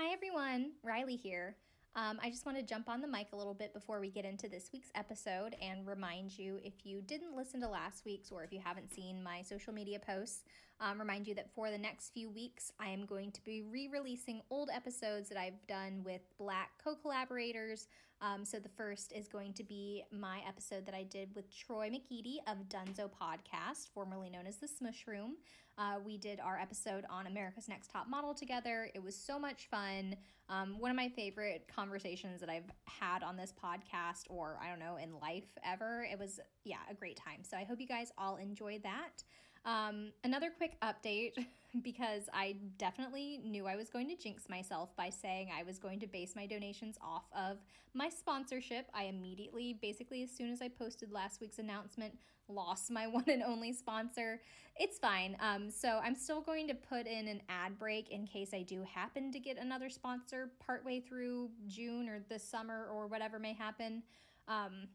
Hi, everyone. Riley here. Um, I just want to jump on the mic a little bit before we get into this week's episode and remind you if you didn't listen to last week's or if you haven't seen my social media posts, um, remind you that for the next few weeks, I am going to be re releasing old episodes that I've done with Black co collaborators. Um, so the first is going to be my episode that I did with Troy McEady of Dunzo Podcast, formerly known as The Smush Room. Uh, we did our episode on America's Next Top Model together. It was so much fun. Um, one of my favorite conversations that I've had on this podcast, or I don't know, in life ever. It was, yeah, a great time. So I hope you guys all enjoyed that. Um, another quick update because I definitely knew I was going to jinx myself by saying I was going to base my donations off of my sponsorship. I immediately, basically, as soon as I posted last week's announcement, lost my one and only sponsor. It's fine. Um, so I'm still going to put in an ad break in case I do happen to get another sponsor partway through June or this summer or whatever may happen. Um,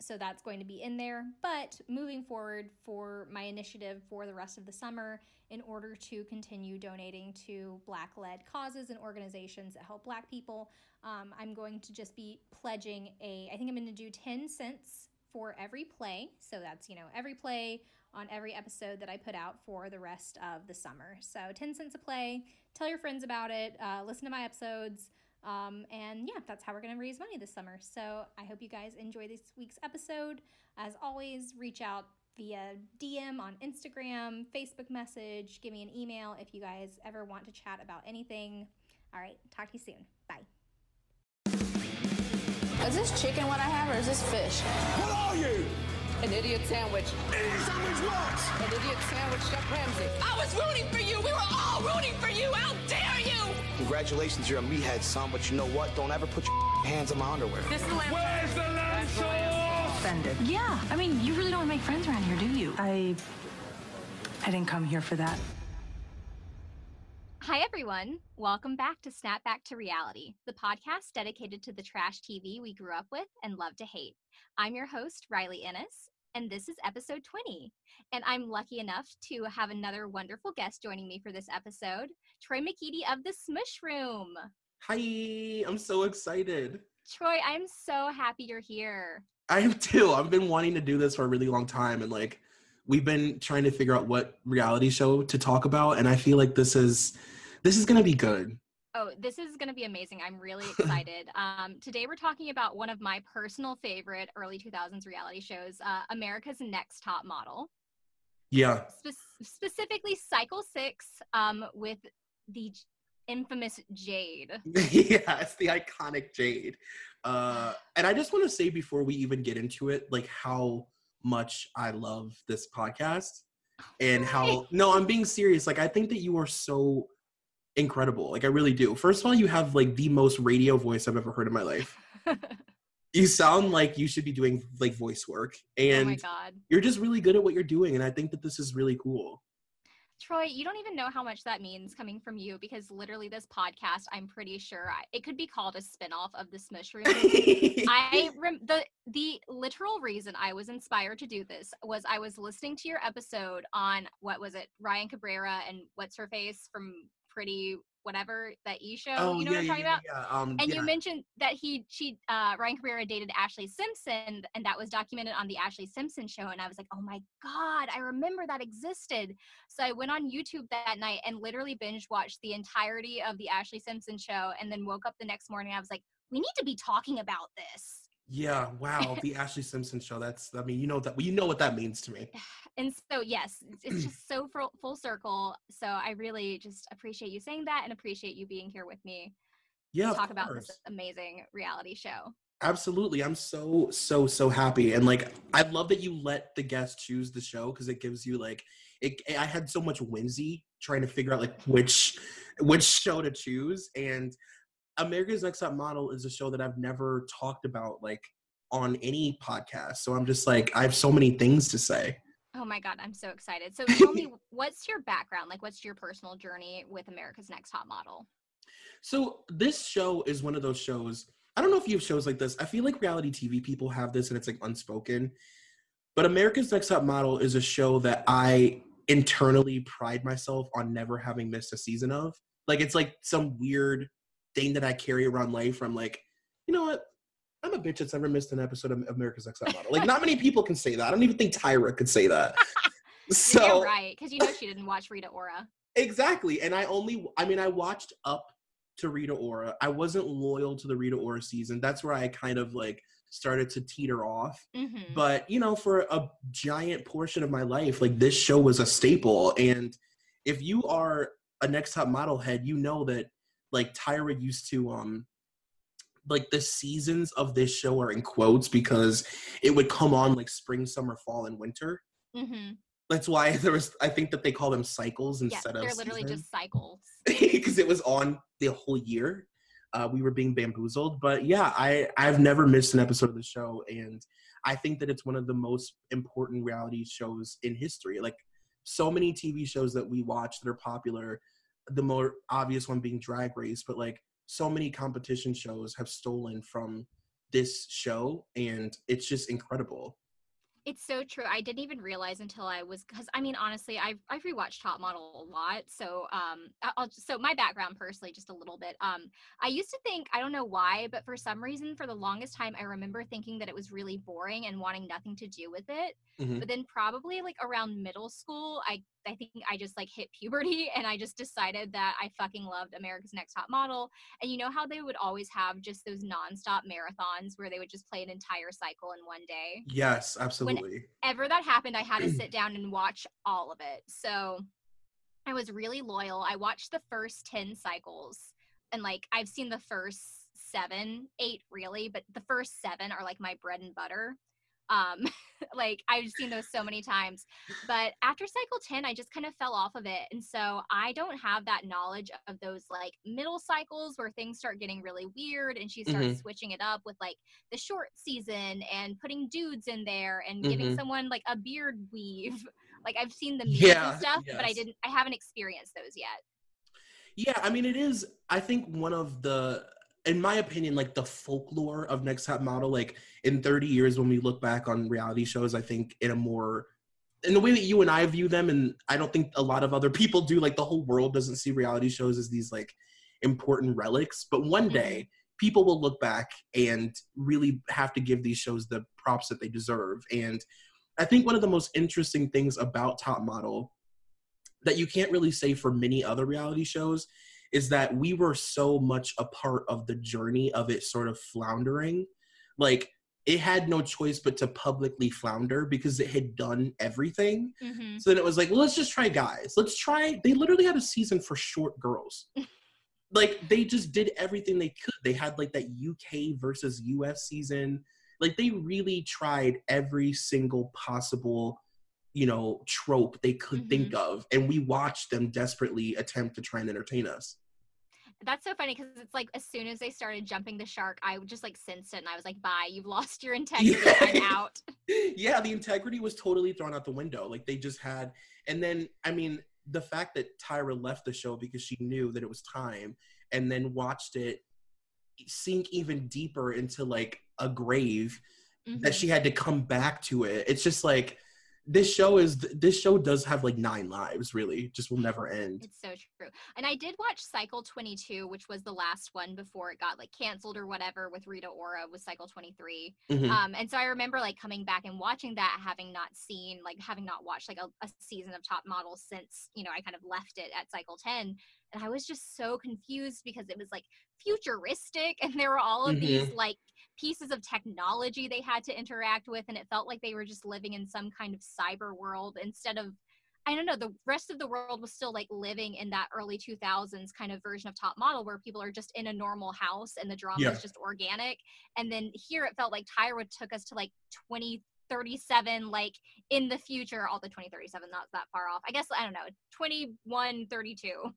so that's going to be in there. But moving forward for my initiative for the rest of the summer, in order to continue donating to Black led causes and organizations that help Black people, um, I'm going to just be pledging a, I think I'm going to do 10 cents for every play. So that's, you know, every play on every episode that I put out for the rest of the summer. So 10 cents a play. Tell your friends about it. Uh, listen to my episodes. Um, and yeah, that's how we're going to raise money this summer. So I hope you guys enjoy this week's episode. As always, reach out via DM on Instagram, Facebook message, give me an email if you guys ever want to chat about anything. All right, talk to you soon. Bye. Is this chicken what I have or is this fish? What are you? An idiot sandwich. Idiot sandwich what? An idiot sandwich, Chef Ramsay. I was rooting for you. We were all rooting for you. How dare you? Congratulations, you're a meathead, son, but you know what? Don't ever put your hands on my underwear. This is the lamb. Where's the lamb sauce? Offended. Yeah, I mean, you really don't make friends around here, do you? I. I didn't come here for that. Hi, everyone. Welcome back to Snap Back to Reality, the podcast dedicated to the trash TV we grew up with and love to hate. I'm your host, Riley Ennis, and this is episode 20. And I'm lucky enough to have another wonderful guest joining me for this episode, Troy McEady of the Smush Room. Hi, I'm so excited. Troy, I'm so happy you're here. I am too. I've been wanting to do this for a really long time and like we've been trying to figure out what reality show to talk about and I feel like this is this is going to be good. Oh, this is going to be amazing. I'm really excited. um, today, we're talking about one of my personal favorite early 2000s reality shows, uh, America's Next Top Model. Yeah. Spe- specifically, Cycle 6 um, with the infamous Jade. yeah, it's the iconic Jade. Uh and I just want to say before we even get into it like how much I love this podcast and how no, I'm being serious. Like I think that you are so incredible. Like I really do. First of all, you have like the most radio voice I've ever heard in my life. you sound like you should be doing like voice work oh my and God. you're just really good at what you're doing and I think that this is really cool. Troy, you don't even know how much that means coming from you because literally this podcast, I'm pretty sure I, it could be called a spinoff of the Smush Room. I rem- the the literal reason I was inspired to do this was I was listening to your episode on what was it Ryan Cabrera and what's her face from Pretty whatever that E show. oh you know yeah, what I'm talking yeah, about? yeah. Um, And you mentioned that he she uh, Ryan Cabrera dated Ashlee Simpson, and that was documented on the Ashlee Simpson show. And I was like, oh my god, I remember that existed. So I went on YouTube that night and literally binge watched the entirety of the Ashlee Simpson show, and then woke up the next morning. I was like, we need to be talking about this. Yeah, wow, the Ashlee Simpson show. That's I mean, you know that you know what that means to me. And so yes, it's- just so full, full circle. So I really just appreciate you saying that, and appreciate you being here with me Yeah, to talk about this amazing reality show. Absolutely. I'm so so so happy and like I love that you let the guest choose the show cuz it gives you like it I had so much whimsy trying to figure out like which which show to choose and America's Next Top Model is a show that I've never talked about like on any podcast. So I'm just like I have so many things to say. Oh my god, I'm so excited. So tell me, what's your background? Like, what's your personal journey with America's Next Top Model? So this show is one of those shows. I don't know if you have shows like this. I feel like reality TV people have this and it's like unspoken. But America's Next Top Model is a show that I internally pride myself on never having missed a season of. Like it's like some weird thing that I carry around life. Where I'm like, you know what? I'm a bitch that's never missed an episode of America's Next Top Model. Like, not many people can say that. I don't even think Tyra could say that. so You're right, because you know she didn't watch Rita Ora. exactly, and I only, I mean, I watched up to Rita Ora. I wasn't loyal to the Rita Ora season. That's where I kind of like started to teeter off. Mm-hmm. But you know, for a giant portion of my life, like this show was a staple. And if you are a next top model head, you know that like Tyra used to um like the seasons of this show are in quotes because it would come on like spring, summer, fall, and winter. mm-hmm. That's why there was I think that they call them cycles instead of they're literally seasons just cycles. because it was on the whole year. Uh, we were being bamboozled, but yeah, I I've never missed an episode of the show, and I think that it's one of the most important reality shows in history. Like so many TV shows that we watch that are popular, the more obvious one being Drag Race, but like so many competition shows have stolen from this show, and it's just incredible. It's so true. I didn't even realize until I was because I mean honestly, I've I've rewatched Top Model a lot. So um, I'll just, so my background personally, just a little bit. Um, I used to think I don't know why, but for some reason, for the longest time, I remember thinking that it was really boring and wanting nothing to do with it. Mhm. But then probably like around middle school, I I think I just like hit puberty and I just decided that I fucking loved America's Next Top Model. And you know how they would always have just those nonstop marathons where they would just play an entire cycle in one day Yes, absolutely. ever that happened, I had to sit down and watch all of it. So I was really loyal. I watched the first 10 cycles and like I've seen the first seven, eight really, but the first seven are like my bread and butter. Um, like I've seen those so many times. But after cycle 10, I just kind of fell off of it. And so I don't have that knowledge of those like middle cycles where things start getting really weird and she starts Mhm. switching it up with like the short season and putting dudes in there and giving Mhm. someone like a beard weave. Like I've seen the memes Yeah, and stuff, but I didn't I haven't experienced those yet. Yeah, I mean, it is. I think one of the, in my opinion, like the folklore of Next Top Model. Like in 30 years, when we look back on reality shows, I think in a more, in the way that you and I view them, and I don't think a lot of other people do. Like the whole world doesn't see reality shows as these like important relics. But one mm-hmm. day, people will look back and really have to give these shows the props that they deserve. And I think one of the most interesting things about Top Model that you can't really say for many other reality shows is that we were so much a part of the journey of it sort of floundering. Like it had no choice but to publicly flounder because it had done everything. Mm-hmm. So then it was like, well, let's just try guys. Let's try. They literally had a season for short girls. like they just did everything they could. They had like that UK versus US season. Like they really tried every single possible, you know, trope they could think of, and we watched them desperately attempt to try and entertain us. That's so funny because it's like as soon as they started jumping the shark, I just like sensed it and I was like, bye, you've lost your integrity. I'm out. yeah, the integrity was totally thrown out the window. Like they just had, and then I mean, the fact that Tyra left the show because she knew that it was time, and then watched it sink even deeper into like a grave that Mhm. she had to come back to it. It's just like this show is this show does have like nine lives. Really, just will never end. It's so true. And I did watch Cycle 22, which was the last one before it got like canceled or whatever with Rita Ora was Cycle 23. Mhm. Um, and so I remember like coming back and watching that, having not seen, like having not watched like a, a season of Top Model since, you know, I kind of left it at Cycle 10. And I was just so confused because it was like futuristic and there were all of these like pieces of technology they had to interact with. And it felt like they were just living in some kind of cyber world instead of I don't know, the rest of the world was still like living in that early 2000s kind of version of Top Model where people are just in a normal house and the drama Yeah. is just organic. And then here it felt like Tyra took us to like 2037, like in the future, all the 2037, not that far off. I guess, I don't know, 2132.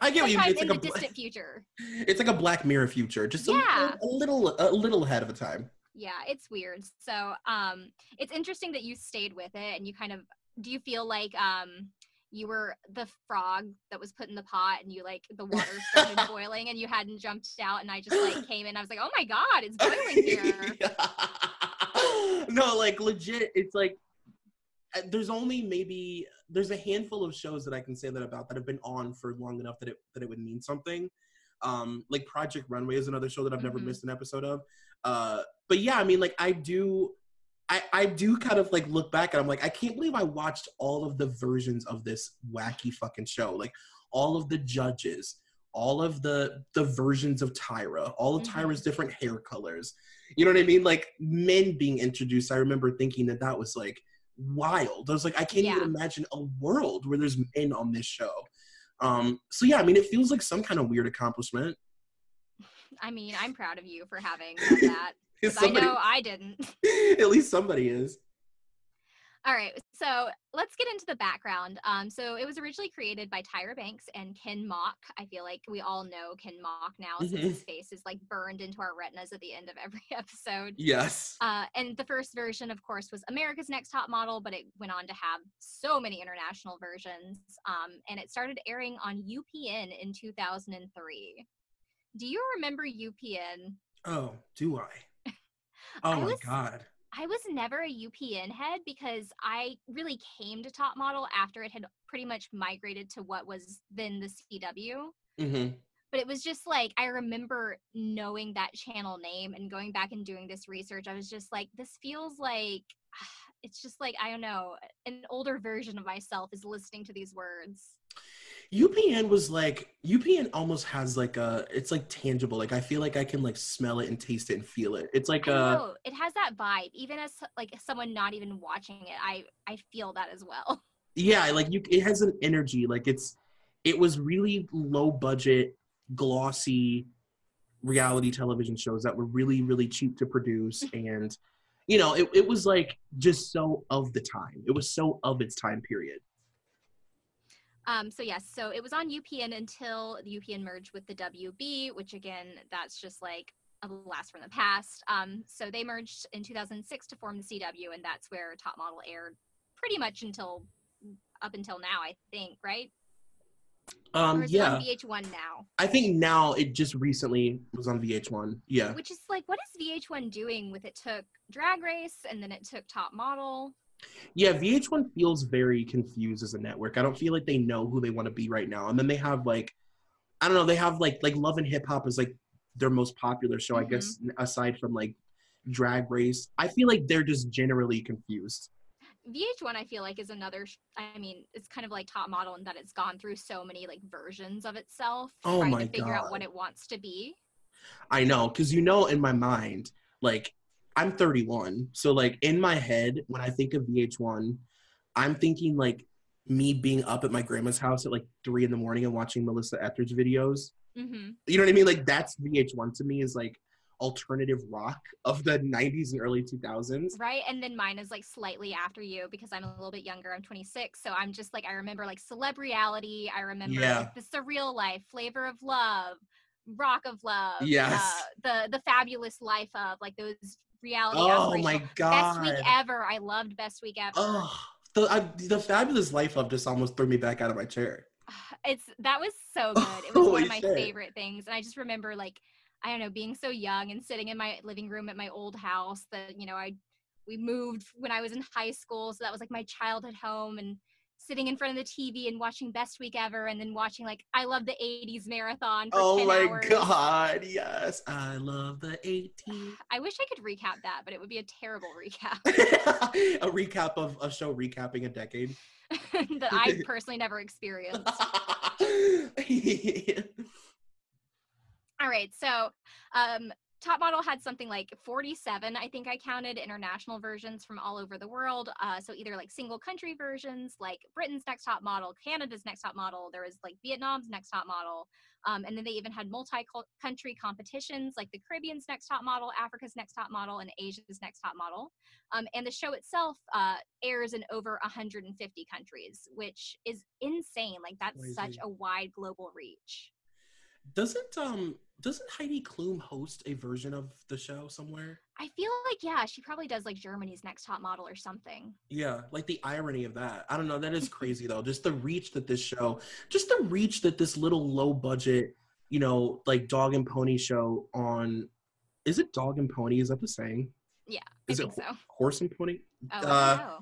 I get what you mean. It's in like the a distant future. it's like a Black Mirror future, just a, Yeah. a little a little ahead of a time. Yeah, it's weird. So um it's interesting that you stayed with it and you kind of do you feel like um you were the frog that was put in the pot and you like the water started boiling and you hadn't jumped out and I just like came in I was like, "Oh my god, it's boiling here." no, like legit, it's like there's only maybe there's a handful of shows that I can say that about that have been on for long enough that it that it would mean something. Um, like Project Runway is another show that I've never Mhm. missed an episode of. Uh, but yeah, I mean, like I do, I I do kind of like look back and I'm like, I can't believe I watched all of the versions of this wacky fucking show. Like all of the judges, all of the the versions of Tyra, all of Mhm. Tyra's different hair colors. You know what I mean? Like men being introduced. I remember thinking that that was like wild. I was like, I can't Yeah. even imagine a world where there's men on this show. Um, so yeah, I mean, it feels like some kind of weird accomplishment. I mean, I'm proud of you for having that. that. 'cause I know I didn't. at least somebody is. All right, so let's get into the background. Um, so it was originally created by Tyra Banks and Ken Mock. I feel like we all know Ken Mock now since Mhm. his face is like burned into our retinas at the end of every episode. Yes. Uh, and the first version, of course, was America's Next Top Model, but it went on to have so many international versions. Um, and it started airing on UPN in 2003. Do you remember UPN? Oh, do I? Oh I my was- god. I was never a UPN head because I really came to Top Model after it had pretty much migrated to what was then the CW. hmm But it was just like, I remember knowing that channel name and going back and doing this research. I was just like, this feels like, it's just like, I don't know, an older version of myself is listening to these words. UPN was like UPN almost has like a it's like tangible. Like I feel like I can like smell it and taste it and feel it. It's like know, it has that vibe. Even as like someone not even watching it, I I feel that as well. yeah, like you it has an energy. Like it's it was really low budget, glossy reality television shows that were really, really cheap to produce and you know, it, it was like just so of the time. It was so of its time period. Um, so yes, so it was on UPN until the UPN merged with the WB, which again, that's just like a blast from the past. Um, so they merged in 2006 to form the CW, and that's where Top Model aired pretty much until up until now, I think, right? Um yeah. it on VH1 now? I think now it just recently was on VH1. Yeah. Which is like, what is VH1 doing with it? Took Drag Race and then it took Top Model. Yeah, VH1 feels very confused as a network. I don't feel like they know who they want to be right now. And then they have like I don't know, they have like like Love and Hip Hop is like their most popular show, I guess, mm-hmm. aside from like Drag Race. I feel like they're just generally confused. VH1, I feel like, is another. sh- I mean, it's kind of like Top Model in that it's gone through so many like versions of itself, Oh trying my to figure out what it wants to be. I know, because you know, in my mind, like I'm 31, so like in my head, when I think of VH1, I'm thinking like me being up at my grandma's house at like three in the morning and watching Melissa Etheridge videos. hmm You know what I mean? Like that's VH1 to me is like alternative rock of the 90s and early 2000s. Right, and then mine is like slightly after you because I'm a little bit younger. I'm 26, so I'm just like I remember like celeb reality. I remember Yeah. like, the surreal life, flavor of love, rock of love. Yes. uh, the the fabulous life of like those reality. Oh my god! Best week ever. I loved best week ever. Oh, the I, the fabulous life of just almost threw me back out of my chair. it's that was so good. It was one of my shit. favorite things, and I just remember like I don't know being so young and sitting in my living room at my old house that you know I we moved when I was in high school, so that was like my childhood home and sitting in front of the TV and watching Best Week Ever, and then watching like I love the '80s marathon. For Oh 10 my hours. god, yes. I love the '80s. I wish I could recap that, but it would be a terrible recap a recap of a show recapping a decade. that I personally never experienced. All right, so um, Top Model had something like 47, I think I counted, international versions from all over the world. Uh, so either like single country versions, like Britain's Next Top Model, Canada's Next Top Model, there was like Vietnam's Next Top Model. Um, and then they even had multi country competitions like the Caribbean's Next Top Model, Africa's Next Top Model, and Asia's Next Top Model. Um, and the show itself uh, airs in over 150 countries, which is insane. Like, that's such a wide global reach. doesn't um doesn't Heidi Klum host a version of the show somewhere? I feel like yeah, she probably does like Germany's Next Top Model or something. Yeah, like the irony of that. I don't know. That is crazy though. Just the reach that this show, just the reach that this little low budget, you know, like dog and pony show on. Is it dog and pony? Is that the saying? Yeah, Is I it think so. horse and pony? Oh, uh.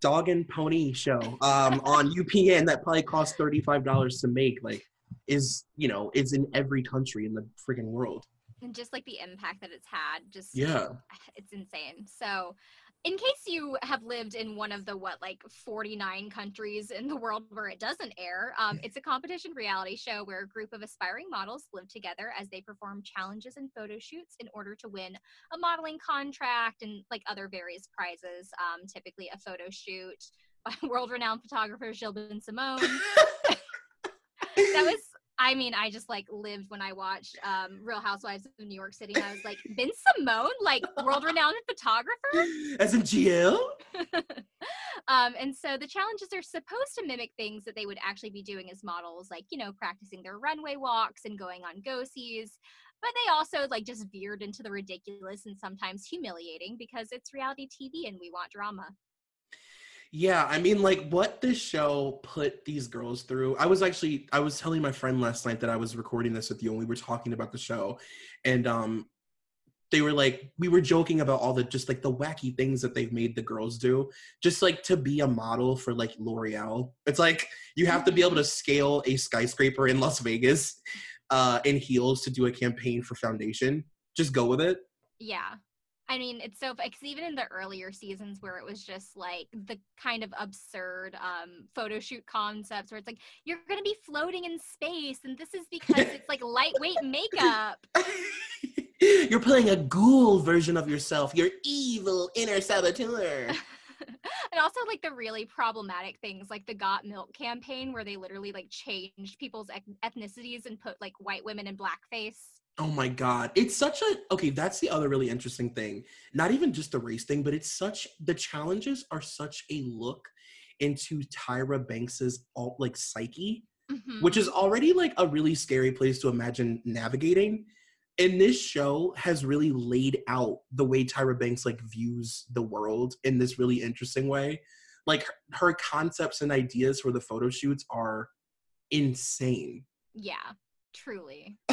Dog and pony show um, on UPN that probably cost thirty five dollars to make. Like is you know is in every country in the freaking world. and just like the impact that it's had just Yeah. it's insane. So in case you have lived in one of the what like 49 countries in the world where it doesn't air um, it's a competition reality show where a group of aspiring models live together as they perform challenges and photo shoots in order to win a modeling contract and like other various prizes. Um, typically a photo shoot. By world-renowned photographer Gilles Bensimon. That was I mean, I just like lived when I watched um, Real Housewives of New York City. And I was like, Ben Simone, like world renowned photographer. As in GL? um, and so the challenges are supposed to mimic things that they would actually be doing as models, like, you know, practicing their runway walks and going on go sees. But they also like just veered into the ridiculous and sometimes humiliating because it's reality TV and we want drama. Yeah, I mean, like what this show put these girls through. I was actually, I was telling my friend last night that I was recording this with you, and we were talking about the show, and um, they were like, we were joking about all the just like the wacky things that they've made the girls do, just like to be a model for like L'Oreal. It's like you have to be able to scale a skyscraper in Las Vegas, uh, in heels to do a campaign for foundation. Just go with it. Yeah. I mean, it's so because even in the earlier seasons where it was just like the kind of absurd um, photo shoot concepts where it's like you're going to be floating in space, and this is because it's like lightweight makeup. You're playing a ghoul version of yourself. Your evil inner saboteur. and also like the really problematic things like the got milk campaign where they literally like changed people's ethnicities and put like white women in blackface Oh my god. It's such a okay, that's the other really interesting thing. Not even just the race thing, but it's such the challenges are such a look into Tyra Banks's alt like psyche, Mhm. which is already like a really scary place to imagine navigating. And this show has really laid out the way Tyra Banks like views the world in this really interesting way. Like her, her concepts and ideas for the photo shoots are insane. yeah truly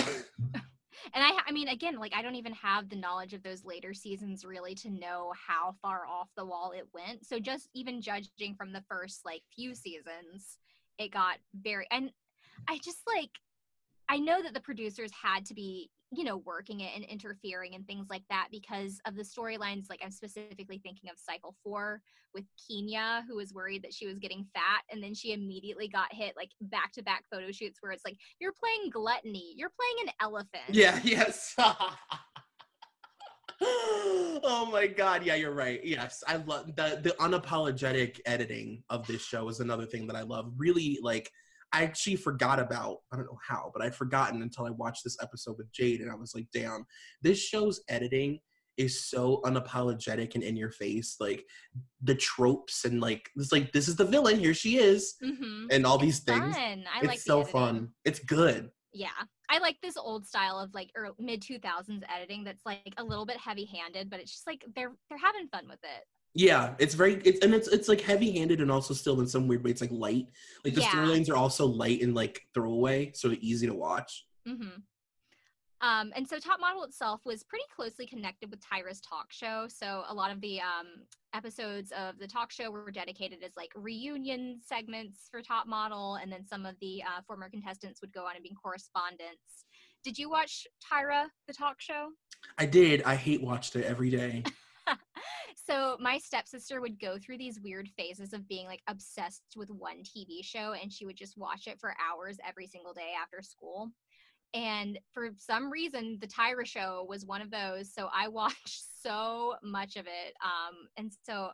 and I, I mean, again, like I don't even have the knowledge of those later seasons really to know how far off the wall it went. So just even judging from the first like few seasons, it got very, and I just like, I know that the producers had to be, you know, working it and interfering and things like that because of the storylines. Like I'm specifically thinking of Cycle Four with Keenyah, who was worried that she was getting fat, and then she immediately got hit like back to back photo shoots where it's like you're playing gluttony, you're playing an elephant. Yeah, yes. oh my god, yeah, you're right. Yes, I love the the unapologetic editing of this show is another thing that I love. Really like I actually forgot about, I don't know how, but I'd forgotten until I watched this episode with Jade and I was like, damn, this show's editing is so unapologetic and in your face. Like the tropes and like it's like this is the villain, here she is, Mm-hmm. and all these things. Fun. I it's like so fun. It's good. Yeah, I like this old style of like mid two thousands editing that's like a little bit heavy handed, but it's just like they're they're having fun with it. Yeah, it's very it's and it's it's like heavy handed and also still in some weird way it's like light. Like the Yeah. storylines are also light and like throwaway, so easy to watch. Mm-hmm. Um, and so Top Model itself was pretty closely connected with Tyra's talk show. So a lot of the um, episodes of the talk show were dedicated as like reunion segments for Top Model, and then some of the uh, former contestants would go on and be correspondents. Did you watch Tyra the talk show? I did. I hate watched it every day. so my stepsister would go through these weird phases of being like obsessed with one TV show and she would just watch it for hours every single day after school. And for some reason, the Tyra show was one of those. So I watched so much of it. Um, and so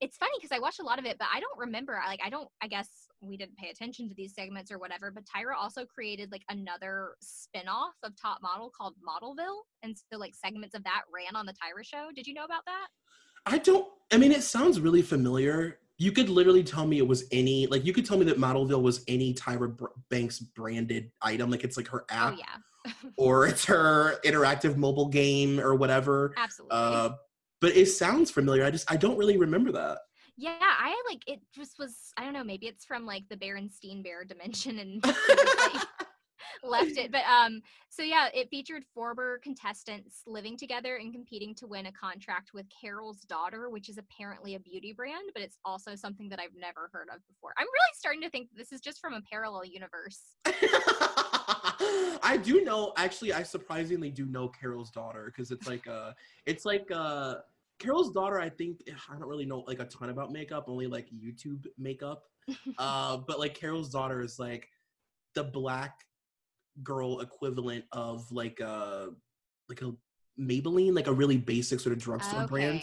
it's funny because I watched a lot of it, but I don't remember. Like, I don't, I guess we didn't pay attention to these segments or whatever. But Tyra also created like another spin off of Top Model called Modelville. And so, like, segments of that ran on the Tyra show. Did you know about that? I don't I mean it sounds really familiar. You could literally tell me it was any like you could tell me that Modelville was any Tyra Br- Banks branded item like it's like her app Oh, yeah. or it's her interactive mobile game or whatever. Absolutely. Uh but it sounds familiar. I just I don't really remember that. Yeah, I like it just was I don't know, maybe it's from like the Berenstein Bear dimension and like, left it. But um, so yeah, it featured former contestants living together and competing to win a contract with Carol's daughter, which is apparently a beauty brand, but it's also something that I've never heard of before. I'm really starting to think this is just from a parallel universe. I do know. Actually, I surprisingly do know Carol's daughter because it's like uh, it's like uh, Carol's daughter. I think I don't really know like a ton about makeup, only like YouTube makeup. uh, but like Carol's daughter is like the black girl equivalent of like a like a Maybelline, like a really basic sort of drugstore brand.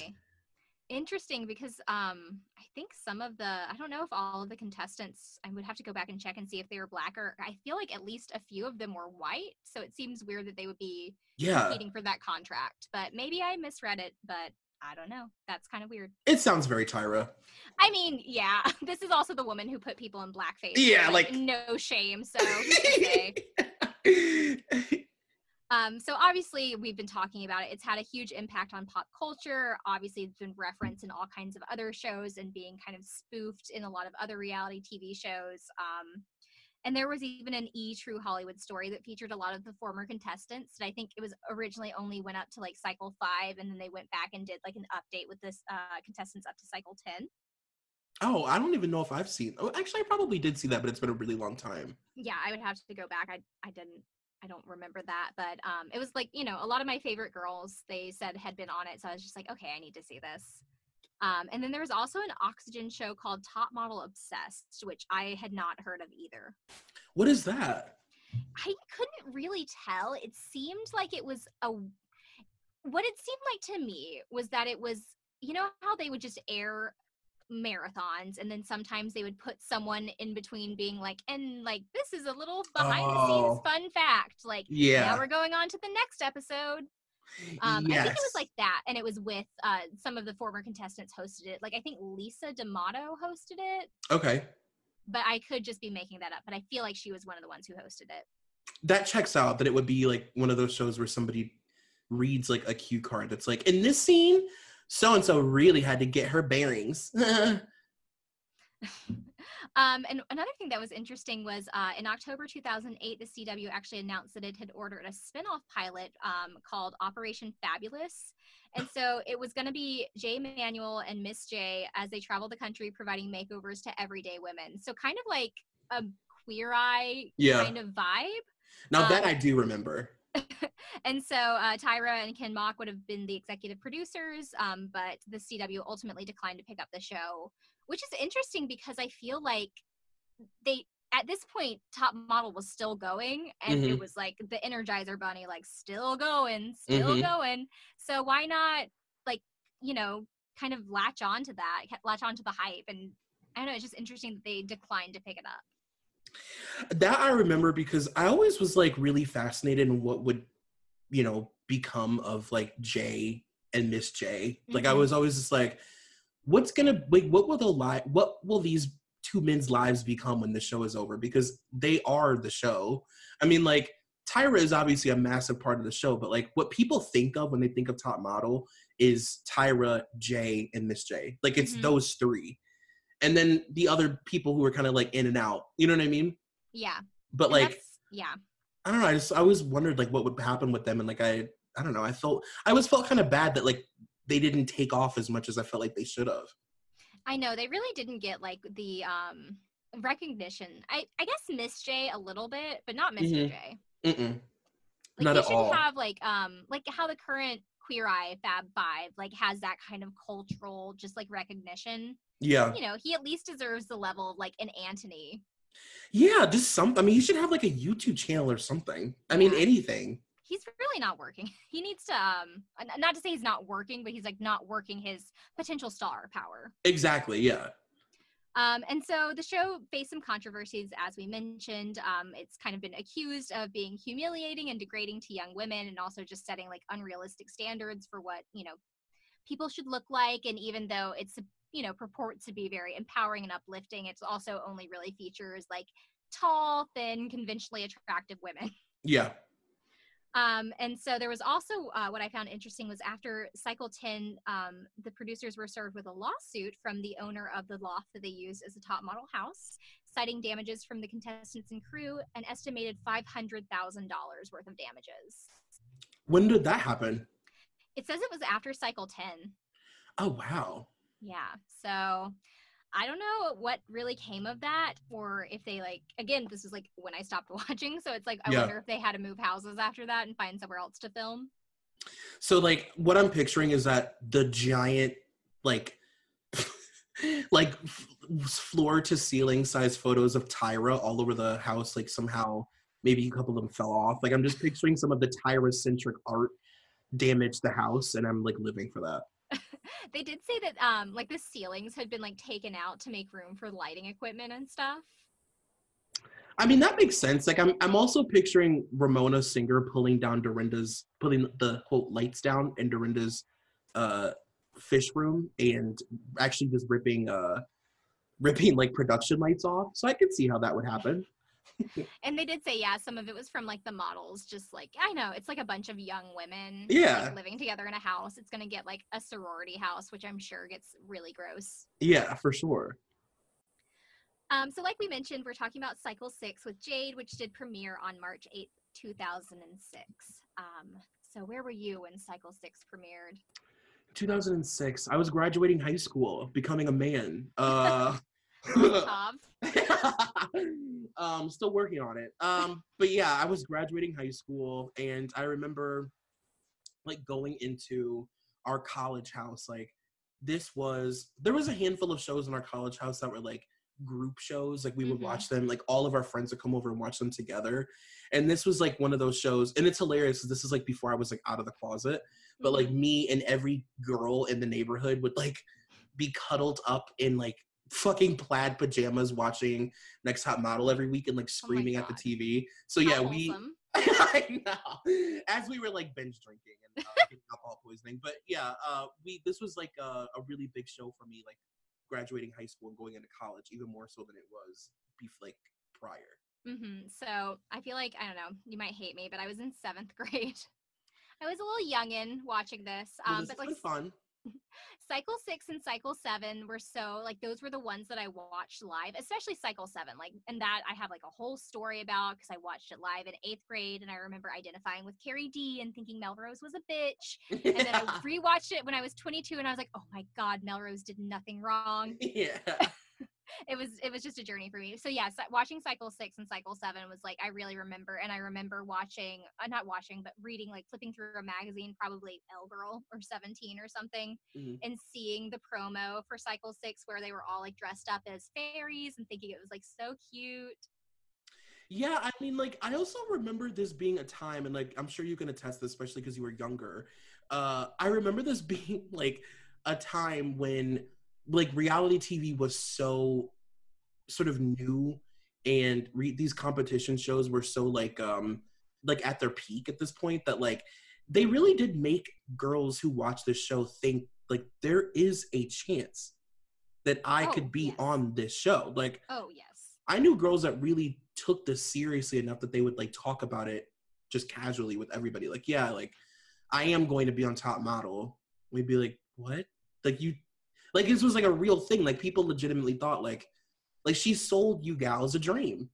Interesting because um I think some of the I don't know if all of the contestants I would have to go back and check and see if they were black or I feel like at least a few of them were white. So it seems weird that they would be Yeah, competing for that contract. But maybe I misread it, but I don't know. That's kind of weird. it sounds very Tyra. I mean, yeah, this is also the woman who put people in blackface. so, Yeah, like- no shame. So who's to say? Um, so obviously we've been talking about it. It's had a huge impact on pop culture. Obviously, it's been referenced in all kinds of other shows and being kind of spoofed in a lot of other reality TV shows. Um, and there was even an E True Hollywood story that featured a lot of the former contestants. And I think it was originally only went up to like cycle five, and then they went back and did like an update with this uh, contestants up to cycle ten. oh, I don't even know if I've seen. Oh, actually, I probably did see that, but it's been a really long time. yeah i would have to go back i i didn't i don't remember that but um it was like you know a lot of my favorite girls they said had been on it so i was just like okay i need to see this um and then there was also an oxygen show called top model obsessed which i had not heard of either What is that? i couldn't really tell it seemed like it was a what it seemed like to me was that it was you know how they would just air marathons and then sometimes they would put someone in between being like and like this is a little behind the Oh. scenes fun fact like Yeah. now we're going on to the next episode um i think it was like that and it was with uh some of the former contestants hosted it like i think lisa d'amato hosted it Okay. but i could just be making that up but i feel like she was one of the ones who hosted it That checks out that it would be like one of those shows where somebody reads like a cue card that's like, in this scene, so and so really had to get her bearings. Um, and another thing that was interesting was uh, in October 2008, the CW actually announced that it had ordered a spin-off pilot um, called Operation Fabulous. And so it was going to be Jay Manuel and Miss J as they travel the country providing makeovers to everyday women. So kind of like a queer eye Yeah. kind of vibe. now that Um, I do remember. And so uh, Tyra and Ken Mock would have been the executive producers, um, but the CW ultimately declined to pick up the show, which is interesting because I feel like they at this point top model was still going and it Mhm. was like the energizer bunny like still going still Mhm. going so why not like you know kind of latch on to that latch on to the hype and i don't know it's just interesting that they declined to pick it up That I remember because I always was like really fascinated in what would, you know, become of like Jay and Miss J. Like I Mhm. was always just like, what's gonna like what will the li- what will these two men's lives become when the show is over? Because they are the show. I mean, like Tyra is obviously a massive part of the show, but like what people think of when they think of top model is Tyra, Jay, and Miss J. Like it's Mhm. those three. And then the other people who are kind of like in and out. You know what I mean? yeah but and like yeah I don't know. I just I always wondered like what would happen with them, and like I I don't know. I felt I always felt kind of bad that like they didn't take off as much as I felt like they should have. I know they really didn't get like the um recognition. I I guess Miss J a little bit, but not mister Mhm. J. Mm-mm. Like Not at should all. have like um like how the current Queer Eye Fab Five like has that kind of cultural just like recognition. Yeah, You know, he at least deserves the level of like an Anthony. yeah. Just some. I mean, he should have like a YouTube channel or something. I mean, anything. He's really not working. He needs to, um, not to say he's not working, but he's like not working his potential star power. Exactly. Yeah. Um, and so the show faced some controversies, as we mentioned. Um, it's kind of been accused of being humiliating and degrading to young women, and also just setting like unrealistic standards for what you know people should look like. And even though it's you know purports to be very empowering and uplifting, it's also only really features like tall, thin, conventionally attractive women. Yeah. Um, and so there was also uh, what I found interesting was after Cycle 10, um, the producers were served with a lawsuit from the owner of the loft that they used as a top model house, citing damages from the contestants and crew, an estimated $500,000 worth of damages. When did that happen? It says it was after cycle 10. Oh wow. Yeah. So I don't know what really came of that or if they like again, this was like when I stopped watching. So it's like I Yeah. wonder if they had to move houses after that and find somewhere else to film. So like what I'm picturing is that the giant like like floor to ceiling size photos of Tyra all over the house like somehow maybe a couple of them fell off. Like I'm just picturing some of the Tyra centric art damaged the house and I'm like living for that. They did say that um like the ceilings had been like taken out to make room for lighting equipment and stuff. I mean that makes sense. Like I'm I'm also picturing Ramona Singer pulling down Dorinda's pulling the quote lights down in Dorinda's uh fish room and actually just ripping uh ripping like production lights off. So I could see how that would happen. And they did say, yeah, some of it was from like the models, just like I know it's like a bunch of young women Yeah. like, living together in a house. It's gonna get like a sorority house, which I'm sure gets really gross. Yeah, for sure. Um, so like we mentioned, we're talking about Cycle Six with Jade, which did premiere on March eighth, two thousand and six. Um, so where were you when Cycle Six premiered? 2006. I was graduating high school, becoming a man. Uh Um still working on it. Um but yeah i was graduating high school and i remember like going into our college house like this was there was a handful of shows in our college house that were like group shows like we would Mhm. watch them like all of our friends would come over and watch them together. And this was like one of those shows and it's hilarious this is like before i was like out of the closet but like me and every girl in the neighborhood would like be cuddled up in like fucking plaid pajamas watching next top model every week and like screaming at the tv so yeah How we. I know. As we were like binge drinking and uh, alcohol poisoning, but yeah, uh, we this was like a, a really big show for me, like graduating high school and going into college, even more so than it was bef- like prior. hmm So I feel like I don't know. You might hate me, but I was in seventh grade. I was a little youngin watching this, Well, um, this but like fun. Cycle Six and Cycle Seven were so like those were the ones that I watched live, especially Cycle Seven. Like, and that I have like a whole story about because I watched it live in eighth grade, and I remember identifying with CariDee and thinking Melrose was a bitch. And then I rewatched it when I was 22, and I was like, oh my god, Melrose did nothing wrong. yeah. it was it was just a journey for me. So yeah, cy- watching Cycle Six and Cycle Seven was like I really remember, and I remember watching, uh, not watching, but reading, like flipping through a magazine, probably Elle Girl or Seventeen or something, Mhm. and seeing the promo for Cycle Six where they were all like dressed up as fairies and thinking it was like so cute. Yeah, I mean, like, I also remember this being a time, and like, I'm sure you can attest this, especially because you were younger. Uh, I remember this being like a time when like reality TV was so sort of new, and re- these competition shows were so like um like at their peak at this point that like they really did make girls who watch this show think like there is a chance that I Oh, could be yes. on this show. Like Oh yes. I knew girls that really took this seriously enough that they would like talk about it just casually with everybody. Like, yeah, like I am going to be on top model. We'd be like, what? Like you, like this was like a real thing. Like people legitimately thought like, like she sold you gals a dream.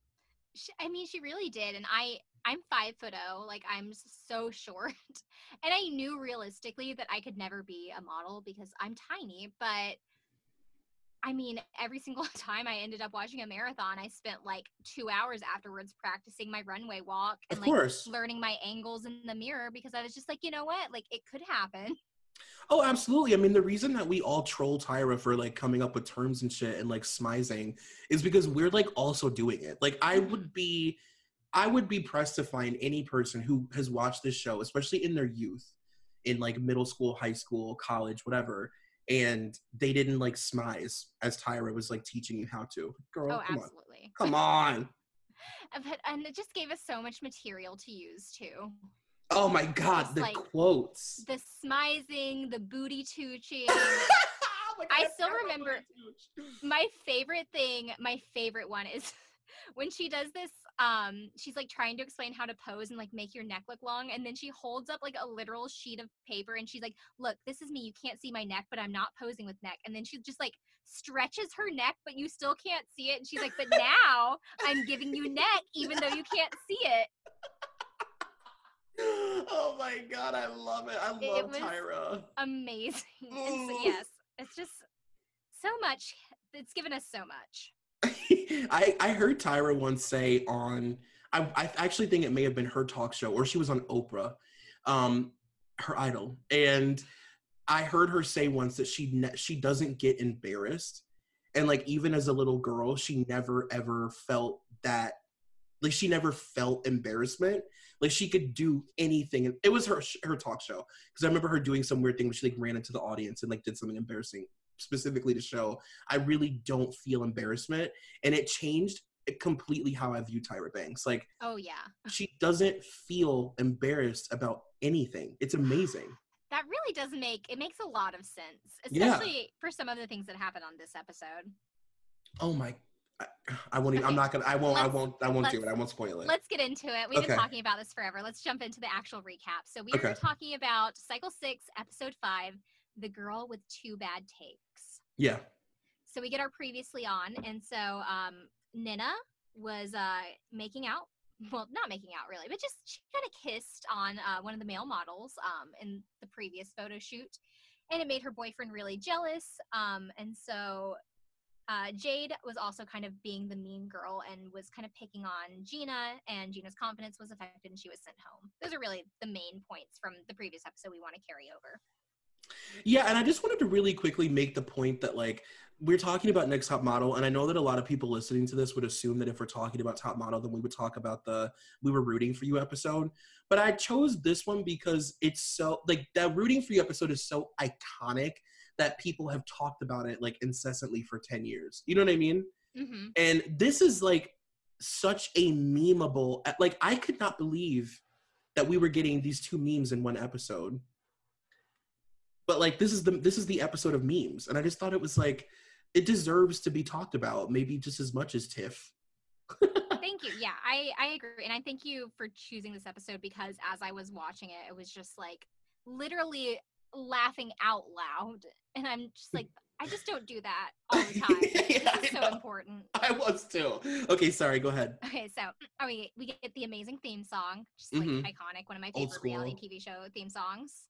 She, I mean, she really did, and I I'm five foot oh, like I'm so short, and I knew realistically that I could never be a model because I'm tiny. But I mean, every single time I ended up watching a marathon, I spent like two hours afterwards practicing my runway walk and Of like course. learning my angles in the mirror because I was just like, you know what, like it could happen. Oh, absolutely. I mean, the reason that we all troll Tyra for like coming up with terms and shit and like smizing is because we're like also doing it. Like, I mm-hmm. would be, I would be pressed to find any person who has watched this show, especially in their youth, in like middle school, high school, college, whatever, and they didn't like smize as Tyra was like teaching you how to. Girl, oh, come on, absolutely. come on. But and it just gave us so much material to use too. Oh my God, Just, the like, quotes. The smizing, the booty tooching. Oh I still remember- my favorite thing, my favorite one is when she does this um she's like trying to explain how to pose and like make your neck look long and then she holds up like a literal sheet of paper and she's like look this is me you can't see my neck but i'm not posing with neck and then she just like stretches her neck but you still can't see it and she's like but now i'm giving you neck even though you can't see it oh my god, I love it. I It love was- Tyra. amazing and so, yes it's just so much it's given us so much I I heard Tyra once say on I I actually think it may have been her talk show or she was on Oprah, um, her idol, and I heard her say once that she ne- she doesn't get embarrassed, and like even as a little girl, she never ever felt that like she never felt embarrassment. Like she could do anything. and It was her her talk show because I remember her doing some weird thing where she like ran into the audience and like did something embarrassing specifically to show I really don't feel embarrassment, and it changed completely how I view Tyra Banks. Like oh yeah she doesn't feel embarrassed about anything. It's amazing. that really does make it makes a lot of sense Yeah. especially for some of the things that happen on this episode Oh my! I, I won't. Even, I'm not gonna. I won't. I Let's- won't. I won't do it. I won't spoil it. let's get into it we've Okay. been talking about this forever let's jump into the actual recap so we Okay. are talking about cycle six episode five the girl with two bad takes Yeah. so we get our previously on and so um nina was uh making out well not making out really but just she kind of kissed on uh, one of the male models um in the previous photo shoot and it made her boyfriend really jealous um and so uh, Jade was also kind of being the mean girl and was kind of picking on Gina, and Gina's confidence was affected and she was sent home. Those are really the main points from the previous episode we want to carry over. Yeah, and I just wanted to really quickly make the point that like we're talking about next top model, and I know that a lot of people listening to this would assume that if we're talking about top model, then we would talk about the "We Were Rooting for You" episode. But I chose this one because it's so like that "Rooting for You" episode is so iconic that people have talked about it like incessantly for ten years. You know what I mean? Mm-hmm. And this is like such a memeable. Like I could not believe that we were getting these two memes in one episode. But like this is the this is the episode of memes, and I just thought it was like it deserves to be talked about, maybe just as much as Tiff. Thank you. Yeah, I I agree, and I thank you for choosing this episode because as I was watching it, it was just like literally laughing out loud, and I'm just like, I just don't do that all the time. Yeah, this is I so know. important. I was too. Okay, sorry. Go ahead. Okay, so I mean, we get the amazing theme song, just like Mhm. iconic, one of my favorite reality. TV show theme songs.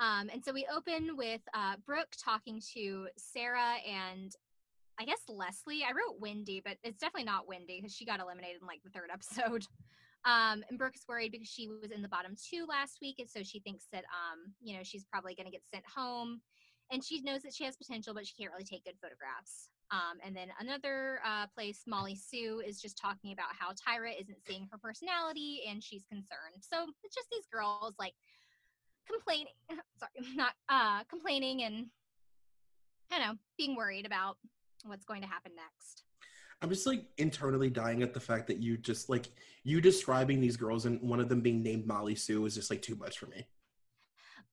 Um, and so we open with uh, Brooke talking to Sarah and I guess Leslie. I wrote Wendy, but it's definitely not Wendy because she got eliminated in like the third episode. Um, and Brooke is worried because she was in the bottom two last week, and so she thinks that um, you know she's probably going to get sent home. And she knows that she has potential, but she can't really take good photographs. Um, and then another uh, place, Molly Sue is just talking about how Tyra isn't seeing her personality and she's concerned. So it's just these girls like complaining, sorry, not uh, complaining and, I don't know, being worried about what's going to happen next. I'm just like internally dying at the fact that you just like you describing these girls and one of them being named Molly Sue is just like too much for me.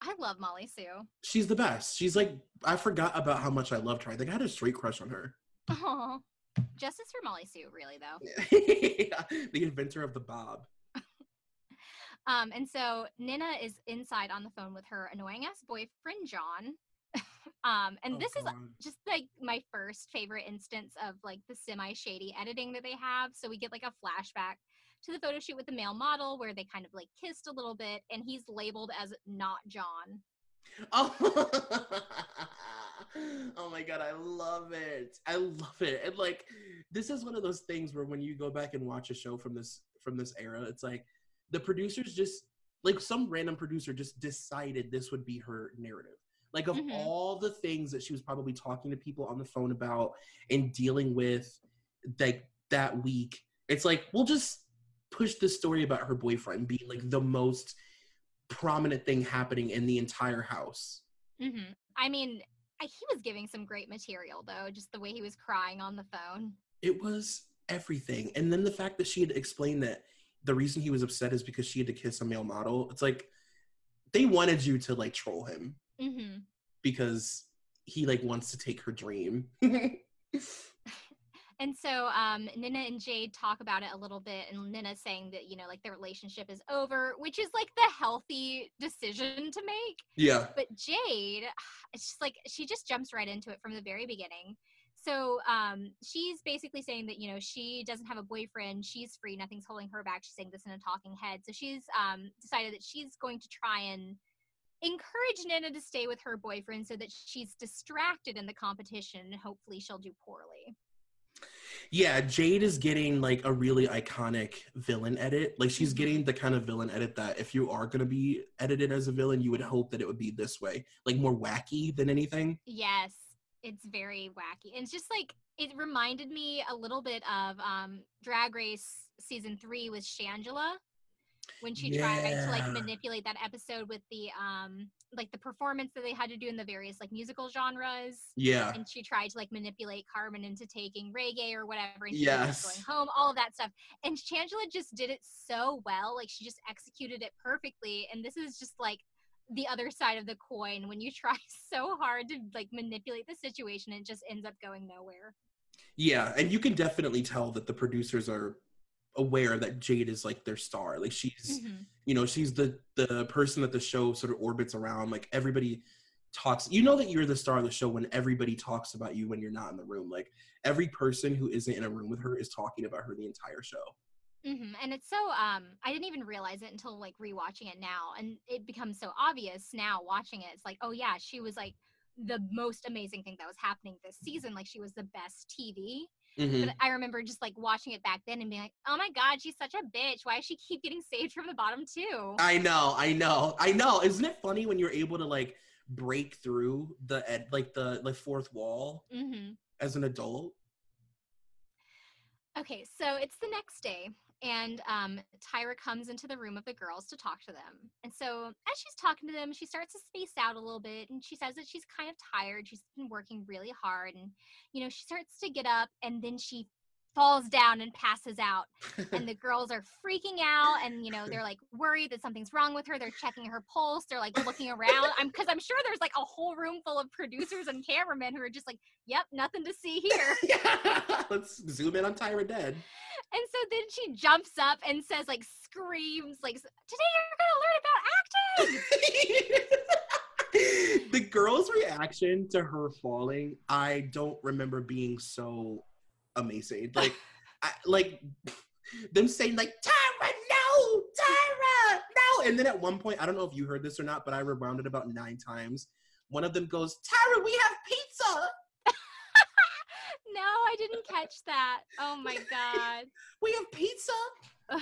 I love Molly Sue. She's the best. She's like I forgot about how much I loved her. I think I had a straight crush on her. Aw. Justice for Molly Sue, really, though. the inventor of the bob. Um, and so Nina is inside on the phone with her annoying ass boyfriend, John. um, and Oh, this is just like my first favorite instance of like the semi shady editing that they have. So we get like a flashback to the photo shoot with the male model where they kind of like kissed a little bit, and he's labeled as not John. Oh. oh my god, I love it. I love it. And like this is one of those things where when you go back and watch a show from this from this era, it's like the producers just like some random producer just decided this would be her narrative. Like of Mhm. all the things that she was probably talking to people on the phone about and dealing with like that week, it's like we'll just push this story about her boyfriend being like the most prominent thing happening in the entire house. hmm I mean, I, he was giving some great material though, just the way he was crying on the phone. It was everything. And then the fact that she had explained that the reason he was upset is because she had to kiss a male model. It's like they wanted you to like troll him hmm because he like wants to take her dream. And so um, Nina and Jade talk about it a little bit, and Nina's saying that you know, like the relationship is over, which is like the healthy decision to make. Yeah. But Jade, it's just like she just jumps right into it from the very beginning. So um, she's basically saying that you know she doesn't have a boyfriend, she's free, nothing's holding her back. She's saying this in a talking head. So she's um, decided that she's going to try and encourage Nina to stay with her boyfriend so that she's distracted in the competition and hopefully she'll do poorly. Yeah, Jade is getting like a really iconic villain edit. Like she's Mhm. getting the kind of villain edit that if you are going to be edited as a villain, you would hope that it would be this way, like more wacky than anything. Yes, it's very wacky. And it's just like it reminded me a little bit of um Drag Race season 3 with Shangela when she tried to like manipulate that episode with the um like the performance that they had to do in the various like musical genres. Yeah. and she tried to like manipulate Carmen into taking reggae or whatever, and she ended up Yes. going home, all of that stuff. And Shangela just did it so well, like she just executed it perfectly. And this is just like the other side of the coin when you try so hard to like manipulate the situation, it just ends up going nowhere. Yeah, and you can definitely tell that the producers are aware that Jade is like their star. Like she's, you know, she's the the person that the show sort of orbits around. Like everybody talks. You know that you're the star of the show when everybody talks about you when you're not in the room. Like every person who isn't in a room with her is talking about her the entire show. hmm And it's so um I didn't even realize it until like rewatching it now, and it becomes so obvious now watching it. It's like, oh yeah, she was like the most amazing thing that was happening this season. Like she was the best TV. Mhm. But I remember just like watching it back then and being like, oh my god, she's such a bitch. Why does she keep getting saved from the bottom too? I know, I know, I know. Isn't it funny when you're able to like break through the ed, like the like fourth wall hmm as an adult? Okay, so it's the next day, and um, Tyra comes into the room of the girls to talk to them. And so, as she's talking to them, she starts to space out a little bit, and she says that she's kind of tired. She's been working really hard, and you know, she starts to get up, and then she falls down and passes out. And the girls are freaking out, and you know, they're like worried that something's wrong with her. They're checking her pulse. They're like looking around. I'm because I'm sure there's like a whole room full of producers and cameramen who are just like, "Yep, nothing to see here." yeah. Let's zoom in on Tyra Dead. And so then she jumps up and says, like, screams, like, today you're gonna learn about acting. the girl's reaction to her falling, I don't remember being so amazing. Like, I, like them saying like Tyra, no, Tyra, no, and then at one point, I don't know if you heard this or not, but I rewound it about nine times. One of them goes, Tyra, we have pizza. no, I didn't catch that. Oh my God. We have pizza.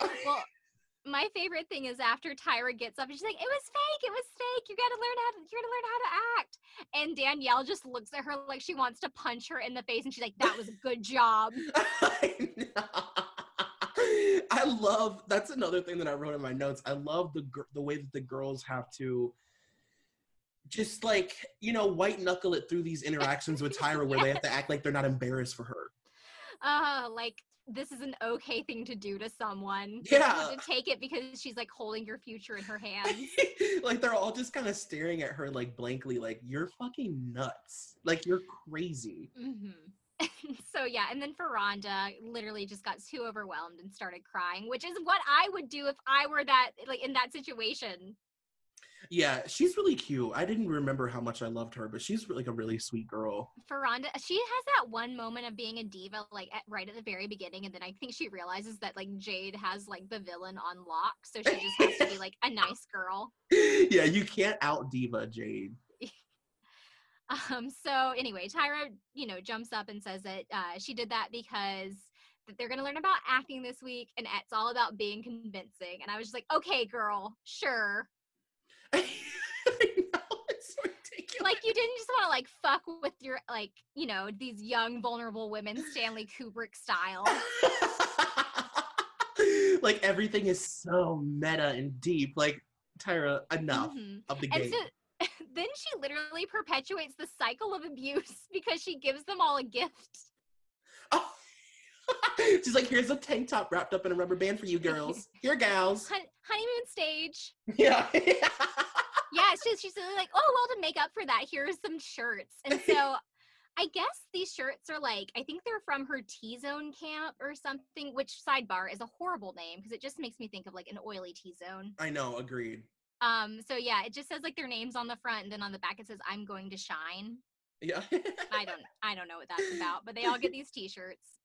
Well, my favorite thing is after Tyra gets up and she's like, it was fake, it was fake. You gotta learn how to you're gonna learn how to act. And Danielle just looks at her like she wants to punch her in the face and she's like, that was a good job. I. I love that's another thing that I wrote in my notes. I love the the way that the girls have to just like you know white knuckle it through these interactions with Tyra where they have to act like they're not embarrassed for her. Uh like this is an okay thing to do to someone. Yeah. to take it because she's like holding your future in her hands. like they're all just kind of staring at her like blankly like you're fucking nuts. Like you're crazy. hmm so yeah, and then Furonda literally just got too overwhelmed and started crying, which is what I would do if I were that like in that situation. Yeah, she's really cute. I didn't remember how much I loved her, but she's like a really sweet girl. Furonda, she has that one moment of being a diva, like at, right at the very beginning, and then I think she realizes that like Jade has like the villain on lock, so she just has to be like a nice girl. yeah, you can't out diva Jade. Um, so anyway, Tyra, you know, jumps up and says that uh, she did that because that they're gonna learn about acting this week, and it's all about being convincing. And I was just like, okay, girl, sure. I know, it's ridiculous. Like you didn't just want to like fuck with your like you know these young vulnerable women, Stanley Kubrick style. like everything is so meta and deep. Like Tyra, enough Mhm. of the game. so then she literally perpetuates the cycle of abuse because she gives them all a gift. Oh. She's like, here's a tank top wrapped up in a rubber band for you girls. Here, gals. Hun- honeymoon stage. Yeah. Yeah, she's she's like, oh well, to make up for that, here's some shirts. And so I guess these shirts are like I think they're from her T Zone camp or something. Which sidebar is a horrible name because it just makes me think of like an oily T Zone. I know, agreed. Um, so yeah, it just says like their names on the front, and then on the back it says "I'm going to shine." Yeah. I don't, I don't know what that's about, but they all get these T-shirts.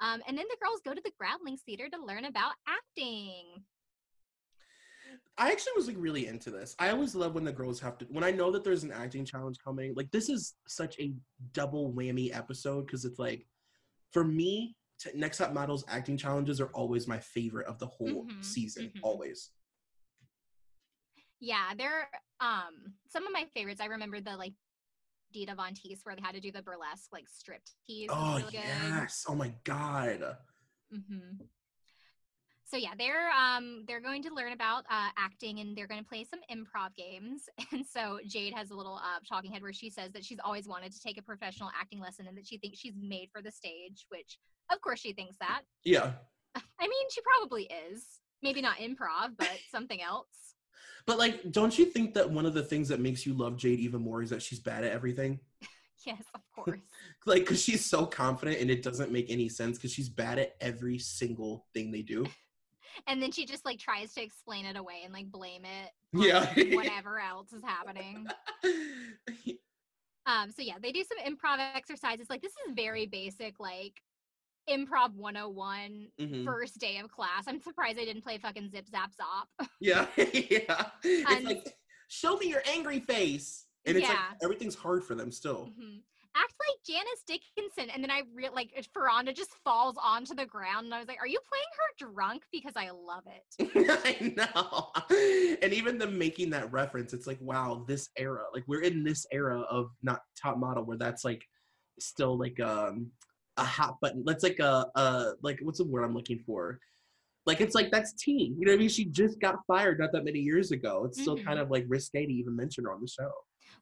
Um, and then the girls go to the Groundlings Theater to learn about acting. I actually was like really into this. I always love when the girls have to when I know that there's an acting challenge coming. Like this is such a double whammy episode because it's like for me, t- Next Top Models acting challenges are always my favorite of the whole Mhm, season. mhm. Always. Yeah, they're um some of my favorites. I remember the like Dita Von Teese where they had to do the burlesque like stripped tease. Oh yes. Oh my god. hmm So yeah, they're um they're going to learn about uh, acting and they're going to play some improv games. And so Jade has a little uh, talking head where she says that she's always wanted to take a professional acting lesson and that she thinks she's made for the stage. Which of course she thinks that. Yeah. I mean, she probably is. Maybe not improv, but something else. But like, don't you think that one of the things that makes you love Jade even more is that she's bad at everything? Yes, of course. Like, because she's so confident and it doesn't make any sense because she's bad at every single thing they do. and then she just like tries to explain it away and like blame it Yeah. whatever else is happening um so yeah they do some improv exercises like this is very basic like improv 101 Mhm. first day of class i'm surprised I didn't play fucking zip zap zop Yeah, yeah. It's And- like, show me your angry face. And it's Yeah. like everything's hard for them still. Mhm. act like janice dickinson and then i real like Furonda just falls onto the ground and i was like are you playing her drunk because i love it I know. And even them making that reference, it's like, wow, this era. Like we're in this era of not top model where that's like still like um a hot button. That's like a uh like what's the word I'm looking for? Like it's like that's teen. You know what I mean? She just got fired not that many years ago. It's still Mhm. kind of like risque to even mention her on the show.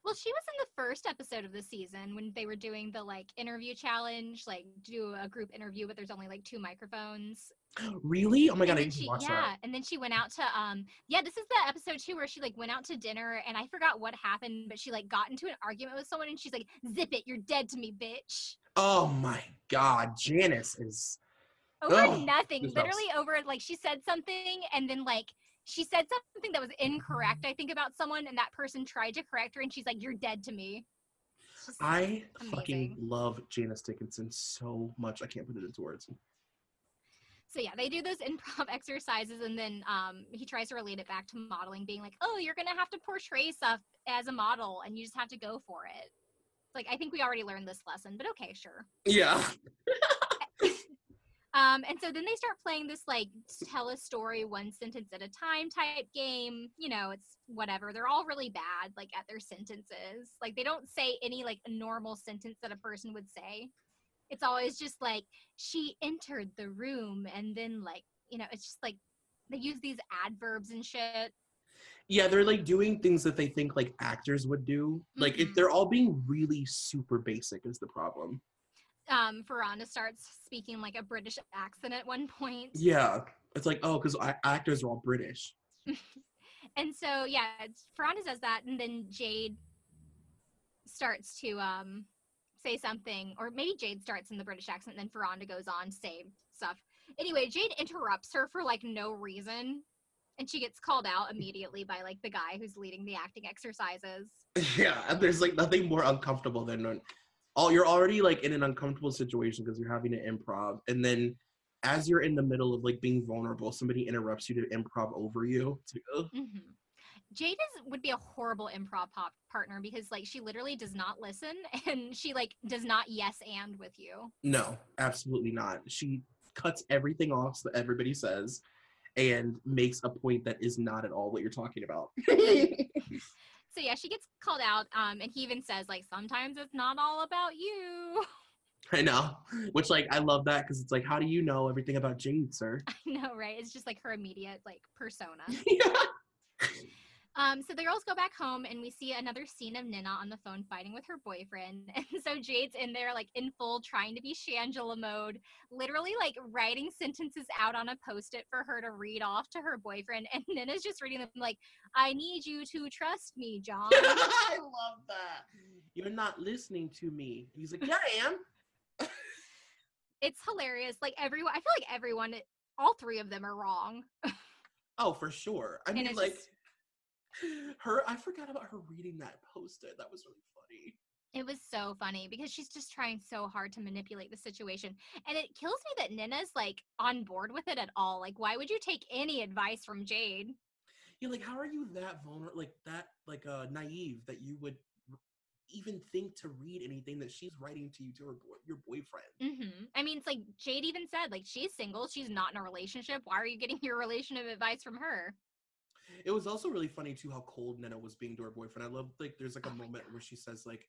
Well, she was in the first episode of the season when they were doing the like interview challenge, like do a group interview, but there's only like two microphones. Really? Oh my god, and I then need she, yeah, that. and then she went out to um yeah, this is the episode too where she like went out to dinner and I forgot what happened, but she like got into an argument with someone and she's like, "Zip it, you're dead to me, bitch." Oh my god, Janice is Over Ugh, nothing, literally over like she said something and then like she said something that was incorrect, I think, about someone, and that person tried to correct her, and she's like, "You're dead to me." It's just- I fucking love Janice Dickinson so much. I can't put it into words. So yeah, they do those improv exercises, and then um, he tries to relate it back to modeling, being like, "Oh, you're gonna have to portray stuff as a model, and you just have to go for it." It's like I think we already learned this lesson, but okay, sure. Yeah. Um, and so then they start playing this like tell a story one sentence at a time type game. You know, it's whatever. They're all really bad, like at their sentences. Like they don't say any like a normal sentence that a person would say. It's always just like she entered the room, and then like you know, it's just like they use these adverbs and shit. Yeah, they're like doing things that they think like actors would do. Like it, Mhm. they're all being really super basic is the problem. Um, Furonda starts speaking like a British accent at one point. Yeah. It's like, oh, because actors are all British. and so yeah it's- Furonda says that and then jade starts to um say something or maybe jade starts in the british accent and then Furonda goes on to say stuff anyway jade interrupts her for like no reason and she gets called out immediately by like the guy who's leading the acting exercises yeah. And there's like nothing more uncomfortable than all you're already like in an uncomfortable situation because you're having to improv. And then as you're in the middle of like being vulnerable, somebody interrupts you to improv over you. It's like, ugh. hmm jade is would be a horrible improv pop partner because like she literally does not listen and she like does not yes and with you No, absolutely not. She cuts everything off that everybody says and makes a point that is not at all what you're talking about. So yeah, she gets called out, um, and he even says like sometimes it's not all about you. I know. Which like I love that because it's like, how do you know everything about Jade, sir? I know, right? It's just like her immediate like persona. yeah. Um, so the girls go back home, and we see another scene of Nina on the phone fighting with her boyfriend, and so Jade's in there like in full trying to be Shangela mode, literally like writing sentences out on a post-it for her to read off to her boyfriend, and Nina's just reading them like, "I need you to trust me, John." I love that. You're not listening to me. He's like, Yeah, I am. It's hilarious. Like everyone, I feel like everyone, all three of them are wrong. Oh, for sure. I And mean, like just- her. I forgot about her reading that post-it. That was really funny. It was so funny because she's just trying so hard to manipulate the situation. And it kills me that Nina's like on board with it at all. Like, why would you take any advice from Jade? Yeah, like how are you that vulnerable, like that, like uh naive that you would even think to read anything that she's writing to you to her boy, your boyfriend? Mm-hmm. I mean, it's like Jade even said, like, she's single, she's not in a relationship. Why are you getting your relationship advice from her? It was also really funny too how cold Nena was being to her boyfriend. I love like there's like a Oh moment where she says like,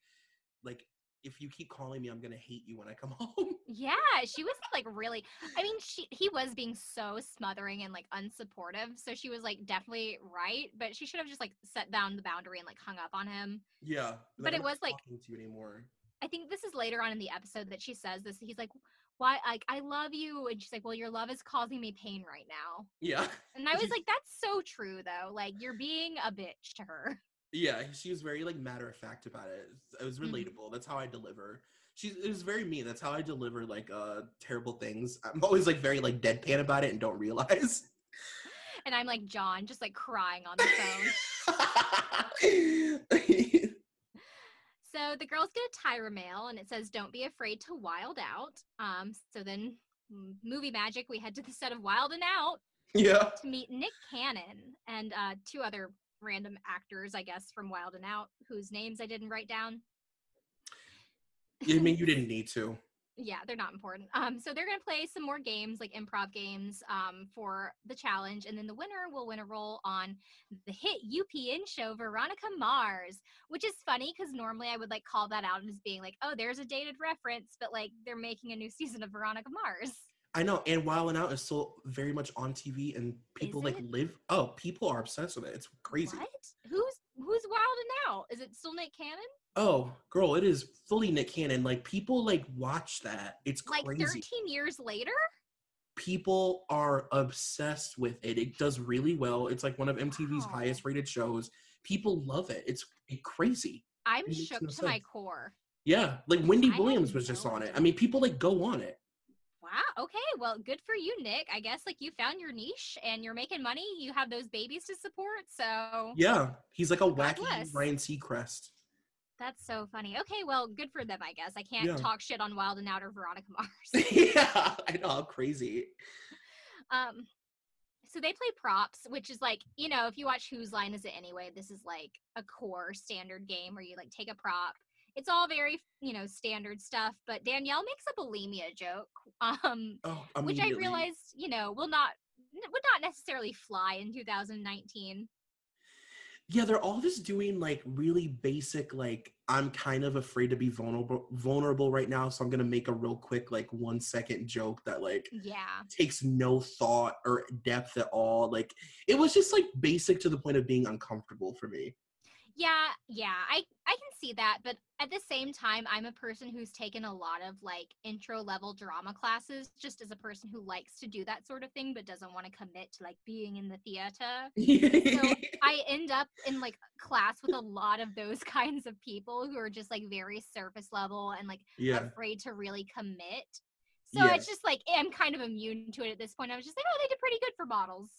like if you keep calling me, I'm gonna hate you when I come home. Yeah, she was like really. I mean, she he was being so smothering and like unsupportive. So she was like definitely right, but she should have just like set down the boundary and like hung up on him. yeah, But it was, like- to you anymore. I think this is later on in the episode that she says this. He's like, "Why? Like, I love you," and she's like, "Well, your love is causing me pain right now." Yeah, And I was like, "That's so true, though. Like, you're being a bitch to her." yeah. She was very like matter of fact about it. It was Mhm. relatable. That's how I deliver. She's it was very me. That's how I deliver like uh terrible things. I'm always like very like deadpan about it and don't realize. And I'm like John, just like crying on the phone. So the girls get a Tyra mail and it says, Don't be afraid to wild out. Um, so then, movie magic, we head to the set of Wild and Out yeah. to meet Nick Cannon and uh, two other random actors, I guess, from Wild and Out, whose names I didn't write down. I mean, you didn't need to. Yeah, they're not important. Um, so they're gonna play some more games, like improv games, um, for the challenge, and then the winner will win a role on the hit UPN show Veronica Mars, which is funny because normally I would like call that out as being like, oh, there's a dated reference, but like they're making a new season of Veronica Mars. I know, and Wild and Out is still very much on TV, and people like it? live. Oh, people are obsessed with it. It's crazy. What? Who's who's Wild and Out? Is it still Nick Cannon? Oh, girl, it is fully Nick Cannon. Like people like watch that. It's Like crazy. 13 years later? People are obsessed with it. It does really well. It's like one of MTV's Wow. highest rated shows. People love it. It's crazy. I'm It shook no to my core. Yeah, like Wendy I Williams was just on it. I mean, people like go on it. Wow. Okay. Well, good for you, Nick. I guess like you found your niche and you're making money. You have those babies to support. So Yeah, he's like a God wacky bless. Ryan Seacrest. that's so funny. Okay. Well, good for them, I guess. I can't Yeah. talk shit on Wild and Out or Veronica Mars. yeah, I know how crazy. um, so they play props, which is like, you know, if you watch Whose Line Is It Anyway, this is like a core standard game where you like take a prop. It's all very, you know, standard stuff. But Danielle makes a bulimia joke. Um, Oh, which I realized, you know, will not would not necessarily fly in 2019. Yeah, they're all just doing like really basic, like I'm kind of afraid to be vulnerable vulnerable right now, so I'm gonna make a real quick, like one second joke that like Yeah. takes no thought or depth at all. Like it was just like basic to the point of being uncomfortable for me. Yeah, yeah. I I can see that, but at the same time, I'm a person who's taken a lot of like intro level drama classes just as a person who likes to do that sort of thing but doesn't want to commit to like being in the theater. So I end up in like class with a lot of those kinds of people who are just like very surface level and like yeah. afraid to really commit. So Yeah. it's just like I'm kind of immune to it at this point. I was just like, oh, they did pretty good for models.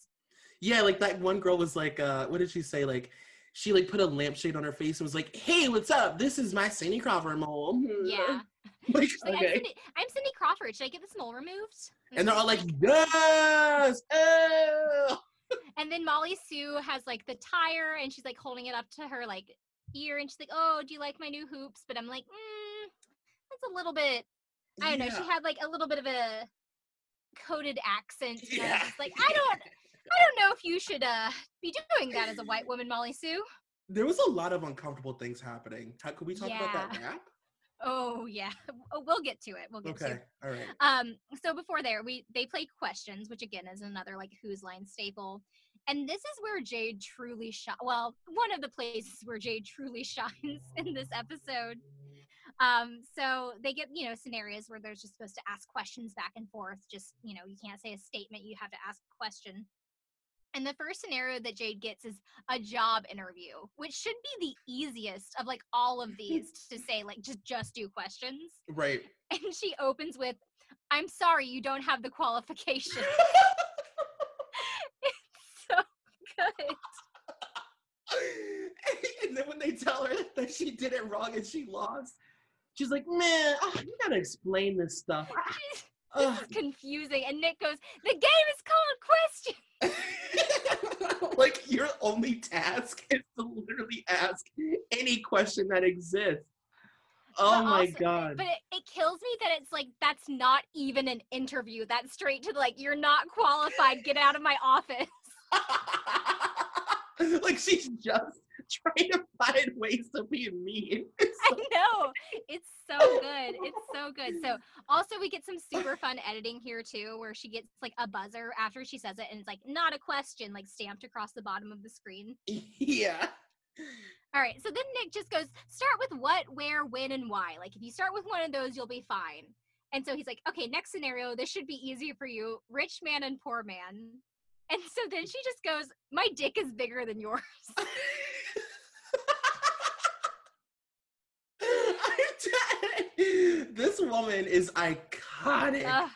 Yeah, like that one girl was like, uh, what did she say? Like she like put a lampshade on her face and was like, Hey, what's up? This is my Cindy Crawford mole. Yeah. like, She's like, I'm. Cindy, I'm Cindy Crawford. Should I get this mole removed? And they're all like, Yes! Oh! and then Molly Sue has like the tire and she's like holding it up to her like ear and she's like, oh, do you like my new hoops? But I'm like, mm, that's a little bit, I don't know. She had like a little bit of a coded accent. And I Yeah. like, I don't, I don't know if you should uh be doing that as a white woman, Molly Sue. There was a lot of uncomfortable things happening. Could we talk about that Yeah. rap? Oh yeah, oh, we'll get to it. We'll get to it. Okay, all right. Um, so before there, we they play questions, which again is another like who's line staple. And this is where Jade truly shine. Well, one of the places where Jade truly shines in this episode. Um, so they get you know scenarios where they're just supposed to ask questions back and forth. Just you know, you can't say a statement; you have to ask a question. And the first scenario that Jade gets is a job interview, which should be the easiest of like all of these to say, like just just do questions. Right. And she opens with, "I'm sorry, you don't have the qualification." it's so good. and then when they tell her that she did it wrong and she lost, she's like, "Man, ah, you gotta explain this stuff." She's- This is confusing. And Nick goes, "The game is called question." Like your only task is to literally ask any question that exists. Oh my also- god. But it, it kills me that it's like that's not even an interview. That's straight to like you're not qualified. Get out of my office. like she's just trying to find ways to be mean. It's I know. It's so good. It's so good. So also we get some super fun editing here too, where she gets like a buzzer after she says it and it's like not a question, like stamped across the bottom of the screen. yeah. All right. So then Nick just goes, start with what, where, when, and why. Like if you start with one of those, you'll be fine. And so he's like, okay, next scenario, this should be easy for you. Rich man and poor man. And so then she just goes, my dick is bigger than yours. This woman is iconic. It's-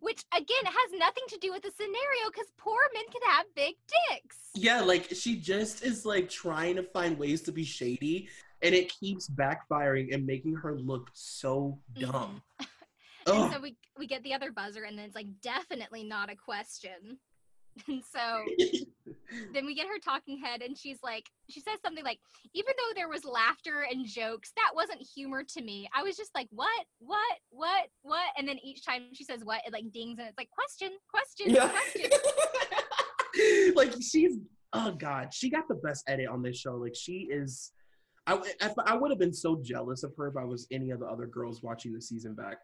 which again has nothing to do with the scenario because poor men can have big dicks. yeah, like she just is like trying to find ways to be shady, and it keeps backfiring and making her look so dumb. Mm-hmm. And so we we get the other buzzer, and then it's like definitely not a question. And so then we get her talking head, and she's like, she says something like, even though there was laughter and jokes, that wasn't humor to me. I was just like, what, what, what, what? And then each time she says what, it like dings, and it's like question, question, yeah. question. like she's oh god, she got the best edit on this show. Like she is. I, if- I would have been so jealous of her if I was any of the other girls watching the season back.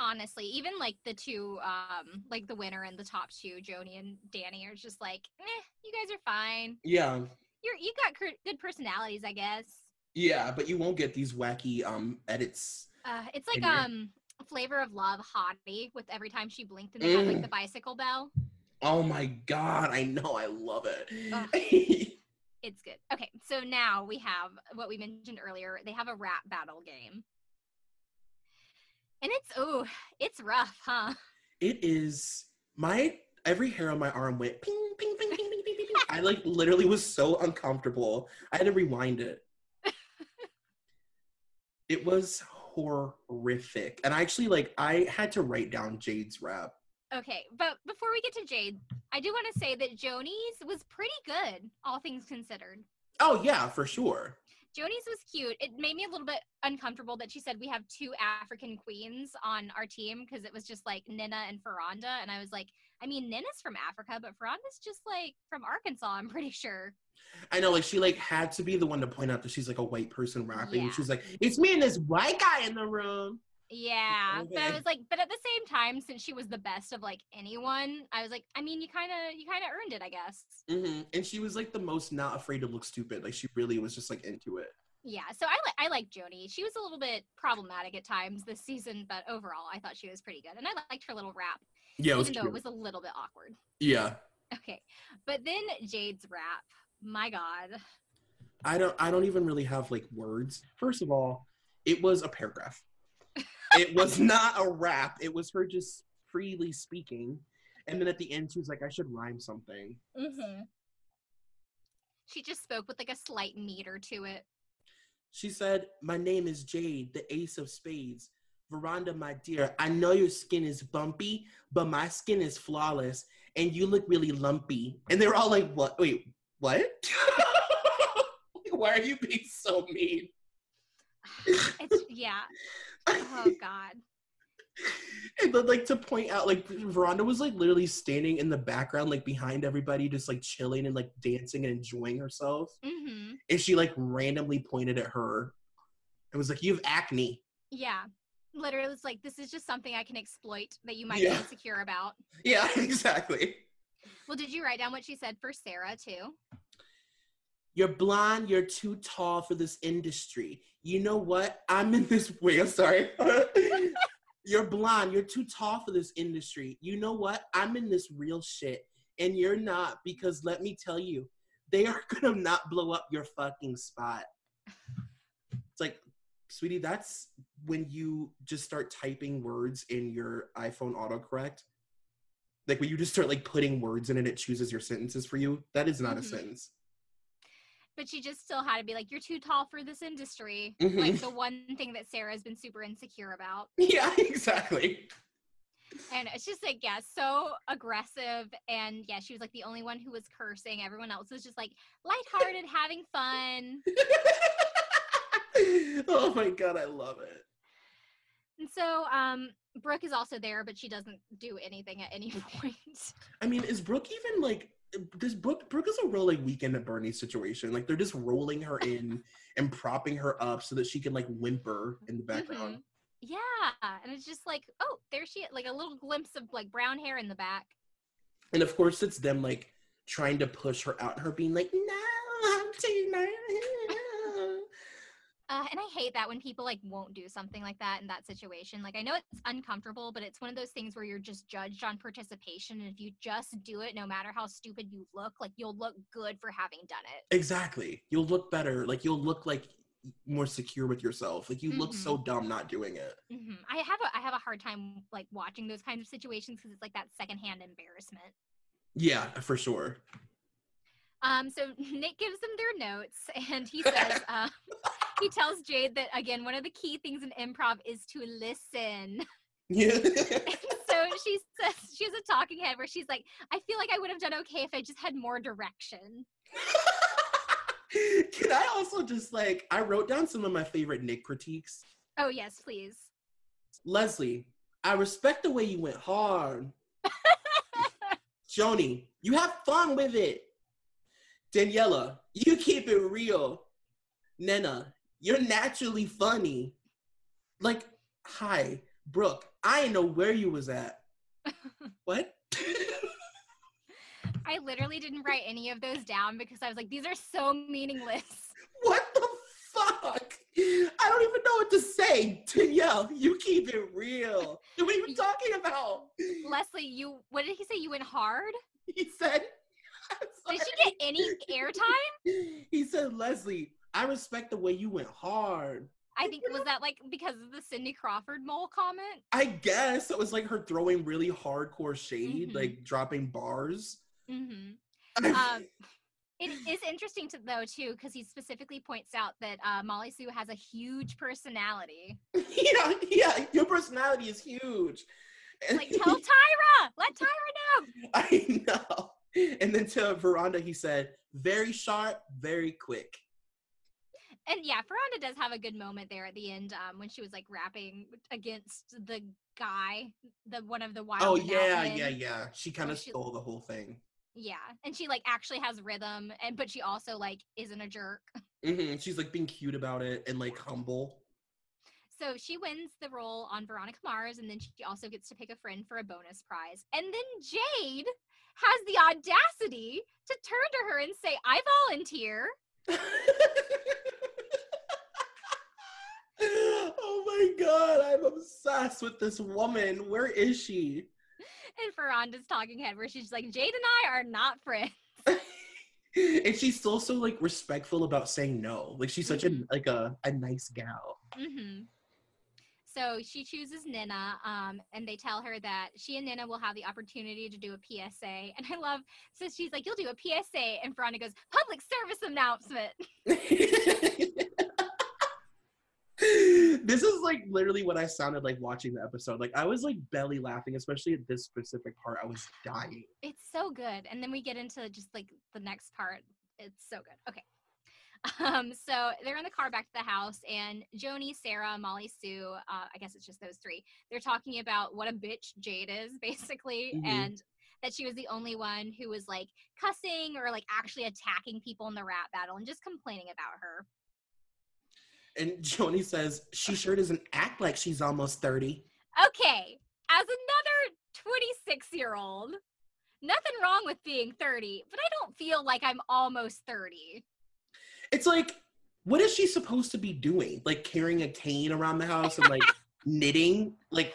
Honestly even like the two um like the winner and the top two joanie and danny are just like eh, you guys are fine. Yeah, you're you got cr- good personalities i guess. Yeah, but you won't get these wacky um edits. uh it's like um flavor of love hottie with every time she blinked and they had like Mm. the bicycle bell. Oh my god, I know, I love it. it's good. Okay so now we have what we mentioned earlier they have a rap battle game and it's oh it's rough huh it is my every hair on my arm went ping ping ping ping ping ping ping. ping. I like literally was so uncomfortable. I had to rewind it. it was horrific. And I actually like I had to write down Jade's rap. Okay, but before we get to Jade, I do want to say that Joanie's was pretty good, all things considered. Oh yeah, for sure. Joanie's was cute. It made me a little bit uncomfortable that she said we have two African queens on our team because it was just like Nina and Furonda. And I was like, I mean, Nina's from Africa, but Furonda's just like from Arkansas, I'm pretty sure. I know, like she like had to be the one to point out that she's like a white person rapping. Yeah. She's like, it's me and this white guy in the room. Yeah, but I was like, but at the same time, since she was the best of like anyone, I was like, I mean, you kind of, you kind of earned it, I guess. hmm And she was like the most not afraid to look stupid. Like she really was just like into it. Yeah, so I like I like Joanie. She was a little bit problematic at times this season, but overall, I thought she was pretty good, and I liked her little rap, Yeah, even though cute. it was a little bit awkward. yeah. Okay, but then Jade's rap, my God, I don't I don't even really have like words. First of all, it was a paragraph. It was not a rap. It was her just freely speaking. And then at the end she was like, I should rhyme something. mm-hmm. she just spoke with like a slight meter to it. She said, My name is Jade, the ace of spades. Furonda, my dear, I know your skin is bumpy, but my skin is flawless, and you look really lumpy. And they were all like, What? Wait, what? Why are you being so mean? It's yeah. Oh God. and then like to point out like Furonda was like literally standing in the background like behind everybody just like chilling and like dancing and enjoying herself Mm-hmm. and she like randomly pointed at her and was like you have acne Yeah. Literally, it's like this is just something I can exploit that you might Yeah. be insecure about. yeah exactly Well, did you write down what she said for Sarah too? You're blonde you're too tall for this industry you know what i'm in this wait i'm sorry you're blonde you're too tall for this industry you know what i'm in this real shit and you're not because let me tell you, they are gonna not blow up your fucking spot. It's like, sweetie, that's when you just start typing words in your iPhone autocorrect. Like when you just start like putting words in it, it chooses your sentences for you. That is not Mhm. a sentence. But she just still had to be like, "You're too tall for this industry." Mhm. Like the one thing that Sarah's been super insecure about. Yeah, exactly. And it's just like, yeah, so aggressive. And yeah, she was like the only one who was cursing. Everyone else was just like lighthearted, having fun. oh my god, I love it. And so um Brooke is also there, but she doesn't do anything at any point. I mean, is Brooke even like this Brooke Brooke is a real like weekend at Bernie situation. Like they're just rolling her in and propping her up so that she can like whimper in the background. Mhm. Yeah. And it's just like, oh, there she is, like a little glimpse of like brown hair in the back. And of course it's them like trying to push her out and her being like, No, I'm too nervous. Uh, and I hate that when people like won't do something like that in that situation. Like I know it's uncomfortable, but it's one of those things where you're just judged on participation. And if you just do it, no matter how stupid you look, like you'll look good for having done it. Exactly. You'll look better. Like you'll look like more secure with yourself. Like you look so dumb not doing it. hmm I have a I have a hard time like watching those kinds of situations because it's like that secondhand embarrassment. Yeah, for sure. Um, so Nick gives them their notes, and he says, uh, he tells Jade that again, one of the key things in improv is to listen. Yeah. so she says she has a talking head where she's like, I feel like I would have done okay if I just had more direction. Can I also just like I wrote down some of my favorite Nick critiques. Oh yes, please. Leslie, I respect the way you went hard. Joanie, you have fun with it. Daniela, you keep it real. Nena, you're naturally funny. Like, hi, Brooke, I didn't know where you was at. what? I literally didn't write any of those down because I was like, these are so meaningless. what the fuck? I don't even know what to say. Danielle, you keep it real. What are you talking about? Leslie, you what did he say? You went hard? He said, Did she get any airtime? he said, Leslie, I respect the way you went hard. I think was that like because of the Cindy Crawford mole comment? I guess it was like her throwing really hardcore shade, Mhm. like dropping bars. Mm-hmm. Um, it is interesting to though too because he specifically points out that uh, Molly Sue has a huge personality. yeah, yeah, your personality is huge. Like, tell Tyra, let Tyra know. I know. And then to Furonda, he said, very sharp, very quick. And yeah, Furonda does have a good moment there at the end um, when she was like rapping against the guy, the one of the wild. Oh, yeah, men. yeah, yeah. She kind Oh, of stole the whole thing. Yeah, and she like actually has rhythm, and but she also like isn't a jerk. hmm She's like being cute about it and like humble. So she wins the role on Veronica Mars, and then she also gets to pick a friend for a bonus prize. And then Jade has the audacity to turn to her and say, "I volunteer." oh my god, I'm obsessed with this woman. Where is she? And Furonda's talking head, where she's like, "Jade and I are not friends." and she's still so like respectful about saying no. Like she's such Mhm. a like a, a nice gal. hmm So she chooses Nina, um, and they tell her that she and Nina will have the opportunity to do a PSA. And I love, so she's like, "You'll do a PSA," and Veronica goes, "Public service announcement." this is like literally what I sounded like watching the episode. Like I was like belly laughing, especially at this specific part. I was dying. It's so good. And then we get into just like the next part. It's so good. Okay. Um, so they're in the car back to the house, and Joanie, Sarah, Molly, Sue, uh, I guess it's just those three. They're talking about what a bitch Jade is, basically, Mhm. and that she was the only one who was like cussing or like actually attacking people in the rap battle and just complaining about her. And Joanie says she sure doesn't act like she's almost 30. Okay, as another 26 year old, nothing wrong with being 30, but I don't feel like I'm almost 30. It's like, what is she supposed to be doing? Like carrying a cane around the house and like knitting? Like,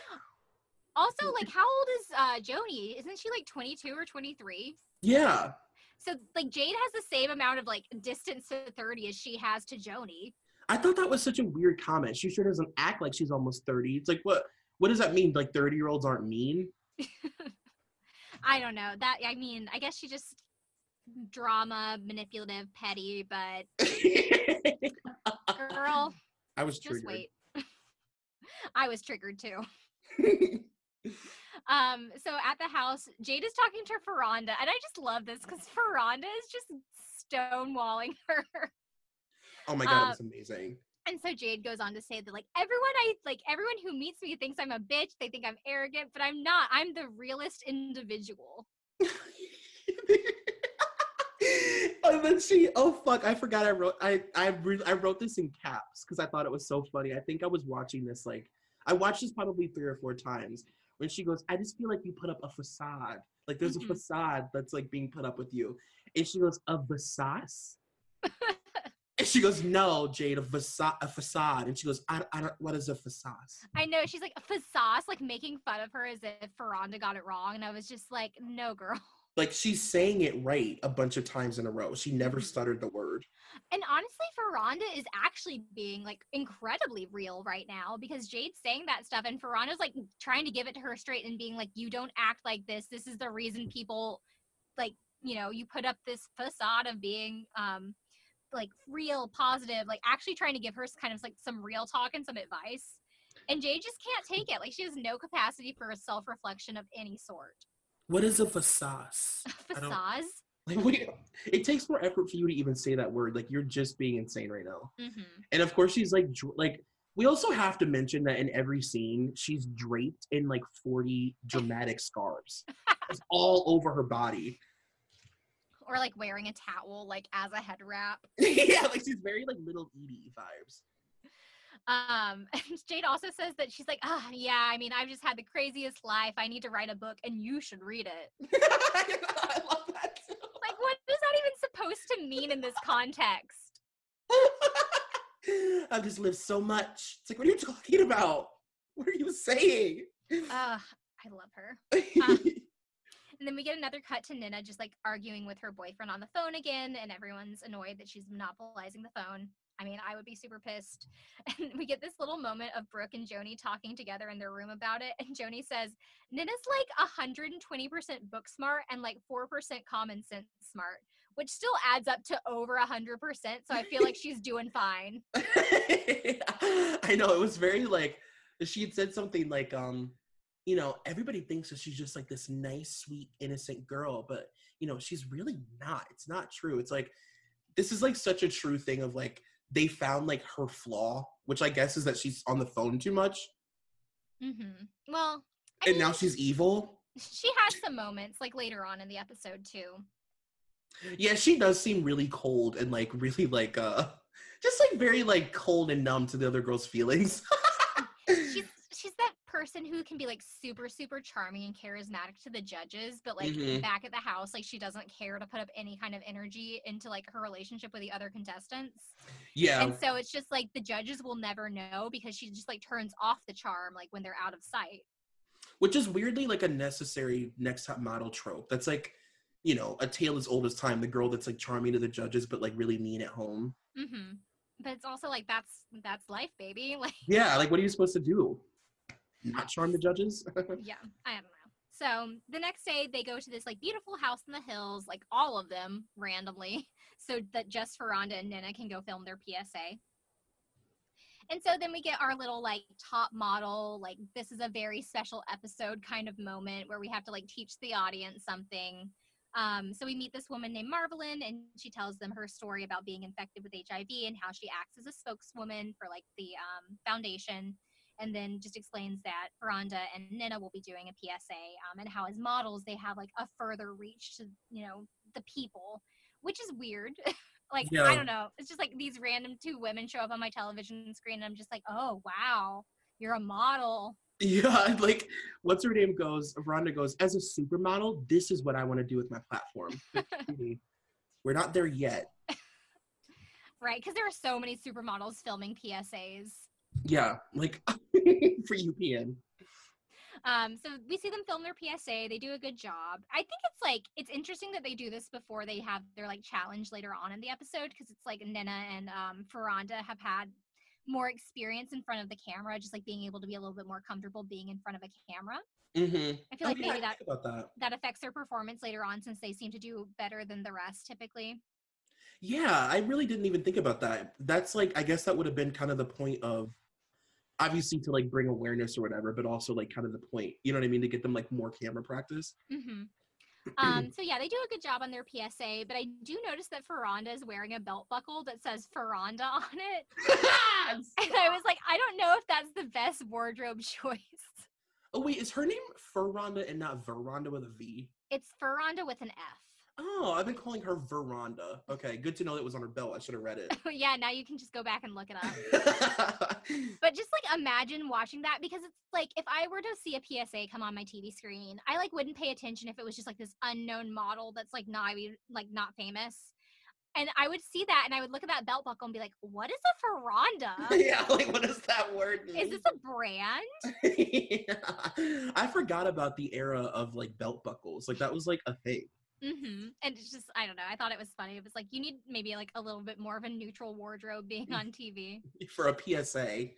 Also, like, how old is uh Joanie. Isn't she like 22 or 23? Yeah. So like Jade has the same amount of like distance to 30 as she has to Joanie. I thought that was such a weird comment. She sure doesn't act like she's almost 30. It's like what what does that mean? Like 30 year olds aren't mean? I don't know. That I mean, I guess she just drama, manipulative, petty, but girl, I was triggered. just wait. I was triggered too. Um, so at the house, Jade is talking to Furonda, and I just love this because Furonda is just stonewalling her. Oh my god, Uh, it's amazing. And so Jade goes on to say that like everyone I like everyone who meets me thinks I'm a bitch. They think I'm arrogant, but I'm not. I'm the realest individual. and then she, oh fuck, I forgot I wrote I I re- I wrote this in caps because I thought it was so funny. I think I was watching this like I watched this probably three or four times. When she goes, I just feel like you put up a facade. Like there's Mhm. a facade that's like being put up with you. And she goes, a facade? and she goes, no, Jade, a facade. A facade. And she goes, I, I don't. What is a facade? I know she's like a facade, like making fun of her as if Furonda got it wrong, and I was just like, no, girl. Like she's saying it right a bunch of times in a row. She never Mhm. stuttered the word. And honestly, Furonda is actually being like incredibly real right now because Jade's saying that stuff, and Furonda's like trying to give it to her straight and being like, "You don't act like this. This is the reason people like you know you put up this facade of being um like real, positive, like actually trying to give her kind of like some real talk and some advice." And Jade just can't take it. Like she has no capacity for a self reflection of any sort. What is a facade? I. Like, wait, it takes more effort for you to even say that word. Like, you're just being insane right now. Mm-hmm. And of course, she's like, dr- like, we also have to mention that in every scene, she's draped in like 40 dramatic scarves. It's all over her body. Or like wearing a towel, like as a head wrap. yeah, like she's very like little Edie vibes. Um, and Jade also says that she's like, ah, yeah, I mean, I've just had the craziest life. I need to write a book and you should read it. I love that. too. Like, what is that even supposed to mean in this context? I've just lived so much. It's like, what are you talking about? What are you saying? Ugh, I love her. Uh, And then we get another cut to Nina just like arguing with her boyfriend on the phone again, and everyone's annoyed that she's monopolizing the phone. I mean, I would be super pissed. And we get this little moment of Brooke and Joanie talking together in their room about it. And Joanie says, Nina's like 120% book smart and like 4% common sense smart, which still adds up to over 100%. So I feel like she's doing fine. I know it was very like she had said something like um you know everybody thinks that she's just like this nice sweet innocent girl but you know she's really not. It's not true. It's like this is like such a true thing of like they found like her flaw which i guess is that she's on the phone too much. Mm-hmm. Well, I and now she's evil? She has some moments like later on in the episode too. yeah she does seem really cold and like really like uh just like very like cold and numb to the other girl's feelings. she's she's that person who can be like super super charming and charismatic to the judges but like Mhm. back at the house like she doesn't care to put up any kind of energy into like her relationship with the other contestants yeah and so it's just like the judges will never know because she just like turns off the charm like when they're out of sight which is weirdly like a necessary next top model trope. That's like, you know, a tale as old as time. The girl that's like charming to the judges, but like really mean at home. hmm but it's also like that's that's life baby like Yeah, like what are you supposed to do? Not charm the judges? yeah i don't know so the next day they go to this like beautiful house in the hills like all of them randomly so that just Furonda and Nina can go film their PSA. And so then we get our little like top model, like this is a very special episode kind of moment where we have to like teach the audience something. Um, so we meet this woman named Marvelyn, and she tells them her story about being infected with HIV and how she acts as a spokeswoman for like the um, foundation. And then just explains that Veranda and Nina will be doing a PSA, um, and how as models they have like a further reach to you know the people, which is weird. like I don't know, it's just like these random two women show up on my television screen, and I'm just like, oh wow, you're a model. yeah, like what's her name goes, Rhonda goes, as a supermodel, this is what I want to do with my platform. We're not there yet. right? Because there are so many supermodels filming PSAs. Yeah, like for UPN. Um, so we see them film their PSA. They do a good job. I think it's like it's interesting that they do this before they have their like challenge later on in the episode because it's like Nina and um, Furonda have had more experience in front of the camera, just like being able to be a little bit more comfortable being in front of a camera. Mm-hmm. I feel like maybe that that. that affects their performance later on since they seem to do better than the rest typically. Yeah, I really didn't even think about that. That's like I guess that would have been kind of the point of obviously to like bring awareness or whatever, but also like kind of the point. You know what I mean? To get them like more camera practice. hmm Um, so yeah, they do a good job on their PSA, but I do notice that Furonda is wearing a belt buckle that says Furonda on it. And I was like, I don't know if that's the best wardrobe choice. oh wait, is her name Furonda and not Veranda with a V? It's Furonda with an F. Oh, I've been calling her Veranda. Okay, good to know that was on her belt. I should have read it. yeah, now you can just go back and look it up. But just like imagine watching that because it's like if I were to see a PSA come on my TV screen, I like wouldn't pay attention if it was just like this unknown model that's like not like not famous. And I would see that and I would look at that belt buckle and be like, what is a Furonda? yeah, like what does that word mean? Is this a brand? yeah. I forgot about the era of like belt buckles. Like that was like a thing. Hmm And it's just, I don't know. I thought it was funny. It was like, you need maybe like a little bit more of a neutral wardrobe being on TV For a PSA.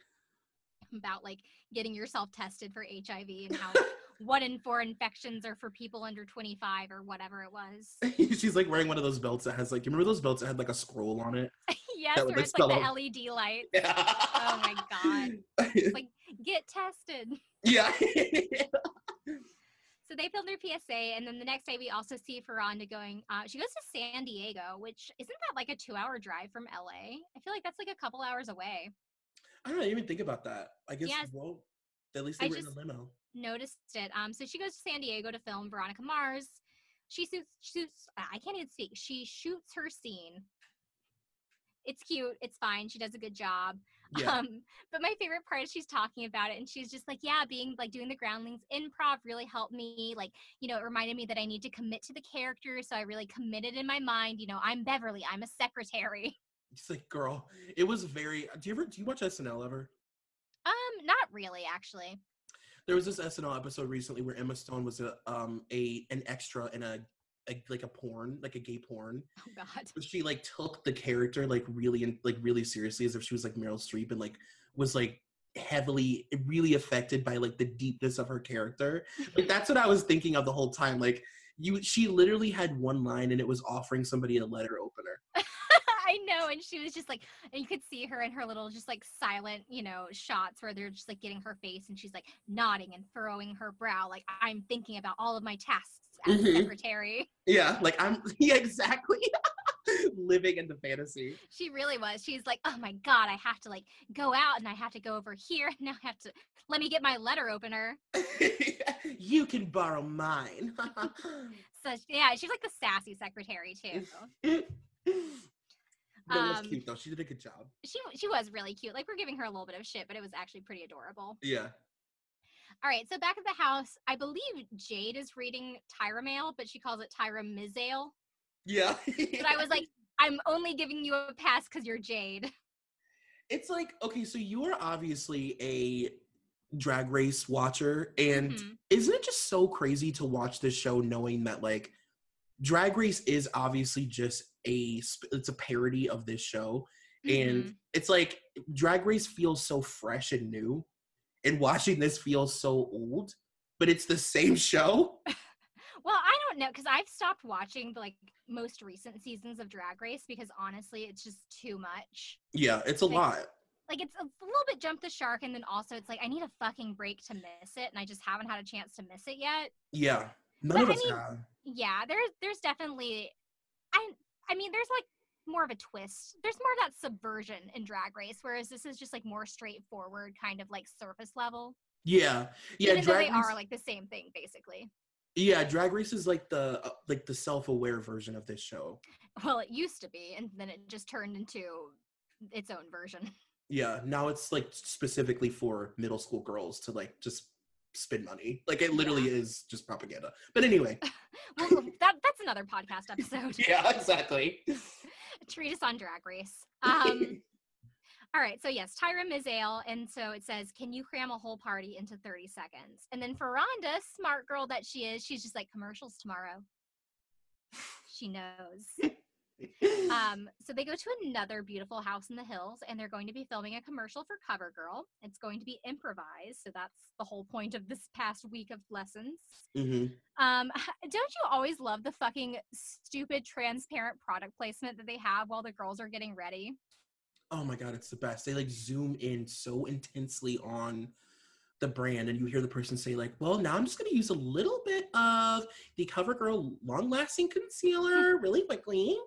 about like getting yourself tested for HIV and how one in four infections are for people under 25 or whatever it was. She's like wearing one of those belts that has like you remember those belts that had like a scroll on it? yes, That where like, it's like the out- LED light. Yeah. Oh my god. Like, get tested. yeah. So they filmed their PSA, and then the next day we also see Furonda going. Uh, she goes to San Diego, which isn't that like a two-hour drive from LA? I feel like that's like a couple hours away. I don't even think about that. I guess Yes. well at least they I were just- in a limo. Noticed it. Um, so she goes to San Diego to film Veronica Mars. She shoots. shoots I can't even speak. She shoots her scene. It's cute. It's fine. She does a good job. Yeah. Um, but my favorite part is she's talking about it and she's just like, yeah, being like doing the groundlings improv really helped me. Like, you know, it reminded me that I need to commit to the character. So I really committed in my mind, you know, I'm Beverly, I'm a secretary. It's like, girl, it was very do you ever do you watch SNL ever? Um, not really, actually. There was this SNL episode recently where Emma Stone was a um a an extra in a, a like a porn, like a gay porn. Oh God. She like took the character like really and like really seriously as if she was like Meryl Streep and like was like heavily really affected by like the deepness of her character. Like that's what I was thinking of the whole time. Like you she literally had one line and it was offering somebody a letter opener. I know. And she was just like, and you could see her in her little, just like silent, you know, shots where they're just like getting her face and she's like nodding and furrowing her brow. Like, I'm thinking about all of my tasks Mhm. secretary. Yeah, like I'm yeah, exactly. Living in the fantasy. She really was. She's like, oh my God, I have to like go out and I have to go over here. And now I have to let me get my letter opener. you can borrow mine. So yeah, she's like the sassy secretary too. that was Um, cute though. She did a good job. She she was really cute. Like we're giving her a little bit of shit, but it was actually pretty adorable. Yeah. All right, so back at the house, I believe Jade is reading Tyra Mail, but she calls it Tyra Mizail. Yeah. But I was like, I'm only giving you a pass because you're Jade. it's like, okay, so you are obviously a drag race watcher, and Mhm. isn't it just so crazy to watch this show knowing that like drag race is obviously just a it's a parody of this show and Mhm. it's like drag race feels so fresh and new and watching this feels so old but it's the same show Well, I don't know because I've stopped watching the like most recent seasons of Drag Race because honestly, it's just too much. yeah it's a Like, lot Like it's a little bit jump the shark, and then also it's like I need a fucking break to miss it, and I just haven't had a chance to miss it yet. yeah none But of I us mean, have Yeah, there's there's definitely, I I mean, there's like more of a twist. There's more of that subversion in Drag Race, whereas this is just like more straightforward, kind of like surface level. yeah yeah even though drag they race, are like the same thing basically. yeah drag race is like the uh, like the self-aware version of this show Well, it used to be, and then it just turned into its own version. Yeah, now it's like specifically for middle school girls to like just spend money. Like it literally is just propaganda. But anyway. Well, that that's another podcast episode. yeah, exactly. Treat us on Drag Race. Um, All right, so yes, Tyra Mizael, and so it says, "Can you cram a whole party into 30 seconds?" And then Furonda, smart girl that she is, she's just like commercials tomorrow. She knows. um, so they go to another beautiful house in the hills, and they're going to be filming a commercial for CoverGirl. It's going to be improvised, so that's the whole point of this past week of lessons. hmm Um, don't you always love the fucking stupid transparent product placement that they have while the girls are getting ready? Oh my god, it's the best. They like zoom in so intensely on the brand, and you hear the person say like, "Well, now I'm just going to use a little bit of the CoverGirl long-lasting concealer really quickly."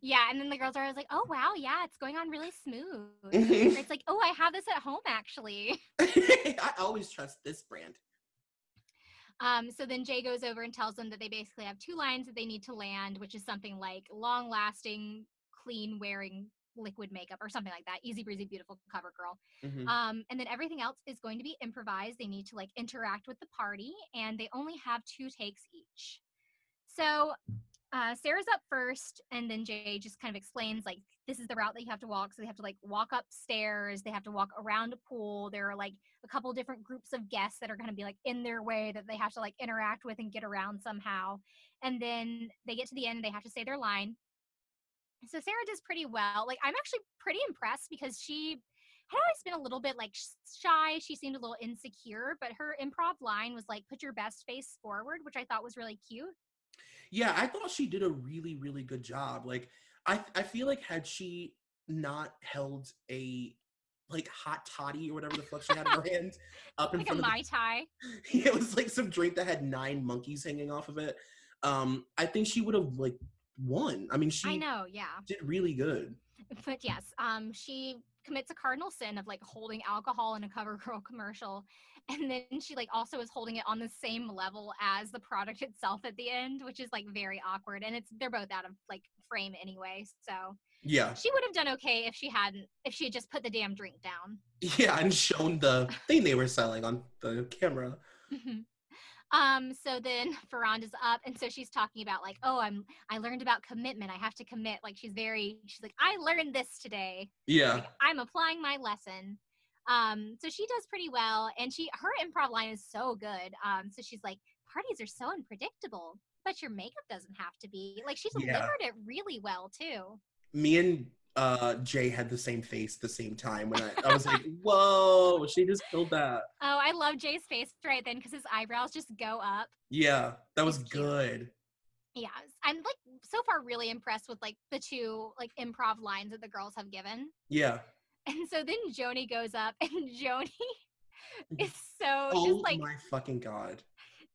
Yeah, and then the girls are always like, "Oh wow, yeah, it's going on really smooth." Mhm. It's like, "Oh, I have this at home actually." I always trust this brand. Um, so then Jay goes over and tells them that they basically have two lines that they need to land, which is something like long-lasting, clean wearing liquid makeup or something like that. Easy breezy, beautiful cover girl. Mhm. Um, and then everything else is going to be improvised. They need to like interact with the party, and they only have two takes each. So uh, Sarah's up first, and then Jay just kind of explains like this is the route that you have to walk. So they have to like walk upstairs, they have to walk around a pool. There are like a couple different groups of guests that are going to be like in their way that they have to like interact with and get around somehow. And then they get to the end, they have to say their line. So Sarah does pretty well. Like I'm actually pretty impressed because she had always been a little bit like shy. She seemed a little insecure, but her improv line was like "put your best face forward," which I thought was really cute. Yeah, I thought she did a really, really good job. Like, I I feel like had she not held a like hot toddy or whatever the fuck she had in her hand up in Like a front of the mai tai. it was like some drink that had nine monkeys hanging off of it. Um, I think she would have like won. I mean, she I know, yeah. did really good. But yes, um, she commits a cardinal sin of like holding alcohol in a CoverGirl commercial, and then she like also is holding it on the same level as the product itself at the end, which is like very awkward. And it's they're both out of like frame anyway, so Yeah, she would have done okay if she hadn't if she had just put the damn drink down. yeah, and shown the thing they were selling on the camera. Mhm. um so then Furonda's up and so she's talking about like oh i'm i learned about commitment i have to commit like she's very she's like i learned this today Yeah, like, i'm applying my lesson um so she does pretty well and she her improv line is so good um so she's like parties are so unpredictable but your makeup doesn't have to be like she Yeah. delivered it really well too me and uh Jay had the same face at the same time when I, I was like, whoa, she just killed that. oh i love jay's face right then because his eyebrows just go up Yeah, that was good. yeah i'm like so far really impressed with like the two like improv lines that the girls have given Yeah. And so then joanie goes up and joanie is so Oh just like Oh my fucking god.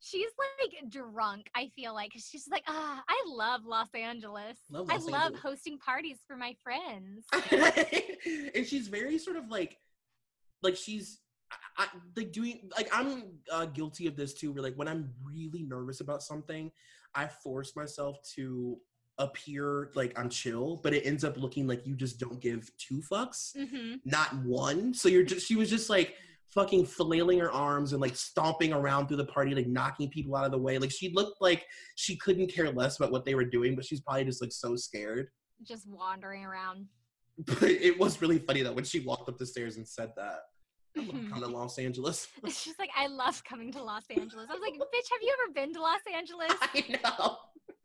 she's like drunk i feel like she's like ah i love los angeles Love i Los love Angeles." hosting parties for my friends and she's very sort of like like she's I, I, like doing like i'm uh, guilty of this too where like when i'm really nervous about something i force myself to appear like i'm chill but it ends up looking like you just don't give two fucks hmm not one. So you're just she was just like fucking flailing her arms and like stomping around through the party like knocking people out of the way. Like she looked like she couldn't care less about what they were doing but she's probably just like so scared. Just wandering around. But it was really funny that when she walked up the stairs and said that. I love coming to Los Angeles. she's like i love coming to los angeles. I was like bitch have you ever been to los angeles? I know.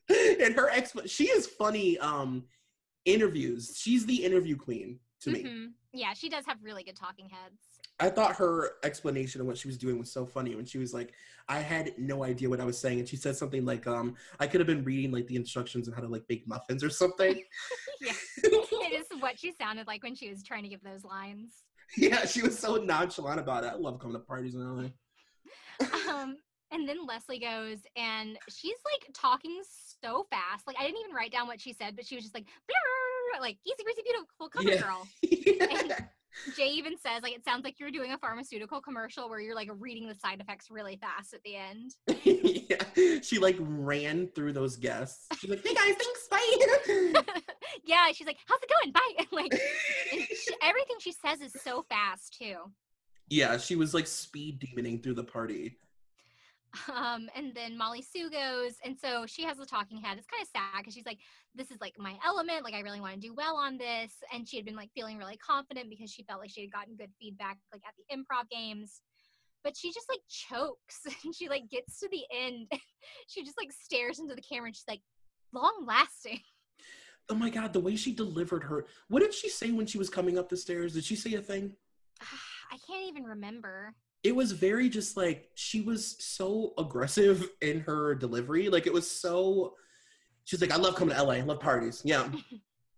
And her ex, she is funny. Um, interviews. She's the interview queen to me. Mhm. yeah she does have really good talking heads I thought her explanation of what she was doing was so funny when she was like, "I had no idea what I was saying," and she said something like, "Um, I could have been reading like the instructions on how to like bake muffins or something." yeah it is what she sounded like when she was trying to give those lines yeah, she was so nonchalant about it. I love coming to parties in LA. um and then leslie goes and she's like talking so fast like i didn't even write down what she said but she was just like like easy breezy beautiful cover Yeah. girl jay even says like it sounds like you're doing a pharmaceutical commercial where you're like reading the side effects really fast at the end yeah, she like ran through those guests. She's like, "Hey guys, thanks, bye." yeah she's like how's it going bye like and she, everything she says is so fast too yeah, she was like speed demoning through the party. Um, and then Mollie Sue goes, and so she has the talking head. It's kind of sad because she's like, "This is like my element. Like I really want to do well on this." And she had been like feeling really confident because she felt like she had gotten good feedback like at the improv games. But she just like chokes and she like gets to the end. she just like stares into the camera and she's like, "Long lasting." Oh my god, the way she delivered her. What did she say when she was coming up the stairs? Did she say a thing? I can't even remember. It was very just like she was so aggressive in her delivery. Like it was so. She's like, I love coming to LA. I love parties. Yeah,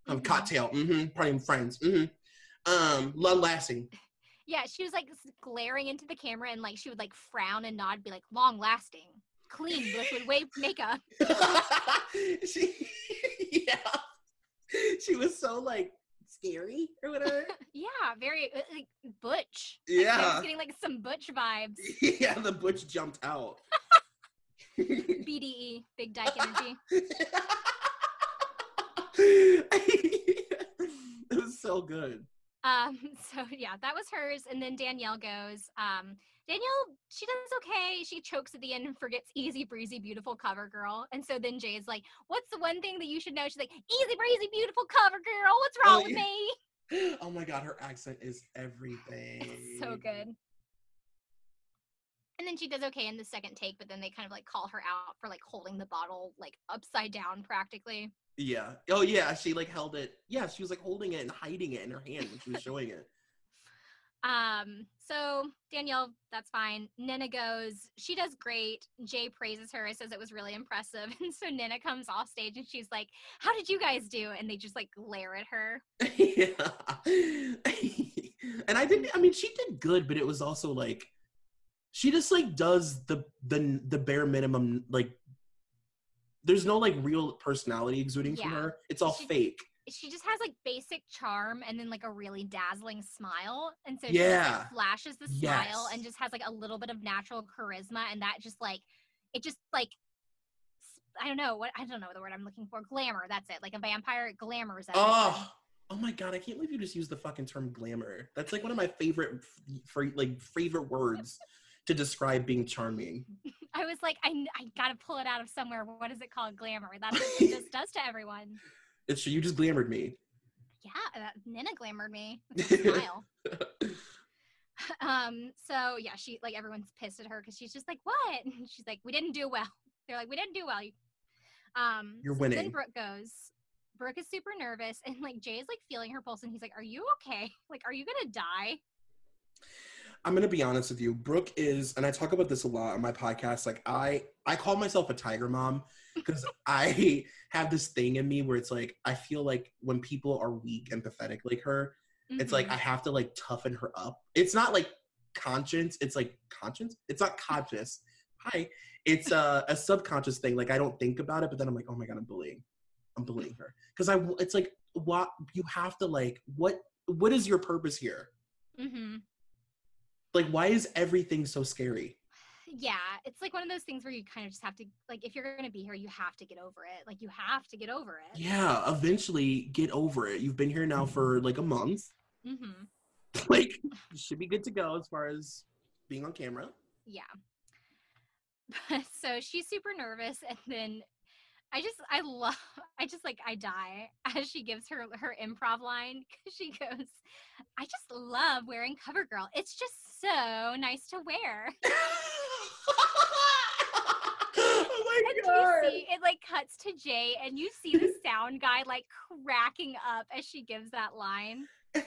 a Mhm. cocktail. Mm-hmm. Partying with friends. Mm-hmm. Um, long lasting. Yeah, she was like glaring into the camera and like she would like frown and nod, be like, long lasting, clean, liquid wave makeup. she, yeah, she was so like scary or whatever. Yeah, very uh, like butch. Like, I Yeah. was getting like some butch vibes. yeah, the butch jumped out. BDE, big dyke energy. it was so good. Um, so yeah, that was hers. And then Danielle goes, um, Danielle, she does okay. She chokes at the end and forgets easy breezy, beautiful cover girl. And so then Jay's like, What's the one thing that you should know? She's like, Easy breezy, beautiful cover girl. What's Oh, wrong with me? Oh my god, her accent is everything. It's so good. And then she does okay in the second take, but then they kind of like call her out for like holding the bottle like upside down practically. Yeah. Oh yeah, she like held it. Yeah, she was like holding it and hiding it in her hand when she was showing it. Um, so Danielle, that's fine. Nina goes, she does great. Jay praises her, says it was really impressive. And so Nina comes off stage and she's like, How did you guys do? And they just like glare at her. yeah. and I didn't I mean she did good, but it was also like she just like does the the the bare minimum like there's no like real personality exuding from her. It's all She- fake. She just has like basic charm and then like a really dazzling smile. And so she like, flashes the smile and just has like a little bit of natural charisma. And that just like, it just like, I don't know what, I don't know the word I'm looking for. Glamour. That's it. Like a vampire it glamours. Oh, oh my god! I can't believe you just used the fucking term glamour. That's like one of my favorite, f- for like favorite words to describe being charming. I was like, I, I gotta pull it out of somewhere. What is it called? Glamour. That's what it just does to everyone. It's. You just glamored me. Yeah, that, Nina glamored me with her smile. um. So yeah, she like everyone's pissed at her because she's just like, what? And she's like, we didn't do well. They're like, we didn't do well. Um. You're so Then winning. Brooke goes. Brooke is super nervous, and like Jay is like feeling her pulse, and he's like, "Are you okay? Like, are you gonna die?" I'm gonna be honest with you. Brooke is, and I talk about this a lot on my podcast. Like I, I call myself a tiger mom because I have this thing in me where it's like I feel like when people are weak and pathetic like her, it's like Mhm. I have to like toughen her up. It's not like conscience. It's like conscience. It's not conscious. Hi. It's a, a subconscious thing. Like I don't think about it, but then I'm like, oh my god, I'm bullying. I'm bullying her because I. It's like what you have to like. What what is your purpose here? Mm-hmm. Like why is everything so scary? Yeah it's like one of those things where you kind of just have to like if you're gonna be here you have to get over it like you have to get over it Yeah, eventually get over it. You've been here now for like a month. mm-hmm Like you should be good to go as far as being on camera. yeah so she's super nervous and then i just i love i just like i die as she gives her her improv line because she goes i just love wearing cover girl it's just so nice to wear oh my and god. you see it like cuts to jay and you see the sound guy like cracking up as she gives that line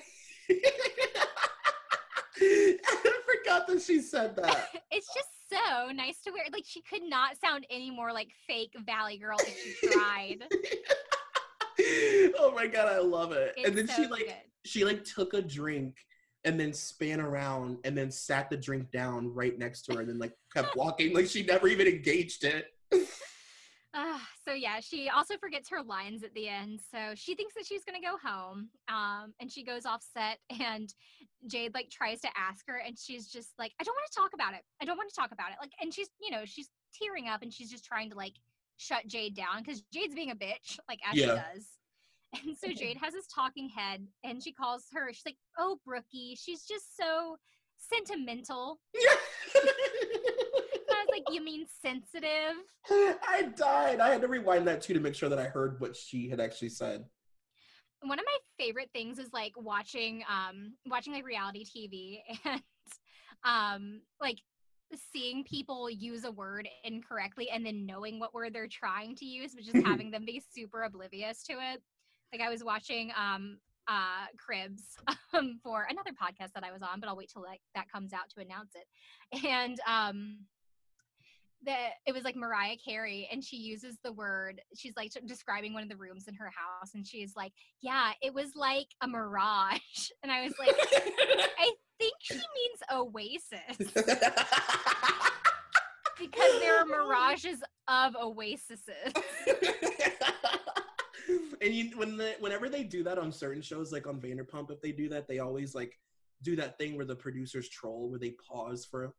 I forgot that she said that. it's just so nice to wear. Like she could not sound any more like fake Valley Girl if she tried. oh my god, I love it. It's and then so she like good. she like took a drink and then span around and then sat the drink down right next to her and then like kept walking like she never even engaged it. Ah, so yeah, she also forgets her lines at the end. So she thinks that she's gonna go home. Um, and she goes off set and Jade like tries to ask her and she's just like, I don't want to talk about it. I don't want to talk about it. Like and she's, you know, she's tearing up and she's just trying to like shut Jade down because Jade's being a bitch, like as Yeah. she does. And so Jade has this talking head and she calls her, she's like, Oh, Brookie, she's just so sentimental. I was like, you mean sensitive? I died. I had to rewind that too to make sure that I heard what she had actually said. One of my favorite things is like watching um watching like reality TV and um like seeing people use a word incorrectly and then knowing what word they're trying to use, but just having them be super oblivious to it. Like I was watching um uh Cribs um for another podcast that I was on, but I'll wait till like that comes out to announce it. And um the it was like Mariah Carey and she uses the word she's like describing one of the rooms in her house and she's like, "Yeah, it was like a mirage." And I was like, I think she means oasis because there are mirages of oases. and you, when the, whenever they do that on certain shows, like on Vanderpump, if they do that, they always like do that thing where the producers troll, where they pause for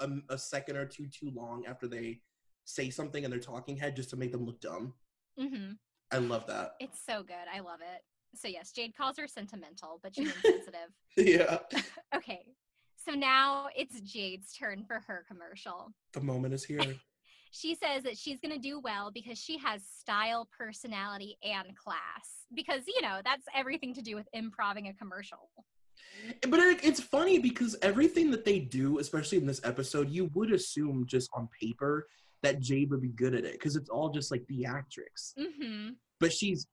a, a second or two too long after they say something in their talking head just to make them look dumb. Mm-hmm. I love that. It's so good. I love it. So yes, Jade calls her sentimental, but she's means sensitive. Yeah. Okay. So now it's Jade's turn for her commercial. The moment is here. She says that she's going to do well because she has style, personality, and class. Because, you know, that's everything to do with improving a commercial. But it, it's funny because everything that they do, especially in this episode, you would assume just on paper that Jade would be good at it because it's all just like theatrics. Mm-hmm. But she's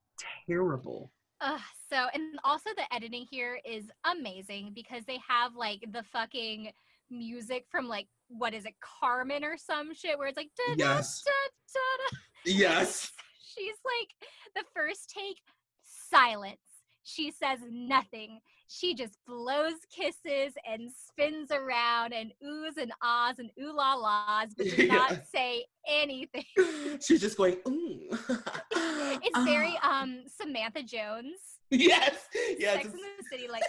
terrible. Uh, so, and also the editing here is amazing because they have like the fucking music from like, what is it, Carmen or some shit where it's like, da, Yes. da, da. Yes. She's like, the first take, silence. She says nothing. She just blows kisses and spins around and oohs and ahs and ooh la la's, but does Yeah. not say anything. She's just going, ooh. It's very um Samantha Jones. Yes. Yes. Sex in the City, like,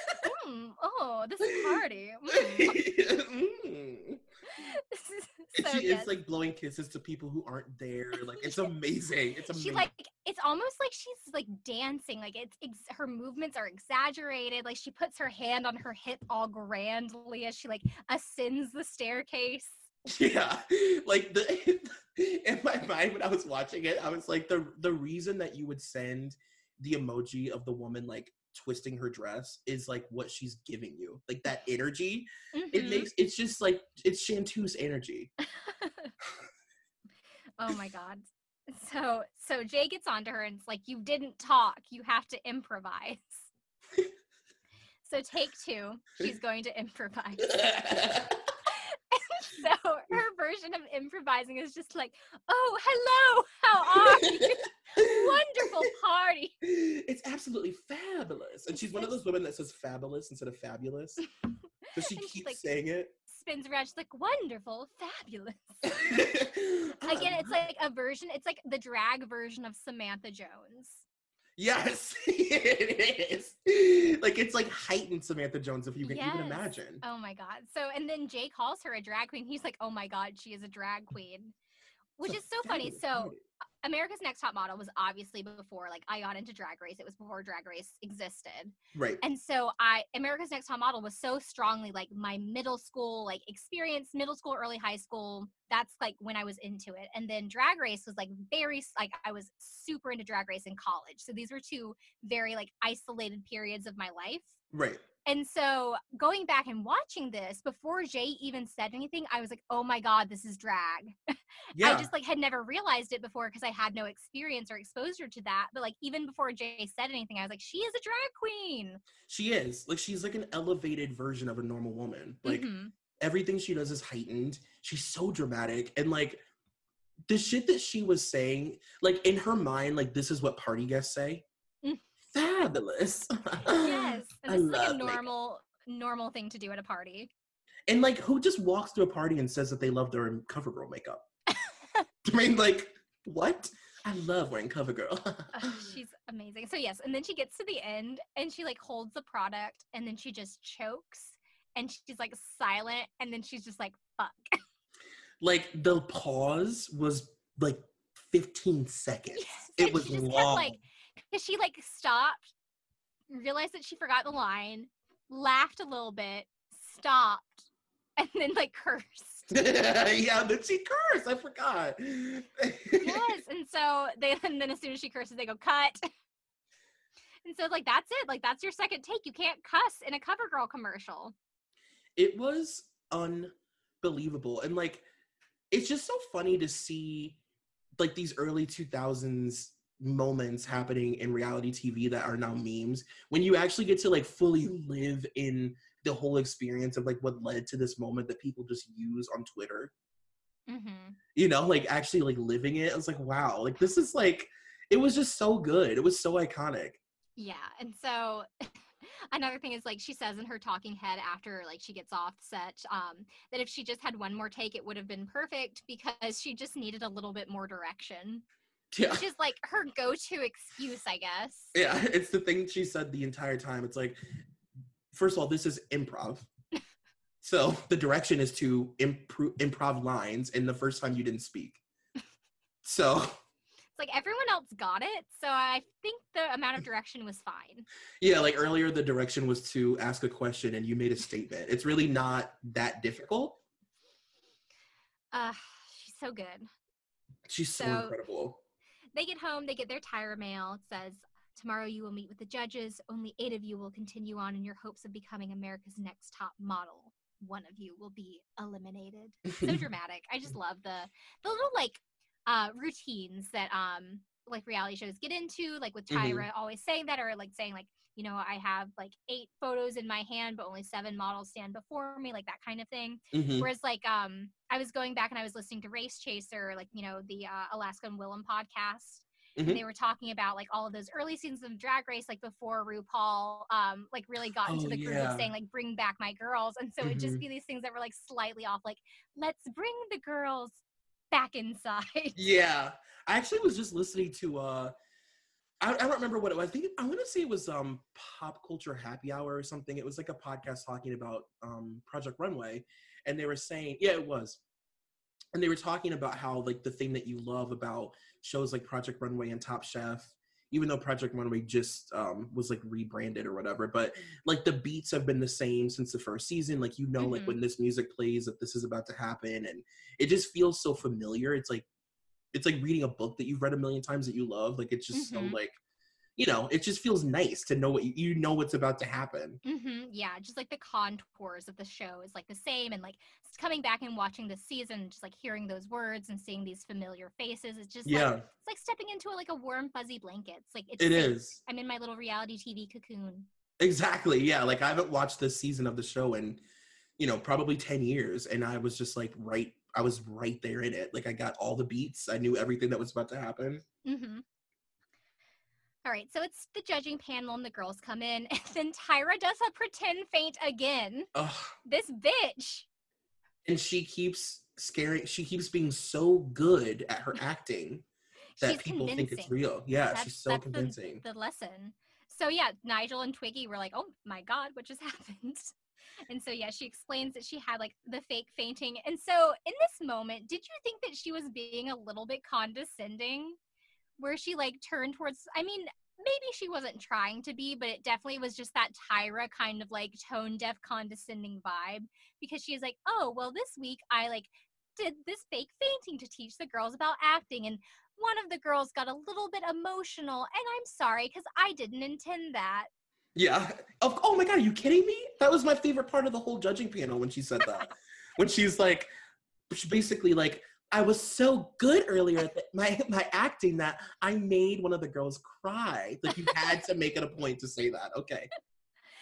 mm, oh, this party. mm." Mm. so, she is like blowing kisses to people who aren't there. Like it's amazing. It's amazing. she like it's almost like she's like dancing like it's ex- her movements are exaggerated like she puts her hand on her hip all grandly as she like ascends the staircase yeah. Like the in my mind when I was watching it, I was like the the reason that you would send the emoji of the woman like twisting her dress is like what she's giving you. Like that energy. It Mhm. makes it's just like it's Shantu's energy. oh my god so so jay gets onto her and it's like you didn't talk you have to improvise so take two she's going to improvise so her version of improvising is just like oh hello how are you wonderful party it's absolutely fabulous. And she's one of those women that says fabulous instead of fabulous. So she keeps like- saying it. spins around she's like wonderful fabulous again it's like a version it's like the drag version of samantha jones Yes, it is. Like it's like heightened Samantha Jones, if you can even imagine. oh my god so and then jay calls her a drag queen he's like oh my god she is a drag queen which It's is so funny so. America's next top model was obviously before like i got into drag race. It was before drag race existed. Right. and so i america's next top model was so strongly like my middle school like experience middle school early high school that's like when i was into it. And then drag race was like very like i was super into drag race in college. So these were two very like isolated periods of my life Right. and so going back and watching this before jay even said anything i was like oh my god this is drag Yeah. I just like had never realized it before because I had no experience or exposure to that. But like even before Jay said anything, I was like, she is a drag queen. she is. Like she's like an elevated version of a normal woman. Like Mhm. everything she does is heightened. She's so dramatic. And like the shit that she was saying, like in her mind, like this is what party guests say. Mm. Fabulous. yes, and I this is like a love makeup. normal normal thing to do at a party. And like, who just walks to a party and says that they love their CoverGirl makeup? I mean, like, what? I love wearing CoverGirl. Ugh, she's amazing. So yes, and then she gets to the end and she like holds the product and then she just chokes and she's like silent and then she's just like fuck. like the pause was like 15 seconds. Yes, it was she just kept, long. like- she like stopped, realized that she forgot the line, laughed a little bit, stopped, and then like cursed. yeah, then she cursed. I forgot. yes, and so they and then as soon as she curses, they go cut. And so like that's it. Like that's your second take. You can't cuss in a CoverGirl commercial. it was unbelievable and like it's just so funny to see like these early 2000s moments happening in reality tv that are now memes when you actually get to like fully live in the whole experience of like what led to this moment that people just use on twitter. Mm-hmm. you know like actually like living it i was like wow. Like this is like it was just so good. It was so iconic. Yeah, and so another thing is like she says in her talking head after like she gets off set um that if she just had one more take it would have been perfect because she just needed a little bit more direction yeah which is like her go-to excuse i guess Yeah, it's the thing she said the entire time. It's like, first of all, this is improv. So the direction is to improve improv lines, and the first time you didn't speak. So it's like everyone else got it so i think the amount of direction was fine yeah, like earlier the direction was to ask a question and you made a statement. It's really not that difficult. uh she's so good She's so, So- incredible. They get home they get their Tyra mail. It says tomorrow you will meet with the judges. Only eight of you will continue on in your hopes of becoming america's next top model. One of you will be eliminated. So dramatic. I just love the the little like uh routines that um like reality shows get into like with Mhm. tyra always saying that or like saying like you know i have like eight photos in my hand but only seven models stand before me like that kind of thing Mhm. Whereas, like, um, I was going back and I was listening to Race Chaser, like, you know, the uh, Alaska and Willam podcast. Mhm. And they were talking about like all of those early seasons of Drag Race, like before RuPaul, um, like really got into Oh, the groove, yeah. saying like "Bring back my girls," and so it'd just Mhm. be these things that were like slightly off, like "Let's bring the girls back inside." Yeah, I actually was just listening to. uh I, I don't remember what it was. I think I want to say it was um Pop Culture Happy Hour or something. It was like a podcast talking about um Project Runway, and they were saying, yeah, it was, and they were talking about how like the thing that you love about shows like Project Runway and Top Chef, even though Project Runway just um was like rebranded or whatever, but like the beats have been the same since the first season. Like you know, like Mhm. when this music plays, that this is about to happen, and it just feels so familiar. It's like it's like reading a book that you've read a million times that you love. Like it's just Mhm. so like, you know, it just feels nice to know what you, you know what's about to happen. hmm yeah, just like the contours of the show is like the same, and like coming back and watching the season, just like hearing those words and seeing these familiar faces, it's just Yeah, like it's like stepping into a, like a warm fuzzy blanket. It's like it's it safe. is I'm in my little reality TV cocoon. exactly. Yeah, like I haven't watched this season of the show in, you know, probably ten years, and I was just like right. I was right there in it. Like I got all the beats. I knew everything that was about to happen. Mm-hmm. All right, so it's the judging panel and the girls come in, and then Tyra does a pretend faint again. Ugh. This bitch. And she keeps scaring. She keeps being so good at her acting that She's people think it's real. Yeah, That's- she's so that's the- convincing. The, lesson. So yeah, Nigel and Twiggy were like, "Oh my god, what just happened?" And so yeah, she explains that she had like the fake fainting. And so in this moment, did you think that she was being a little bit condescending? Where she like turned towards I mean, maybe she wasn't trying to be, but it definitely was just that Tyra kind of like tone deaf condescending vibe because she's like, "Oh, well this week I like did this fake fainting to teach the girls about acting and one of the girls got a little bit emotional and I'm sorry cuz I didn't intend that." Yeah. Of, oh my god, are you kidding me? That was my favorite part of the whole judging panel when she said that. when she's like, she basically like, I was so good earlier at the, my my acting that I made one of the girls cry. Like you had to make it a point to say that. Okay,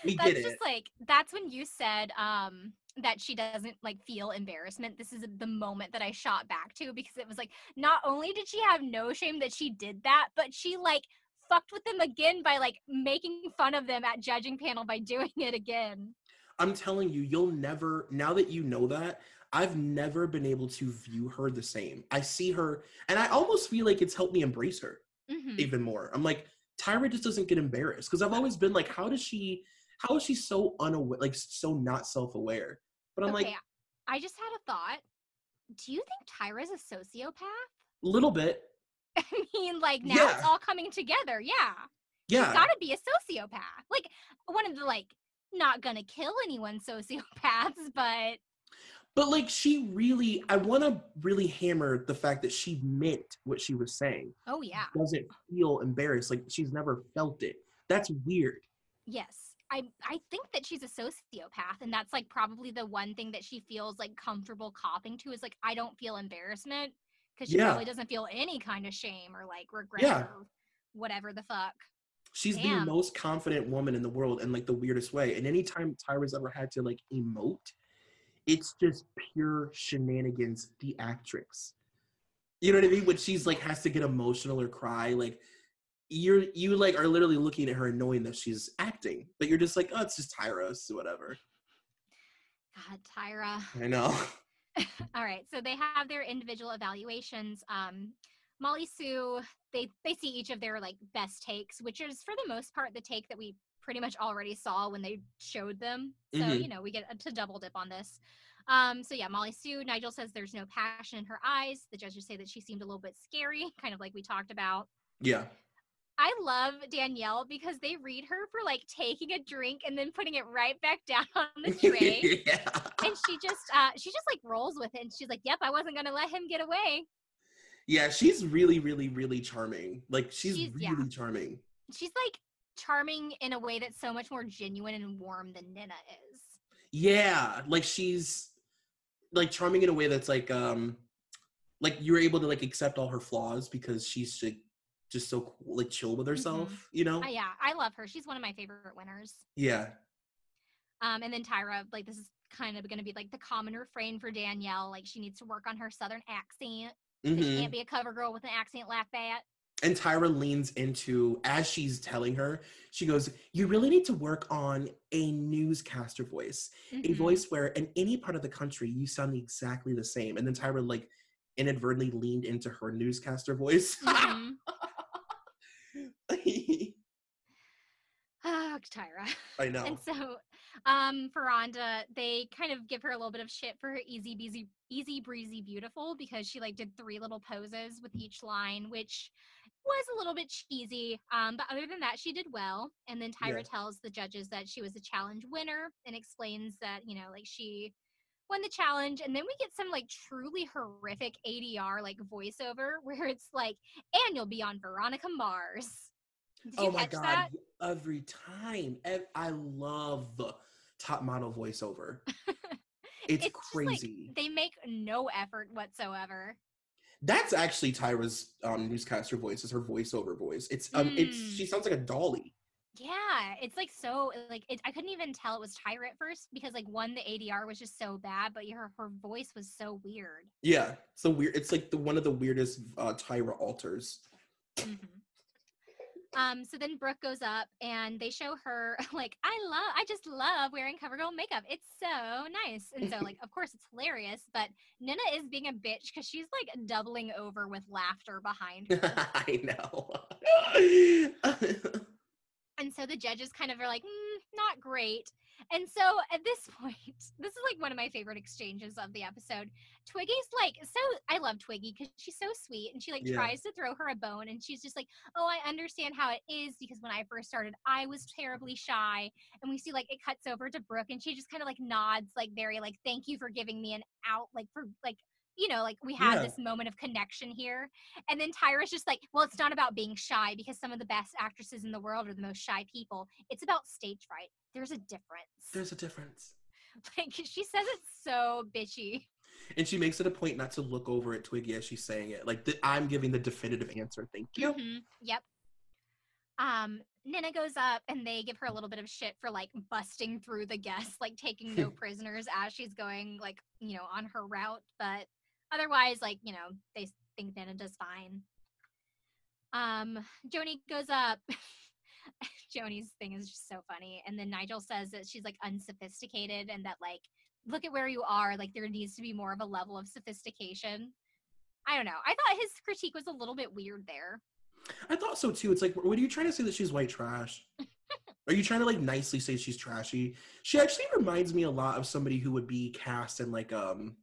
we That's get it. just like that's when you said um that she doesn't like feel embarrassment. This is the moment that I shot back to because it was like not only did she have no shame that she did that, but she like fucked with them again by like making fun of them at judging panel by doing it again. I'm telling you, you'll never. Now that you know that, I've never been able to view her the same. I see her, and I almost feel like it's helped me embrace her. Mhm. even more. I'm like, Tyra just doesn't get embarrassed because I've always been like, how does she? How is she so unaware, like so not self-aware? But I'm okay, like, I just had a thought. Do you think Tyra's a sociopath? A little bit, I mean, like now it's all coming together. Yeah. yeah. She's gotta be a sociopath. Like one of the like not gonna kill anyone sociopaths, but But like she really, I want to really hammer the fact that she meant what she was saying. Oh yeah. Doesn't feel embarrassed, like she's never felt it. That's weird. Yes. I I think that she's a sociopath and that's like probably the one thing that she feels like comfortable copping to is like I don't feel embarrassment because she Yeah. probably doesn't feel any kind of shame or like regret Yeah. or whatever the fuck. She's Damn. the most confident woman in the world in like the weirdest way. And anytime Tyra's ever had to like emote, it's just pure shenanigans theatrics. You know what I mean? When she's like has to get emotional or cry, like you're you like are literally looking at her and knowing that she's acting, but you're just like, oh, it's just Tyra, so whatever. God, Tyra. I know. All right, so they have their individual evaluations. Um, Mollie Sue, they they see each of their like best takes, which is for the most part the take that we pretty much already saw when they showed them. So Mhm. you know we get to double dip on this. Um, so yeah, Mollie Sue. Nigel says there's no passion in her eyes. The judges say that she seemed a little bit scary, kind of like we talked about. Yeah. I love Danielle because they read her for like taking a drink and then putting it right back down on the tray. yeah. and she just uh she just like rolls with it and she's like yep i wasn't gonna let him get away Yeah, she's really, really, really charming. Like she's, She's- really yeah. charming. she's like charming in a way that's so much more genuine and warm than nina is Yeah, like she's like charming in a way that's like um like you're able to like accept all her flaws because she's just, just so cool, like chill with herself, you know? uh, yeah i love her she's one of my favorite winners yeah. um and then tyra like this is kind of gonna be like the common refrain for danielle like she needs to work on her southern accent. she Mhm. can't be a cover girl with an accent like that And Tyra leans into as she's telling her, she goes, "You really need to work on a newscaster voice, a Mhm. voice where in any part of the country you sound exactly the same." And then Tyra like inadvertently leaned into her newscaster voice. Mhm. oh tyra I know. And so, um, Furonda, they kind of give her a little bit of shit for her easy breezy, easy breezy, beautiful because she like did three little poses with each line, which was a little bit cheesy. Um, but other than that, she did well. And then Tyra Yeah. tells the judges that she was a challenge winner and explains that you know, like she won the challenge. And then we get some like truly horrific ADR like voiceover where it's like, and you'll be on Veronica Mars. Did oh my god! that? Every time, I love the top model voiceover. It's, like crazy. they make no effort whatsoever. That's actually Tyra's um, newscaster voice. Is her voiceover voice? It's um, it's Mm. she sounds like a dolly. Yeah, it's like so like it, I couldn't even tell it was Tyra at first because like one the ADR was just so bad, but her her voice was so weird. Yeah, so weird. It's like the one of the weirdest uh, Tyra alters. Mhm. Um, so then Brooke goes up and they show her like I love I just love wearing CoverGirl makeup. It's so nice. And so like of course it's hilarious, but Nina is being a bitch because she's like doubling over with laughter behind her. I know. And so the judges kind of are like, mm, not great. And so at this point, this is like one of my favorite exchanges of the episode. Twiggy's like, so I love Twiggy because she's so sweet and she like Yeah. tries to throw her a bone and she's just like, oh, I understand how it is because when I first started, I was terribly shy. And we see like it cuts over to Brooke and she just kind of like nods, like very like, thank you for giving me an out, like for like, you know, like we have Yeah. this moment of connection here. And then Tyra's just like, well, it's not about being shy because some of the best actresses in the world are the most shy people. It's about stage fright. There's a difference. There's a difference. like she says it so bitchy. And she makes it a point not to look over at Twiggy as she's saying it. Like, the, I'm giving the definitive answer. Thank you. Mhm, Yep. Um, Nina goes up and they give her a little bit of shit for like busting through the guests, like taking no prisoners as she's going like, you know, on her route. But otherwise, like, you know, they think Nina does fine. Um, Joanie goes up. Joanie's thing is just so funny. And then Nigel says that she's like unsophisticated and that like, look at where you are. Like there needs to be more of a level of sophistication. I don't know. I thought his critique was a little bit weird there. I thought so too. It's like, what are you trying to say that she's white trash? are you trying to like nicely say she's trashy? She actually reminds me a lot of somebody who would be cast in like um,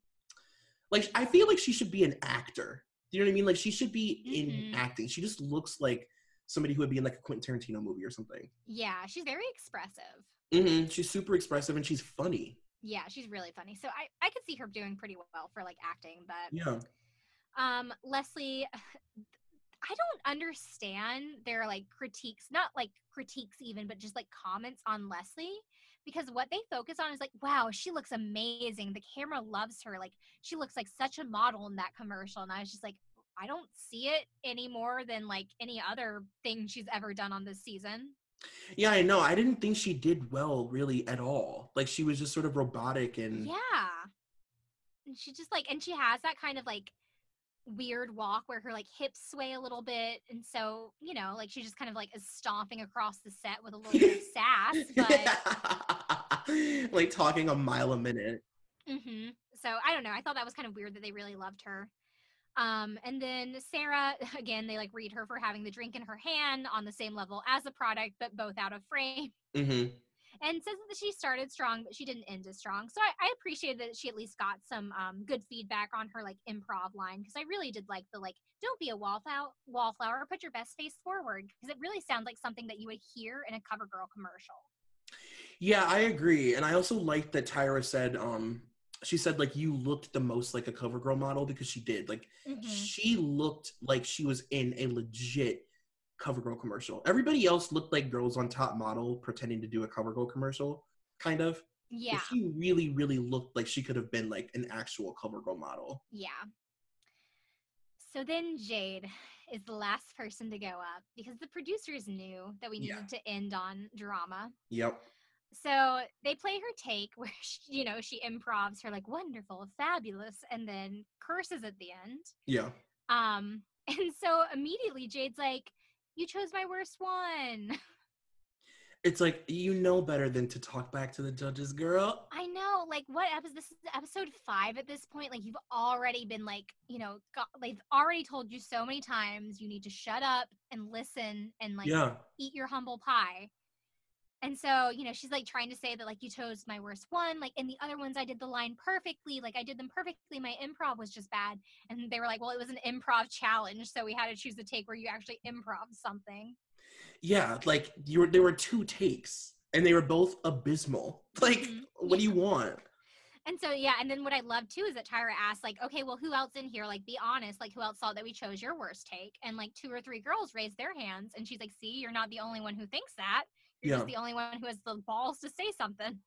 like I feel like she should be an actor. Do you know what I mean? Like she should be in Mhm. acting. She just looks like somebody who would be in like a Quentin Tarantino movie or something. Yeah, she's very expressive. Mm-hmm. She's super expressive and she's funny. Yeah, she's really funny. So I I could see her doing pretty well for like acting, but Yeah. um Leslie I don't understand their like critiques, not like critiques even, but just like comments on Leslie because what they focus on is like, wow, she looks amazing. The camera loves her. Like she looks like such a model in that commercial. And I was just like, I don't see it any more than like any other thing she's ever done on this season. Yeah, I know. I didn't think she did well really at all. Like she was just sort of robotic and Yeah. And she just like, and she has that kind of like weird walk where her like hips sway a little bit. And so, you know, like she just kind of like is stomping across the set with a little bit of sass. But like talking a mile a minute. hmm so I don't know. I thought that was kind of weird that they really loved her. Um, and then Sarah, again, they like read her for having the drink in her hand on the same level as the product, but both out of frame. hmm and says that she started strong, but she didn't end as strong. So I, I appreciate that she at least got some um, good feedback on her like improv line because I really did like the like don't be a wallflower, wallflower, put your best face forward because it really sounds like something that you would hear in a CoverGirl commercial. Yeah, I agree. And I also like that Tyra said, um, she said like you looked the most like a cover girl model because she did. Like Mhm. she looked like she was in a legit CoverGirl commercial. Everybody else looked like girls on top model pretending to do a CoverGirl commercial, kind of. But Yeah, she really, really looked like she could have been like an actual CoverGirl model. yeah. So then Jade is the last person to go up because the producers knew that we Yeah. needed to end on drama. Yep. So they play her take where she, you know she improvs her like wonderful, fabulous, and then curses at the end. Yeah. Um, and so immediately Jade's like, "You chose my worst one." It's like you know better than to talk back to the judges, girl. I know, like, what episode? This is episode five at this point. Like, you've already been like, you know, got, they've already told you so many times you need to shut up and listen and like yeah. eat your humble pie. And so, you know, she's like trying to say that like you chose my worst one, like in the other ones I did the line perfectly, like I did them perfectly. My improv was just bad. And they were like, well, it was an improv challenge, so we had to choose a take where you actually improv something. Yeah, like you were there were two takes and they were both abysmal. Like, Mhm. what do you want? And so yeah, and then what I love too is that Tyra asked, like, okay, well, who else in here? Like, be honest, like who else thought that we chose your worst take? And like two or three girls raised their hands, and she's like, see, you're not the only one who thinks that. You're Yeah. just the only one who has the balls to say something.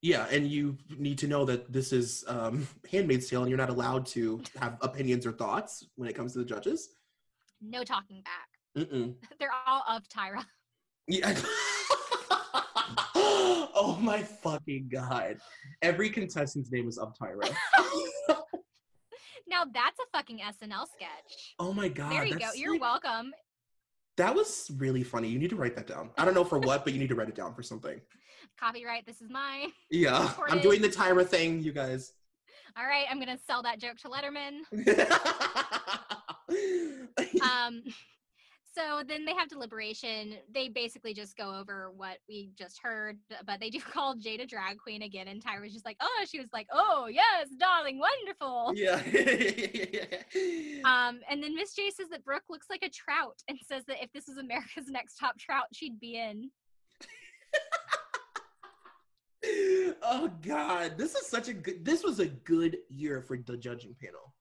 Yeah, and you need to know that this is um Handmaid's Tale and you're not allowed to have opinions or thoughts when it comes to the judges. No talking back. Mm-mm. They're all of Tyra. Yeah. oh my fucking god. Every contestant's name is up Tyra. Now that's a fucking SNL sketch. oh my god. there you go. You're like- welcome. That was really funny. You need to write that down. I don't know for what, but you need to write it down for something. Copyright. This is mine. Yeah. I'm doing the Tyra thing, you guys. All right, I'm gonna sell that joke to Letterman. Um, so then they have deliberation. They basically just go over what we just heard, but they do call Jade a drag queen again. And Tyra's just like, oh, she was like, oh yes, darling, wonderful. yeah. Um, and then Miss J says that Brooke looks like a trout and says that if this was America's Next Top Trout, she'd be in. oh god, this is such a good. This was a good year for the judging panel.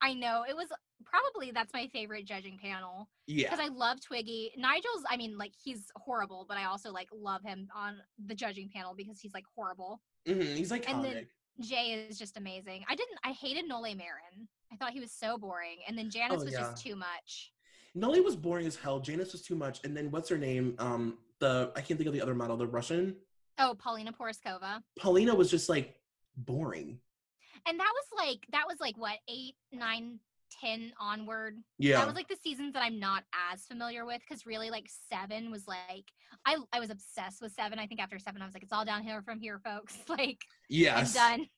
I know it was probably that's my favorite judging panel Yeah, because I love Twiggy. Nigel's, I mean, like he's horrible, but I also like love him on the judging panel because he's like horrible. Mhm, he's iconic. And then- Jay is just amazing. I didn't, I hated Nole Marin. I thought he was so boring, and then Janice Oh, was yeah. just too much. Nolly was boring as hell. Janice was too much. And then what's her name? Um, the I can't think of the other model, the Russian. Oh, Paulina Porizkova, Paulina was just like boring. and that was like that was like what eight, nine, ten onward. Yeah. That was like the seasons that I'm not as familiar with because really like seven was like I I was obsessed with seven. I think after seven I was like it's all downhill from here, folks. Like yes. I'm done.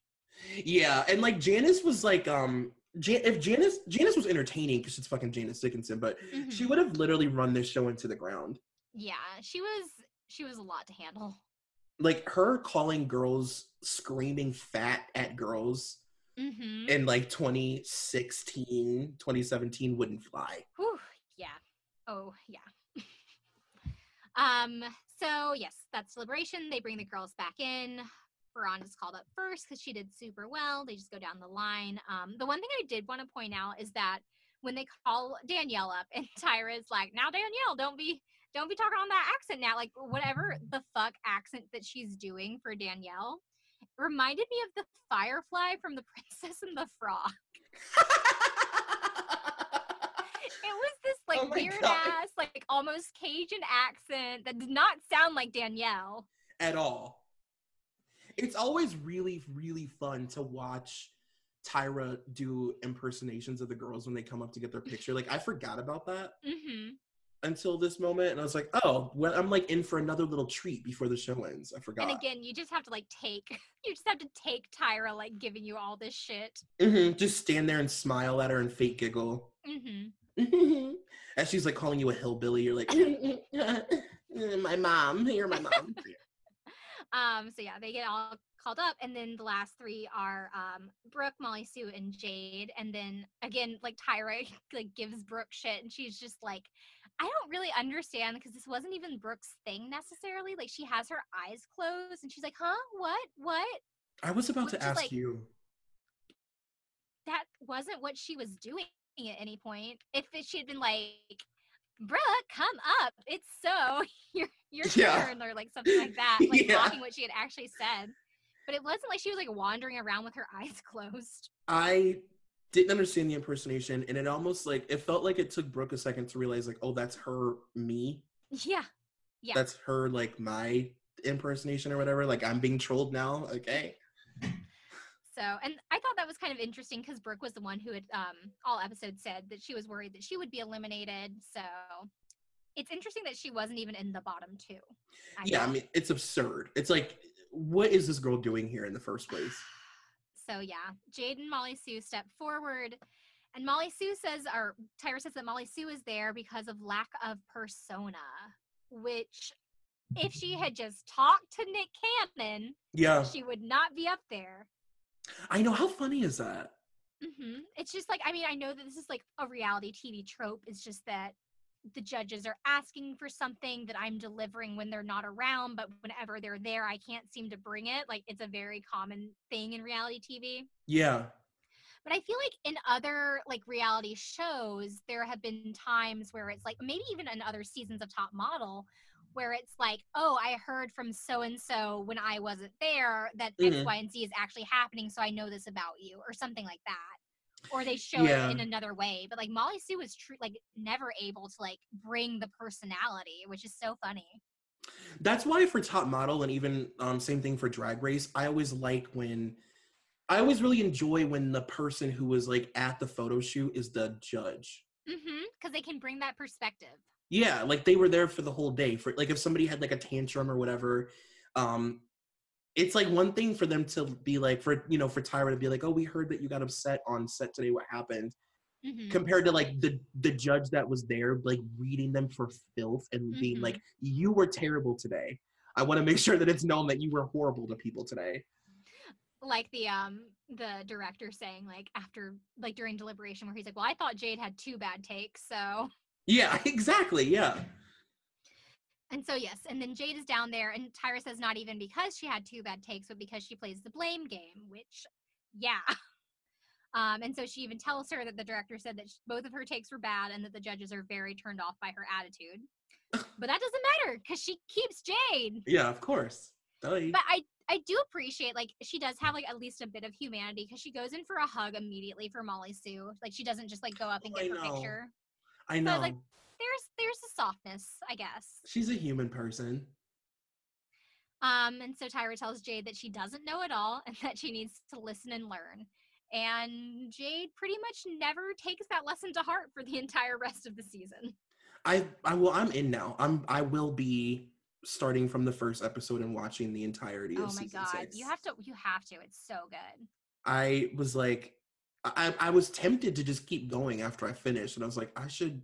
Yeah, and like Janice was like, um, Jan- if Janice Janice was entertaining because she's fucking Janice Dickinson, but she Mhm. would have literally run this show into the ground. Yeah, she was she was a lot to handle. Like her calling girls screaming fat at girls Mm-hmm. in like 2016, 2017 wouldn't fly. Whew, yeah. Oh, yeah. um, so yes, that's Liberation. They bring the girls back in Furonda's called up first because she did super well. They just go down the line. Um, the one thing I did want to point out is that when they call Danielle up and Tyra's like, "Now Danielle, don't be don't be talking on that accent now." Like whatever the fuck accent that she's doing for Danielle reminded me of the Firefly from The Princess and the Frog. It was this like Oh weird God. ass, like almost Cajun accent that did not sound like Danielle. At all. It's always really, really fun to watch Tyra do impersonations of the girls when they come up to get their picture. Like I forgot about that Mm-hmm. Until this moment, and I was like, "Oh, well, I'm like in for another little treat before the show ends." I forgot. And again, you just have to like take, you just have to take Tyra like giving you all this shit. hmm Just stand there and smile at her and fake giggle. Mm-hmm. As she's like calling you a hillbilly, you're like, "My mom, you're my mom." Um, so yeah, they get all called up, and then the last three are um Brooke, Mollie Sue, and Jade. And then again, like Tyra like gives Brooke shit, and she's just like, I don't really understand because this wasn't even Brooke's thing necessarily. Like she has her eyes closed, and she's like, Huh? What? What? I was about to Which is ask like- you. That wasn't what she was doing at any point. If it, she had been like, Brooke, come up. It's so your your Yeah. turn, or like something like that, like Yeah. mocking what she had actually said. But it wasn't like she was like wandering around with her eyes closed. I didn't understand the impersonation, and it almost like it felt like it took Brooke a second to realize, like, oh, that's her me. Yeah. Yeah. That's her like my impersonation or whatever. Like I'm being trolled now. Okay. So, and I thought that was kind of interesting because Brooke was the one who had um all episodes said that she was worried that she would be eliminated. So it's interesting that she wasn't even in the bottom two. yeah, I mean, it's absurd. It's like, what is this girl doing here in the first place? So yeah, Jade and Mollie Sue step forward, and Mollie Sue says, or Tyra says that Mollie Sue is there because of lack of persona. Which, if she had just talked to Nick Cannon, Yeah, she would not be up there. I know. How funny is that? hmm It's just like I mean I know that this is like a reality TV trope. It's just that the judges are asking for something that I'm delivering when they're not around, but whenever they're there, I can't seem to bring it. Like it's a very common thing in reality TV. Yeah, But I feel like in other like reality shows, there have been times where it's like maybe even in other seasons of Top Model, where it's like, oh, I heard from so and so when I wasn't there that X, Mhm. Y, and Z is actually happening, so I know this about you, or something like that. Or they show Yeah. it in another way. But like Mollie Sue was true, like never able to like bring the personality, which is so funny. that's why for top model and even um, same thing for drag race i always like when i always really enjoy when the person who was like at the photo shoot is the judge Mm-hmm. Because they can bring that perspective. yeah like they were there for the whole day for like if somebody had like a tantrum or whatever um it's like one thing for them to be like for you know for tyra to be like oh we heard that you got upset on set today. What happened? Mhm. compared to like the the judge that was there like reading them for filth and being Mhm. like you were terrible today. I want to make sure that it's known that you were horrible to people today. Like the um the director saying like after like during deliberation where he's like well i thought jade had two bad takes so yeah exactly yeah and so yes and then jade is down there and tyra says not even because she had two bad takes but because she plays the blame game which yeah um and so she even tells her that the director said that sh- both of her takes were bad and that the judges are very turned off by her attitude but that doesn't matter because she keeps jade yeah of course Duh. but I I do appreciate like she does have like at least a bit of humanity because she goes in for a hug immediately for Mollie Sue. Like she doesn't just like go up and Oh, I get her know. picture. i know was like, there's there's a softness, I guess. she's a human person Um, and so Tyra tells Jade that she doesn't know it all and that she needs to listen and learn. And Jade pretty much never takes that lesson to heart for the entire rest of the season. i i will i'm in now i'm i will be starting from the first episode and watching the entirety Oh of my season god, six. you have to you have to. It's so good. I was like, I, I was tempted to just keep going after I finished, and I was like, I should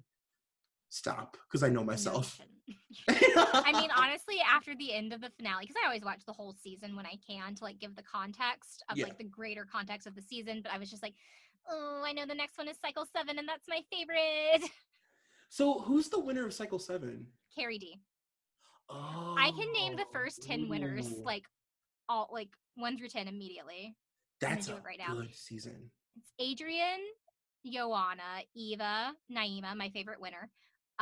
stop because I know myself. shouldn't. I mean, honestly, after the end of the finale, because I always watch the whole season when I can to like give the context of Yeah. like the greater context of the season. But I was just like, oh, I know the next one is Cycle Seven, and that's my favorite. so, who's the winner of Cycle Seven? CariDee. Oh, I can name the first ten winners ooh. like all like one through ten immediately. That's do a it right now. good season. It's Adrianne, Yoanna, Eva, Naima, my favorite winner.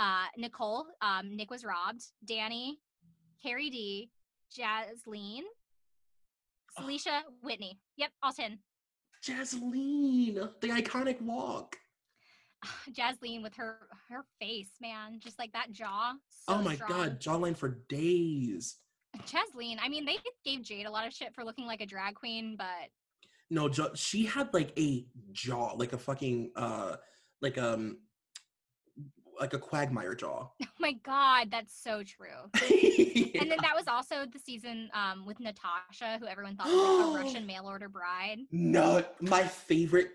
Uh, Nicole, um, Nick was robbed. Danny, Carrie D, Jaslene, Saleisha, Whitney. Yep, all ten. Jaslene, the iconic walk. Jaslene with her her face, man, just like that jaw. oh my strong. god, jawline for days. Jaslene. I mean, they gave Jade a lot of shit for looking like a drag queen, but No, she had like a jaw, like a fucking uh like um like a quagmire jaw. oh my god, that's so true. Yeah. And then that was also the season um, with Natasha, who everyone thought was like a Russian mail order bride. No, my favorite.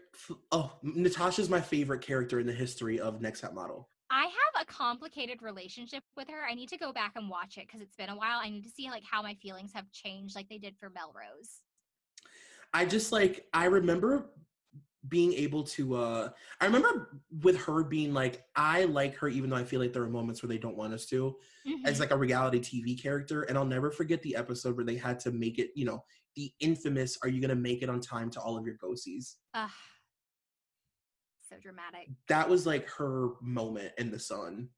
Oh, Natasha's my favorite character in the history of Next Top Model. I have a complicated relationship with her. I need to go back and watch it because it's been a while. I need to see like how my feelings have changed, like they did for Melrose. I just like I remember being able to. uh I remember with her being like, I like her, even though I feel like there are moments where they don't want us to, as Mhm. like a reality TV character. And I'll never forget the episode where they had to make it. You know, the infamous "Are you gonna make it on time to all of your go-sees?" Ugh. so dramatic. That was like her moment in the sun.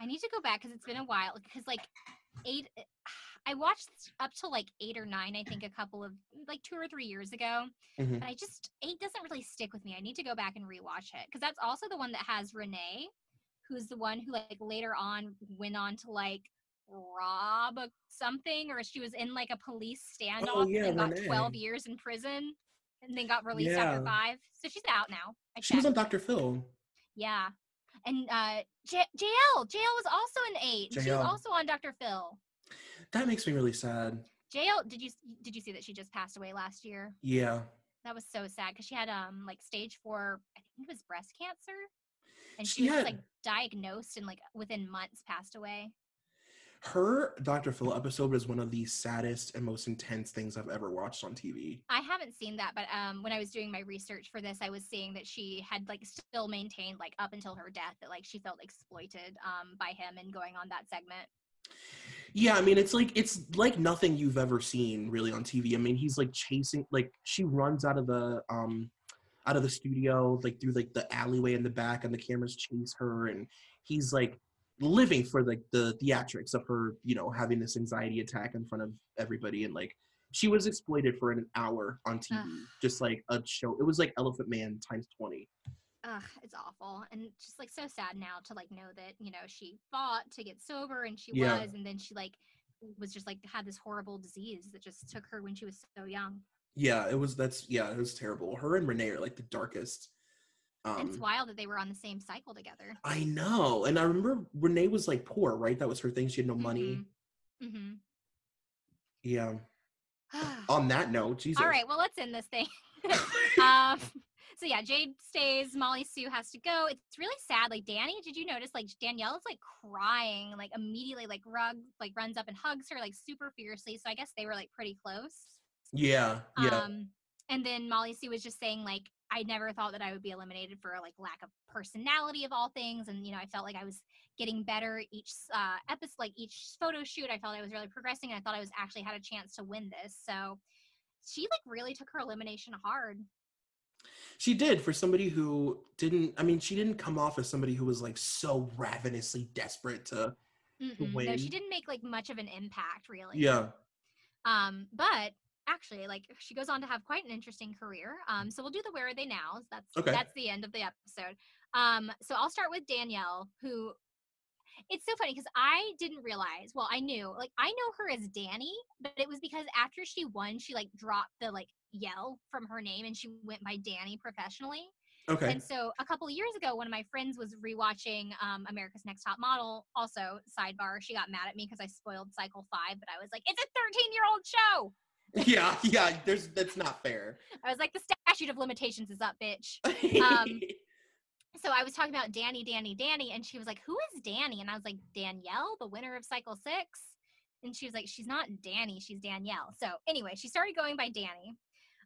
I need to go back because it's been a while. Because like eight, eh, I watched up to like eight or nine, I think, a couple of like two or three years ago. Mhm. But I just eight doesn't really stick with me. I need to go back and rewatch it because that's also the one that has Renee, who's the one who like later on went on to like rob something, or she was in like a police standoff Oh, yeah, and got Renee. twelve years in prison. And then got released after five, so she's out now. I She was on. Dr. Phil. Yeah. And uh J- JL, JL was also an eight. She was also on Dr. Phil. That makes me really sad. JL, did you did you see that she just passed away last year? Yeah. That was so sad because she had um like stage four, I think it was breast cancer, and She she, was like diagnosed and like within months passed away. Her Dr. Phil episode was one of the saddest and most intense things I've ever watched on TV. I haven't seen that, but um when I was doing my research for this, I was seeing that she had like still maintained like up until her death that like she felt exploited um by him and going on that segment. Yeah, I mean it's like it's like nothing you've ever seen really on TV. I mean, he's like chasing like she runs out of the um out of the studio like through like the alleyway in the back and the cameras chase her and he's like living for like the theatrics of her, you know, having this anxiety attack in front of everybody and like she was exploited for an hour on TV, just like a show. It was like Elephant Man times 20. Ugh, it's awful and just like so sad now to like know that you know she fought to get sober and she Yeah. was and then she like was just like had this horrible disease that just took her when she was so young. Yeah, it was that's yeah, it was terrible. Her and Renee are like the darkest. Um it's wild that they were on the same cycle together. I know. And I remember Renee was like poor, right? That was her thing. She had no money. Mm-hmm. Yeah. Mm-hmm. On that note, Jesus. All right, well let's end this thing. um, so yeah, Jade stays. Mollie Sue has to go. It's really sad. Like Danny, did you notice? Like Danielle is like crying, like immediately, like rug, like runs up and hugs her, like super fiercely. So I guess they were like pretty close. Yeah. Yeah. Um, and then Mollie Sue was just saying like, I never thought that I would be eliminated for like lack of personality of all things, and you know, I felt like I was getting better each uh, episode, like each photo shoot. I felt I was really progressing, and I thought I was actually had a chance to win this. So she like really took her elimination hard. She did for somebody who didn't I mean, she didn't come off as somebody who was like so ravenously desperate to Mm-mm. No, she didn't make like much of an impact really. Yeah. Um, but actually, like she goes on to have quite an interesting career. Um, so we'll do the where are they now? That's Okay. that's the end of the episode. Um, so I'll start with Danielle, who it's so funny because I didn't realize. Well, I knew, like, I know her as Danny, but it was because after she won, she like dropped the like yell from her name and she went by Danny professionally. Okay. And so a couple of years ago, one of my friends was rewatching um, America's Next Top Model. Also, sidebar, she got mad at me because I spoiled Cycle Five, but I was like, "It's a 13 year old show." yeah, yeah, there's that's not fair. I was like, "The statute of limitations is up, bitch." Um, So I was talking about Danny, Danny, Danny, and she was like, "Who is Danny?" And I was like, "Danielle, the winner of Cycle Six. And she was like, "She's not Danny, she's Danielle." So anyway, she started going by Danny.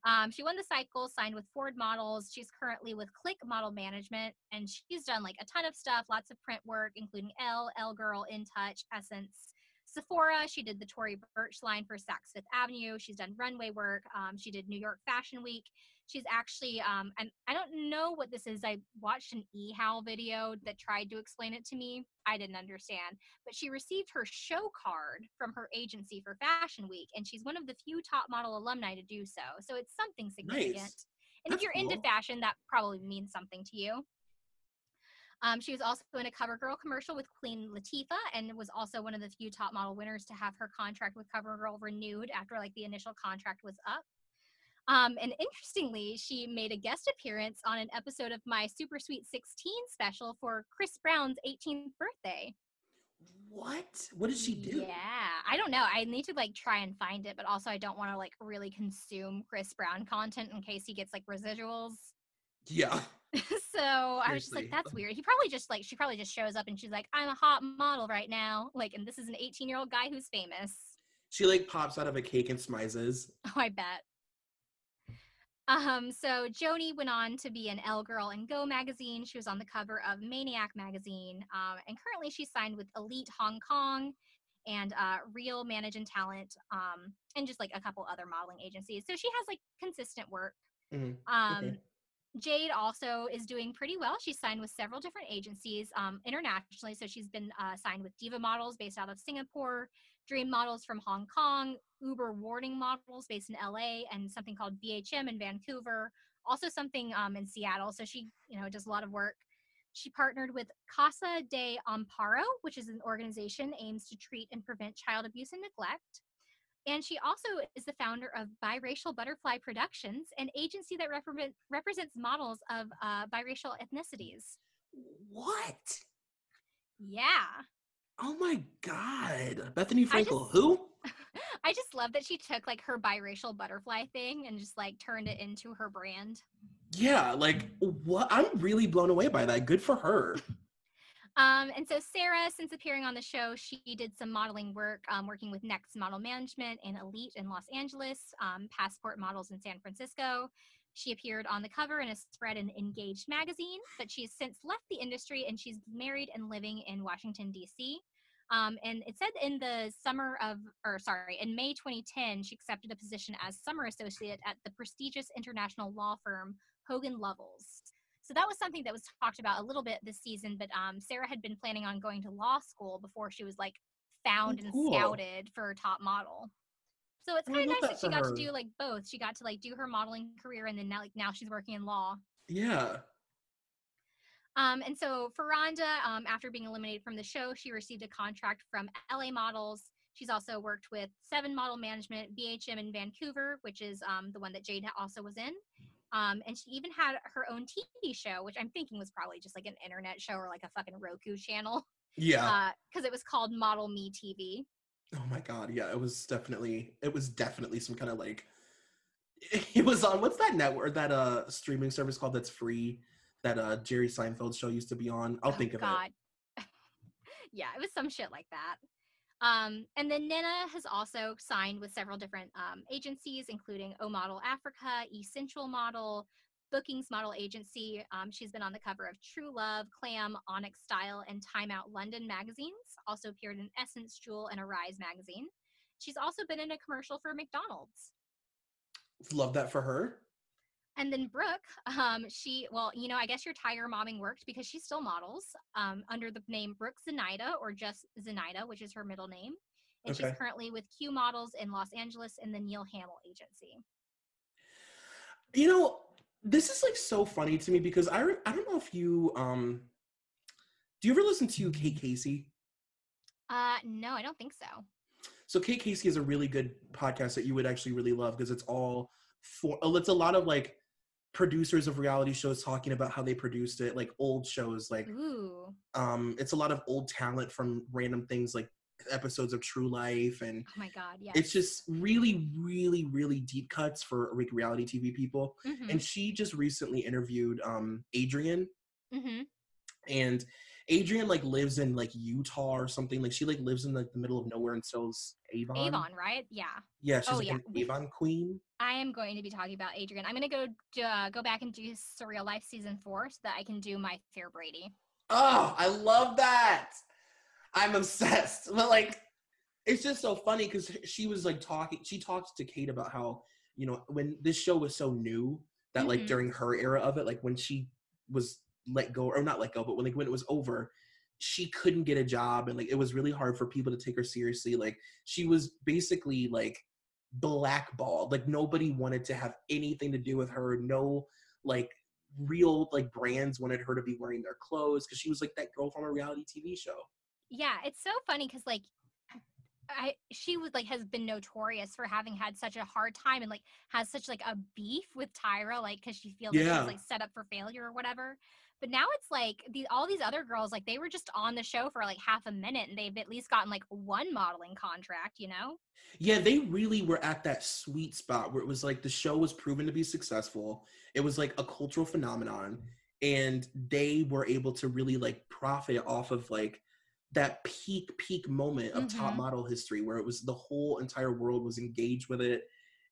Um, she won the cycle, signed with Ford Models. She's currently with Click Model Management, and she's done like a ton of stuff, lots of print work, including Elle, Elle Girl, In Touch, Essence. Sephora. She did the Tory Burch line for Saks Fifth Avenue. She's done runway work. Um, she did New York Fashion Week. She's actually, um, and I don't know what this is. I watched an eHow video that tried to explain it to me. I didn't understand, but she received her show card from her agency for Fashion Week, and she's one of the few top model alumni to do so. So it's something significant. Nice. And That's if you're into fashion, that probably means something to you. Um, she was also in a CoverGirl commercial with Queen Latifah and was also one of the few top model winners to have her contract with CoverGirl renewed after like the initial contract was up. Um, and interestingly, she made a guest appearance on an episode of my Super Sweet 16 special for Chris Brown's 18th birthday. What? What did she do? Yeah, I don't know. I need to like try and find it, but also I don't want to like really consume Chris Brown content in case he gets like residuals. Yeah. so I was just like, that's weird. He probably just like she probably just shows up and she's like, I'm a hot model right now. Like, and this is an 18 year old guy who's famous. She like pops out of a cake and smizes. Oh, I bet. Um, so Joanie went on to be an Elle Girl in Go magazine. She was on the cover of Maniac magazine. Um, and currently she's signed with Elite Hong Kong and uh, Real Manage and Talent, um, and just like a couple other modeling agencies. So she has like consistent work. Mhm. Um, Okay. Jade also is doing pretty well. She's signed with several different agencies um, internationally. So she's been uh, signed with Diva Models based out of Singapore, Dream Models from Hong Kong, Uber Warning Models based in LA, and something called BHM in Vancouver. Also something um, in Seattle. So she, you know, does a lot of work. She partnered with Casa de Amparo, which is an organization aims to treat and prevent child abuse and neglect. And she also is the founder of Biracial Butterfly Productions, an agency that represent, represents models of uh, biracial ethnicities. What? Yeah. Oh my god. Bethenny Frankel. just- Who? I just love that she took like her biracial butterfly thing and just like turned it into her brand. Yeah, like what? I'm really blown away by that. Good for her. Um, and so Sarah, since appearing on the show, she did some modeling work, um, working with Next Model Management and Elite in Los Angeles, um, Passport Models in San Francisco. She appeared on the cover in a spread in Engaged magazine, but she's since left the industry and she's married and living in Washington, D.C. Um, and it said in the summer of, or sorry, in May 2010, she accepted a position as summer associate at the prestigious international law firm Hogan Lovells. So that was something that was talked about a little bit this season, but um, Sarah had been planning on going to law school before she was like found and cool. scouted for top model. So it's kind of nice that that she got her. to do like both. She got to like do her modeling career and then now like now she's working in law. Yeah. Um, and so Furonda, um, after being eliminated from the show, she received a contract from LA Models. She's also worked with Seven Model Management, BHM in Vancouver, which is um, the one that Jade also was in. Um, and she even had her own TV show, which I'm thinking was probably just like an internet show or like a fucking Roku channel, Yeah. because it was called Model Me TV. oh my god. Yeah. It was definitely. It was definitely some kind of like. It was on what's that network that uh streaming service called that's free that uh Jerry Seinfeld show used to be on. I'll Oh, think of it. God. yeah, it was some shit like that. Um, and then Nina has also signed with several different um, agencies, including O Model Africa, Essential Model, Bookings Model Agency. Um, she's been on the cover of True Love, Clam, Onyx Style, and Time Out London magazines. Also appeared in Essence, Jewel, and Arise magazine. She's also been in a commercial for McDonald's. Love that for her. And then Brooke, um, she, well, you know, I guess your tiger momming worked because she still models um, under the name Brooke Zenaida or just Zenaida, which is her middle name. And Okay. she's currently with Q Models in Los Angeles in the Neal Hamil agency. You know, this is like so funny to me because I re- I don't know if you um do you ever listen to Kate Casey? Uh, no, I don't think so. So Kate Casey is a really good podcast that you would actually really love because it's all for it's a lot of like producers of reality shows talking about how they produced it, like old shows, like Ooh, um it's a lot of old talent from random things like episodes of True Life and oh my God, yeah, it's just really really really deep cuts for like reality TV people. Mhm, And she just recently interviewed um Adrianne mhm. and Adrianne like lives in like Utah or something. Like she like lives in like the middle of nowhere and sells Avon. Avon, right? Yeah. Yeah, she's Oh, like yeah. an Avon queen. I am going to be talking about Adrianne. I'm going to go uh, go back and do Surreal Life season four so that I can do my Fair Brady. Oh, I love that. I'm obsessed. But like it's just so funny because she was like talking. She talked to Kate about how you know when this show was so new that like Mhm. during her era of it, like when she was let go or not let go, but when like when it was over, she couldn't get a job and like it was really hard for people to take her seriously. Like she was basically like blackballed. Like nobody wanted to have anything to do with her. No like real like brands wanted her to be wearing their clothes because she was like that girl from a reality TV show. Yeah, it's so funny because like I she was like has been notorious for having had such a hard time and like has such like a beef with Tyra, like because she feels like she's like set up for failure or whatever. But now it's like the all these other girls, like they were just on the show for like half a minute and they've at least gotten like one modeling contract, you know? Yeah, they really were at that sweet spot where it was like the show was proven to be successful. It was like a cultural phenomenon and they were able to really like profit off of like that peak peak moment of top Mhm. model history where it was the whole entire world was engaged with it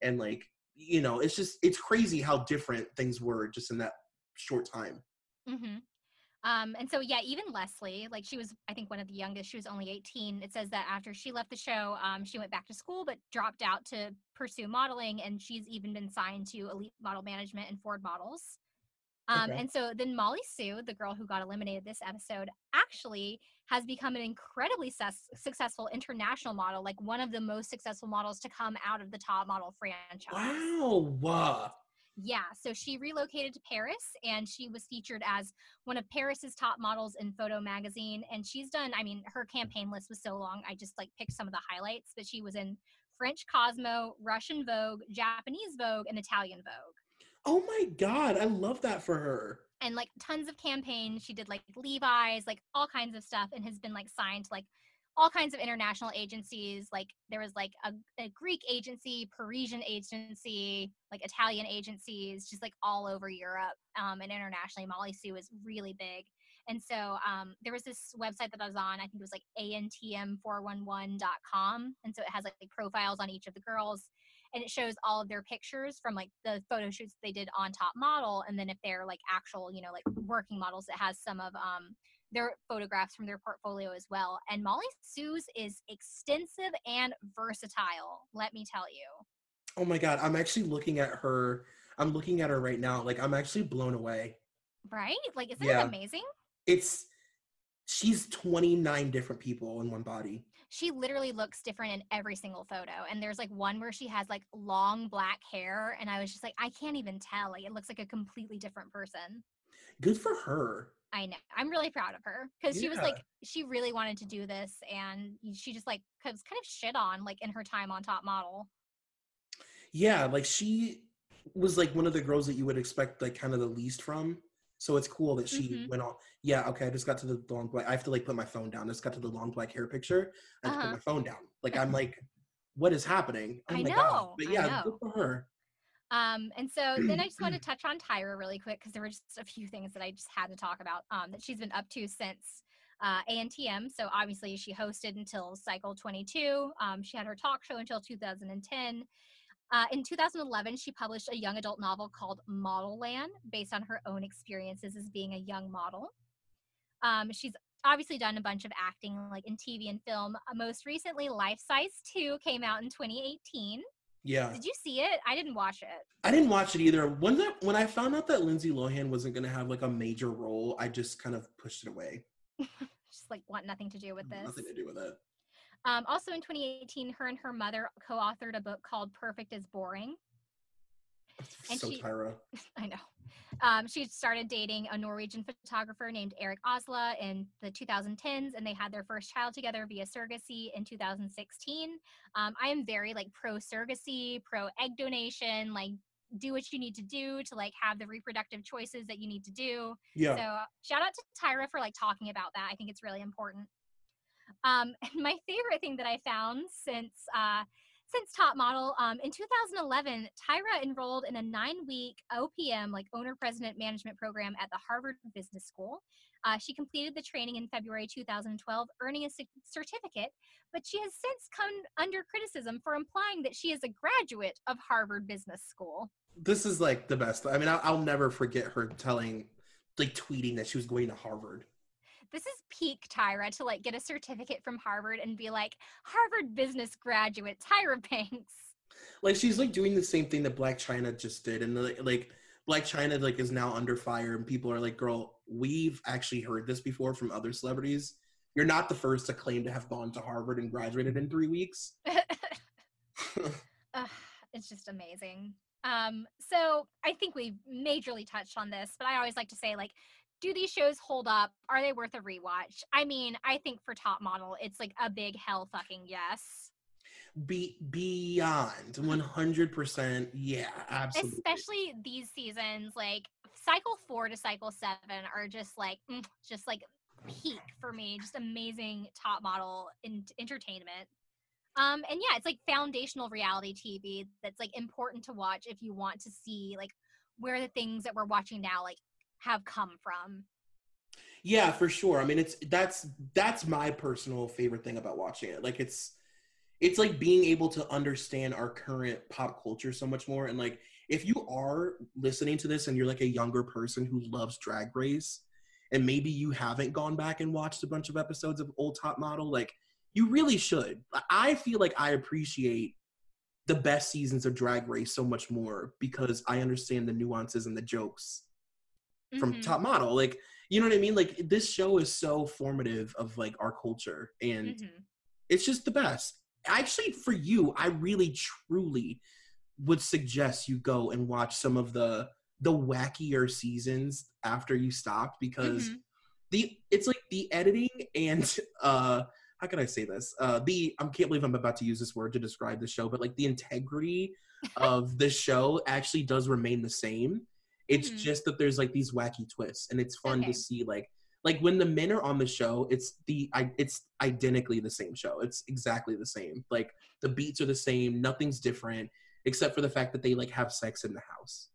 and like you know, it's just it's crazy how different things were just in that short time. Mm-hmm. Um, and so yeah, even Leslie, like she was, I think one of the youngest. She was only 18. It says that after she left the show, um, she went back to school but dropped out to pursue modeling, and she's even been signed to Elite Model Management and Ford Models. Um, Okay. And so then Mollie Sue, the girl who got eliminated this episode, actually has become an incredibly sus- successful international model, like one of the most successful models to come out of the top model franchise. Wow. Yeah, so she relocated to Paris and she was featured as one of Paris's top models in Photo magazine. And she's done, I mean, her campaign list was so long, I just like picked some of the highlights, but she was in French Cosmo, Russian Vogue, Japanese Vogue, and Italian Vogue. Oh my god, I love that for her. And like tons of campaigns. She did like Levi's, like all kinds of stuff, and has been like signed to like all kinds of international agencies. Like there was like a, a Greek agency, Parisian agency, like Italian agencies, just like all over Europe um, and internationally. Mollie Sue was really big. And so um, there was this website that I was on, I think it was like antm411.com. And so it has like, like profiles on each of the girls and it shows all of their pictures from like the photo shoots they did on top model and then if they're like actual you know like working models it has some of um their photographs from their portfolio as well and mollie sue's is extensive and versatile let me tell you Oh my god, I'm actually looking at her. I'm looking at her right now. Like I'm actually blown away. right like isn't Yeah. it amazing It's she's 29 different people in one body. she literally looks different in every single photo and there's like one where she has like long black hair and i was just like i can't even tell like it looks like a completely different person Good for her. I know. I'm really proud of her because she was like, she really wanted to do this, and she just like was kind of shit on like in her time on Top Model. Yeah, like she was like one of the girls that you would expect like kind of the least from. So it's cool that she Mhm. went on. Yeah, okay. I just got to the long black. I have to like put my phone down. I just got to the long black hair picture. I have to Uh-huh. put my phone down. Like I'm like, what is happening? Oh I my know, god! But yeah, know. good for her. Um, and so then I just want to touch on Tyra really quick because there were just a few things that I just had to talk about um, that she's been up to since uh, ANTM. So obviously she hosted until Cycle 22. Um, she had her talk show until 2010. Uh, in 2011, she published a young adult novel called Modelland, based on her own experiences as being a young model. Um, she's obviously done a bunch of acting, like in TV and film. Uh, most recently, Life Size 2 came out in 2018. Yeah, Did you see it? I didn't watch it. I didn't watch it either. When that when I found out that Lindsay Lohan wasn't gonna have like a major role, I just kind of pushed it away. Just like want nothing to do with this. Nothing to do with it. Um, also in 2018, her and her mother co-authored a book called Perfect is Boring. And so she- Tyra. I know. Um, she started dating a Norwegian photographer named Erik Asla in the 2010s, and they had their first child together via surrogacy in 2016. Um, I am very like pro surrogacy, pro egg donation, like do what you need to do to like have the reproductive choices that you need to do. Yeah. So shout out to Tyra for like talking about that. I think it's really important. Um, and my favorite thing that I found since uh, Top Model um, in 2011, Tyra enrolled in a nine-week OPM, like Owner President Management Program, at the Harvard Business School. Uh, she completed the training in February 2012, earning a certificate. But she has since come under criticism for implying that she is a graduate of Harvard Business School. this is like the best. I mean, I'll, I'll never forget her telling, like, tweeting that she was going to Harvard. This is peak Tyra to like get a certificate from Harvard and be like Harvard business graduate Tyra Banks. Like she's like doing the same thing that Blac Chyna just did, and like, like Blac Chyna like is now under fire, and people are like, "Girl, we've actually heard this before from other celebrities. You're not the first to claim to have gone to Harvard and graduated in three weeks." It's just amazing. Um, so I think we've majorly touched on this, but I always like to say, like, do these shows hold up? Are they worth a rewatch? I mean, I think for Top Model, it's like a big hell fucking yes. Be beyond 100%. Yeah, absolutely. Especially these seasons, like cycle four to cycle seven are just like, mm, just like peak for me. Just amazing top model in- entertainment. Um, and yeah, it's like foundational reality TV that's like important to watch if you want to see like where the things that we're watching now like have come from. Yeah, for sure. I mean, it's that's that's my personal favorite thing about watching it. Like it's it's like being able to understand our current pop culture so much more and like if you are listening to this and you're like a younger person who loves drag race and maybe you haven't gone back and watched a bunch of episodes of old top model like you really should i feel like i appreciate the best seasons of drag race so much more because i understand the nuances and the jokes from Mhm. top model like you know what i mean like this show is so formative of like our culture and Mhm. it's just the best actually for you i really truly would suggest you go and watch some of the the wackier seasons after you stopped because Mhm. the it's like the editing and uh how can i say this uh the i can't believe i'm about to use this word to describe the show but like the integrity of the show actually does remain the same it's Mhm. just that there's like these wacky twists and it's fun Okay. to see like like when the men are on the show it's the I, it's identically the same show it's exactly the same like the beats are the same nothing's different except for the fact that they like have sex in the house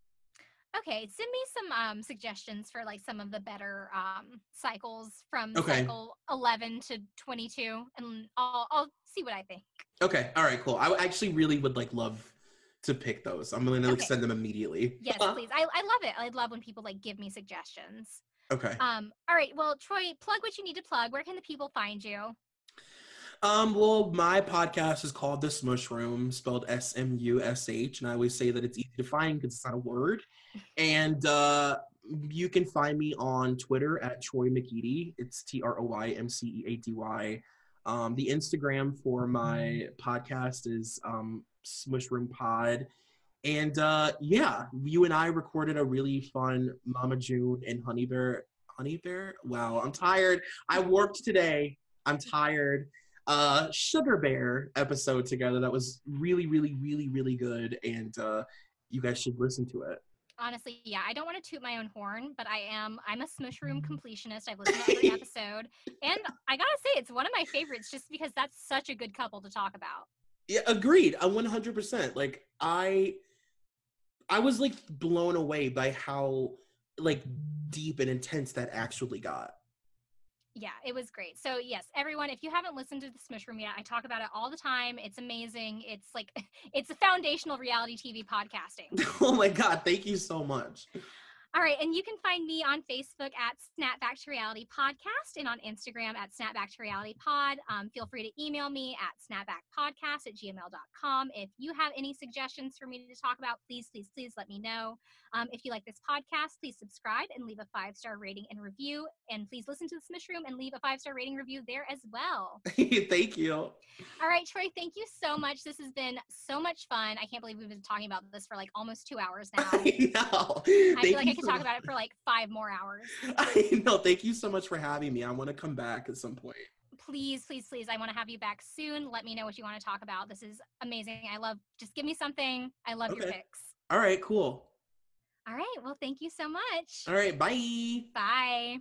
Okay, send me some um, suggestions for like some of the better um, cycles from Okay. cycle 11 to 22, and I'll, I'll see what I think. okay all right cool i actually really would like love to pick those i'm gonna like Okay. send them immediately Yes, please. I, I love it. I love when people like give me suggestions. okay Um, all right. Well, Troy, plug what you need to plug. Where can the people find you? Um, well, my podcast is called The Smush Room, spelled S M U S H, and I always say that it's easy to find because it's not a word. And uh, you can find me on Twitter at Troy McEady. It's T R O Y M C E A D Y. Um, the Instagram for my podcast is um, Smush Room Pod. And uh, yeah, you and I recorded a really fun Mama June and Honey Bear. Honey Bear? Wow, I'm tired. I worked today. I'm tired uh sugar bear episode together that was really really really really good and uh you guys should listen to it Honestly, yeah, I don't want to toot my own horn, but I am. I'm a Smush Room completionist. I've listened to every episode, and I gotta say, it's one of my favorites, just because that's such a good couple to talk about. Yeah agreed i'm 100% like i i was like blown away by how like deep and intense that actually got Yeah, it was great. So yes, everyone, if you haven't listened to the Smush Room yet, I talk about it all the time. It's amazing. It's like it's a foundational reality TV podcasting. oh my god thank you so much All right, and you can find me on Facebook at Snapback to Reality Podcast and on Instagram at Snapback to Reality Pod. Um, feel free to email me at snapbackpodcast at gmail.com. If you have any suggestions for me to talk about, please, please, please let me know. Um, if you like this podcast, please subscribe and leave a five star rating and review. And please listen to the Smush Room and leave a five star rating review there as well. thank you All right, Troy, thank you so much. This has been so much fun. I can't believe we've been talking about this for like almost two hours now. i know I Thank feel like I could so talk about it for like five more hours. I know. Thank you so much for having me. I want to come back at some point. Please, please, please. I want to have you back soon. Let me know what you want to talk about. This is amazing. I love, just give me something. I love your Okay. picks. All right, cool. All right. Well, thank you so much. All right, bye. Bye.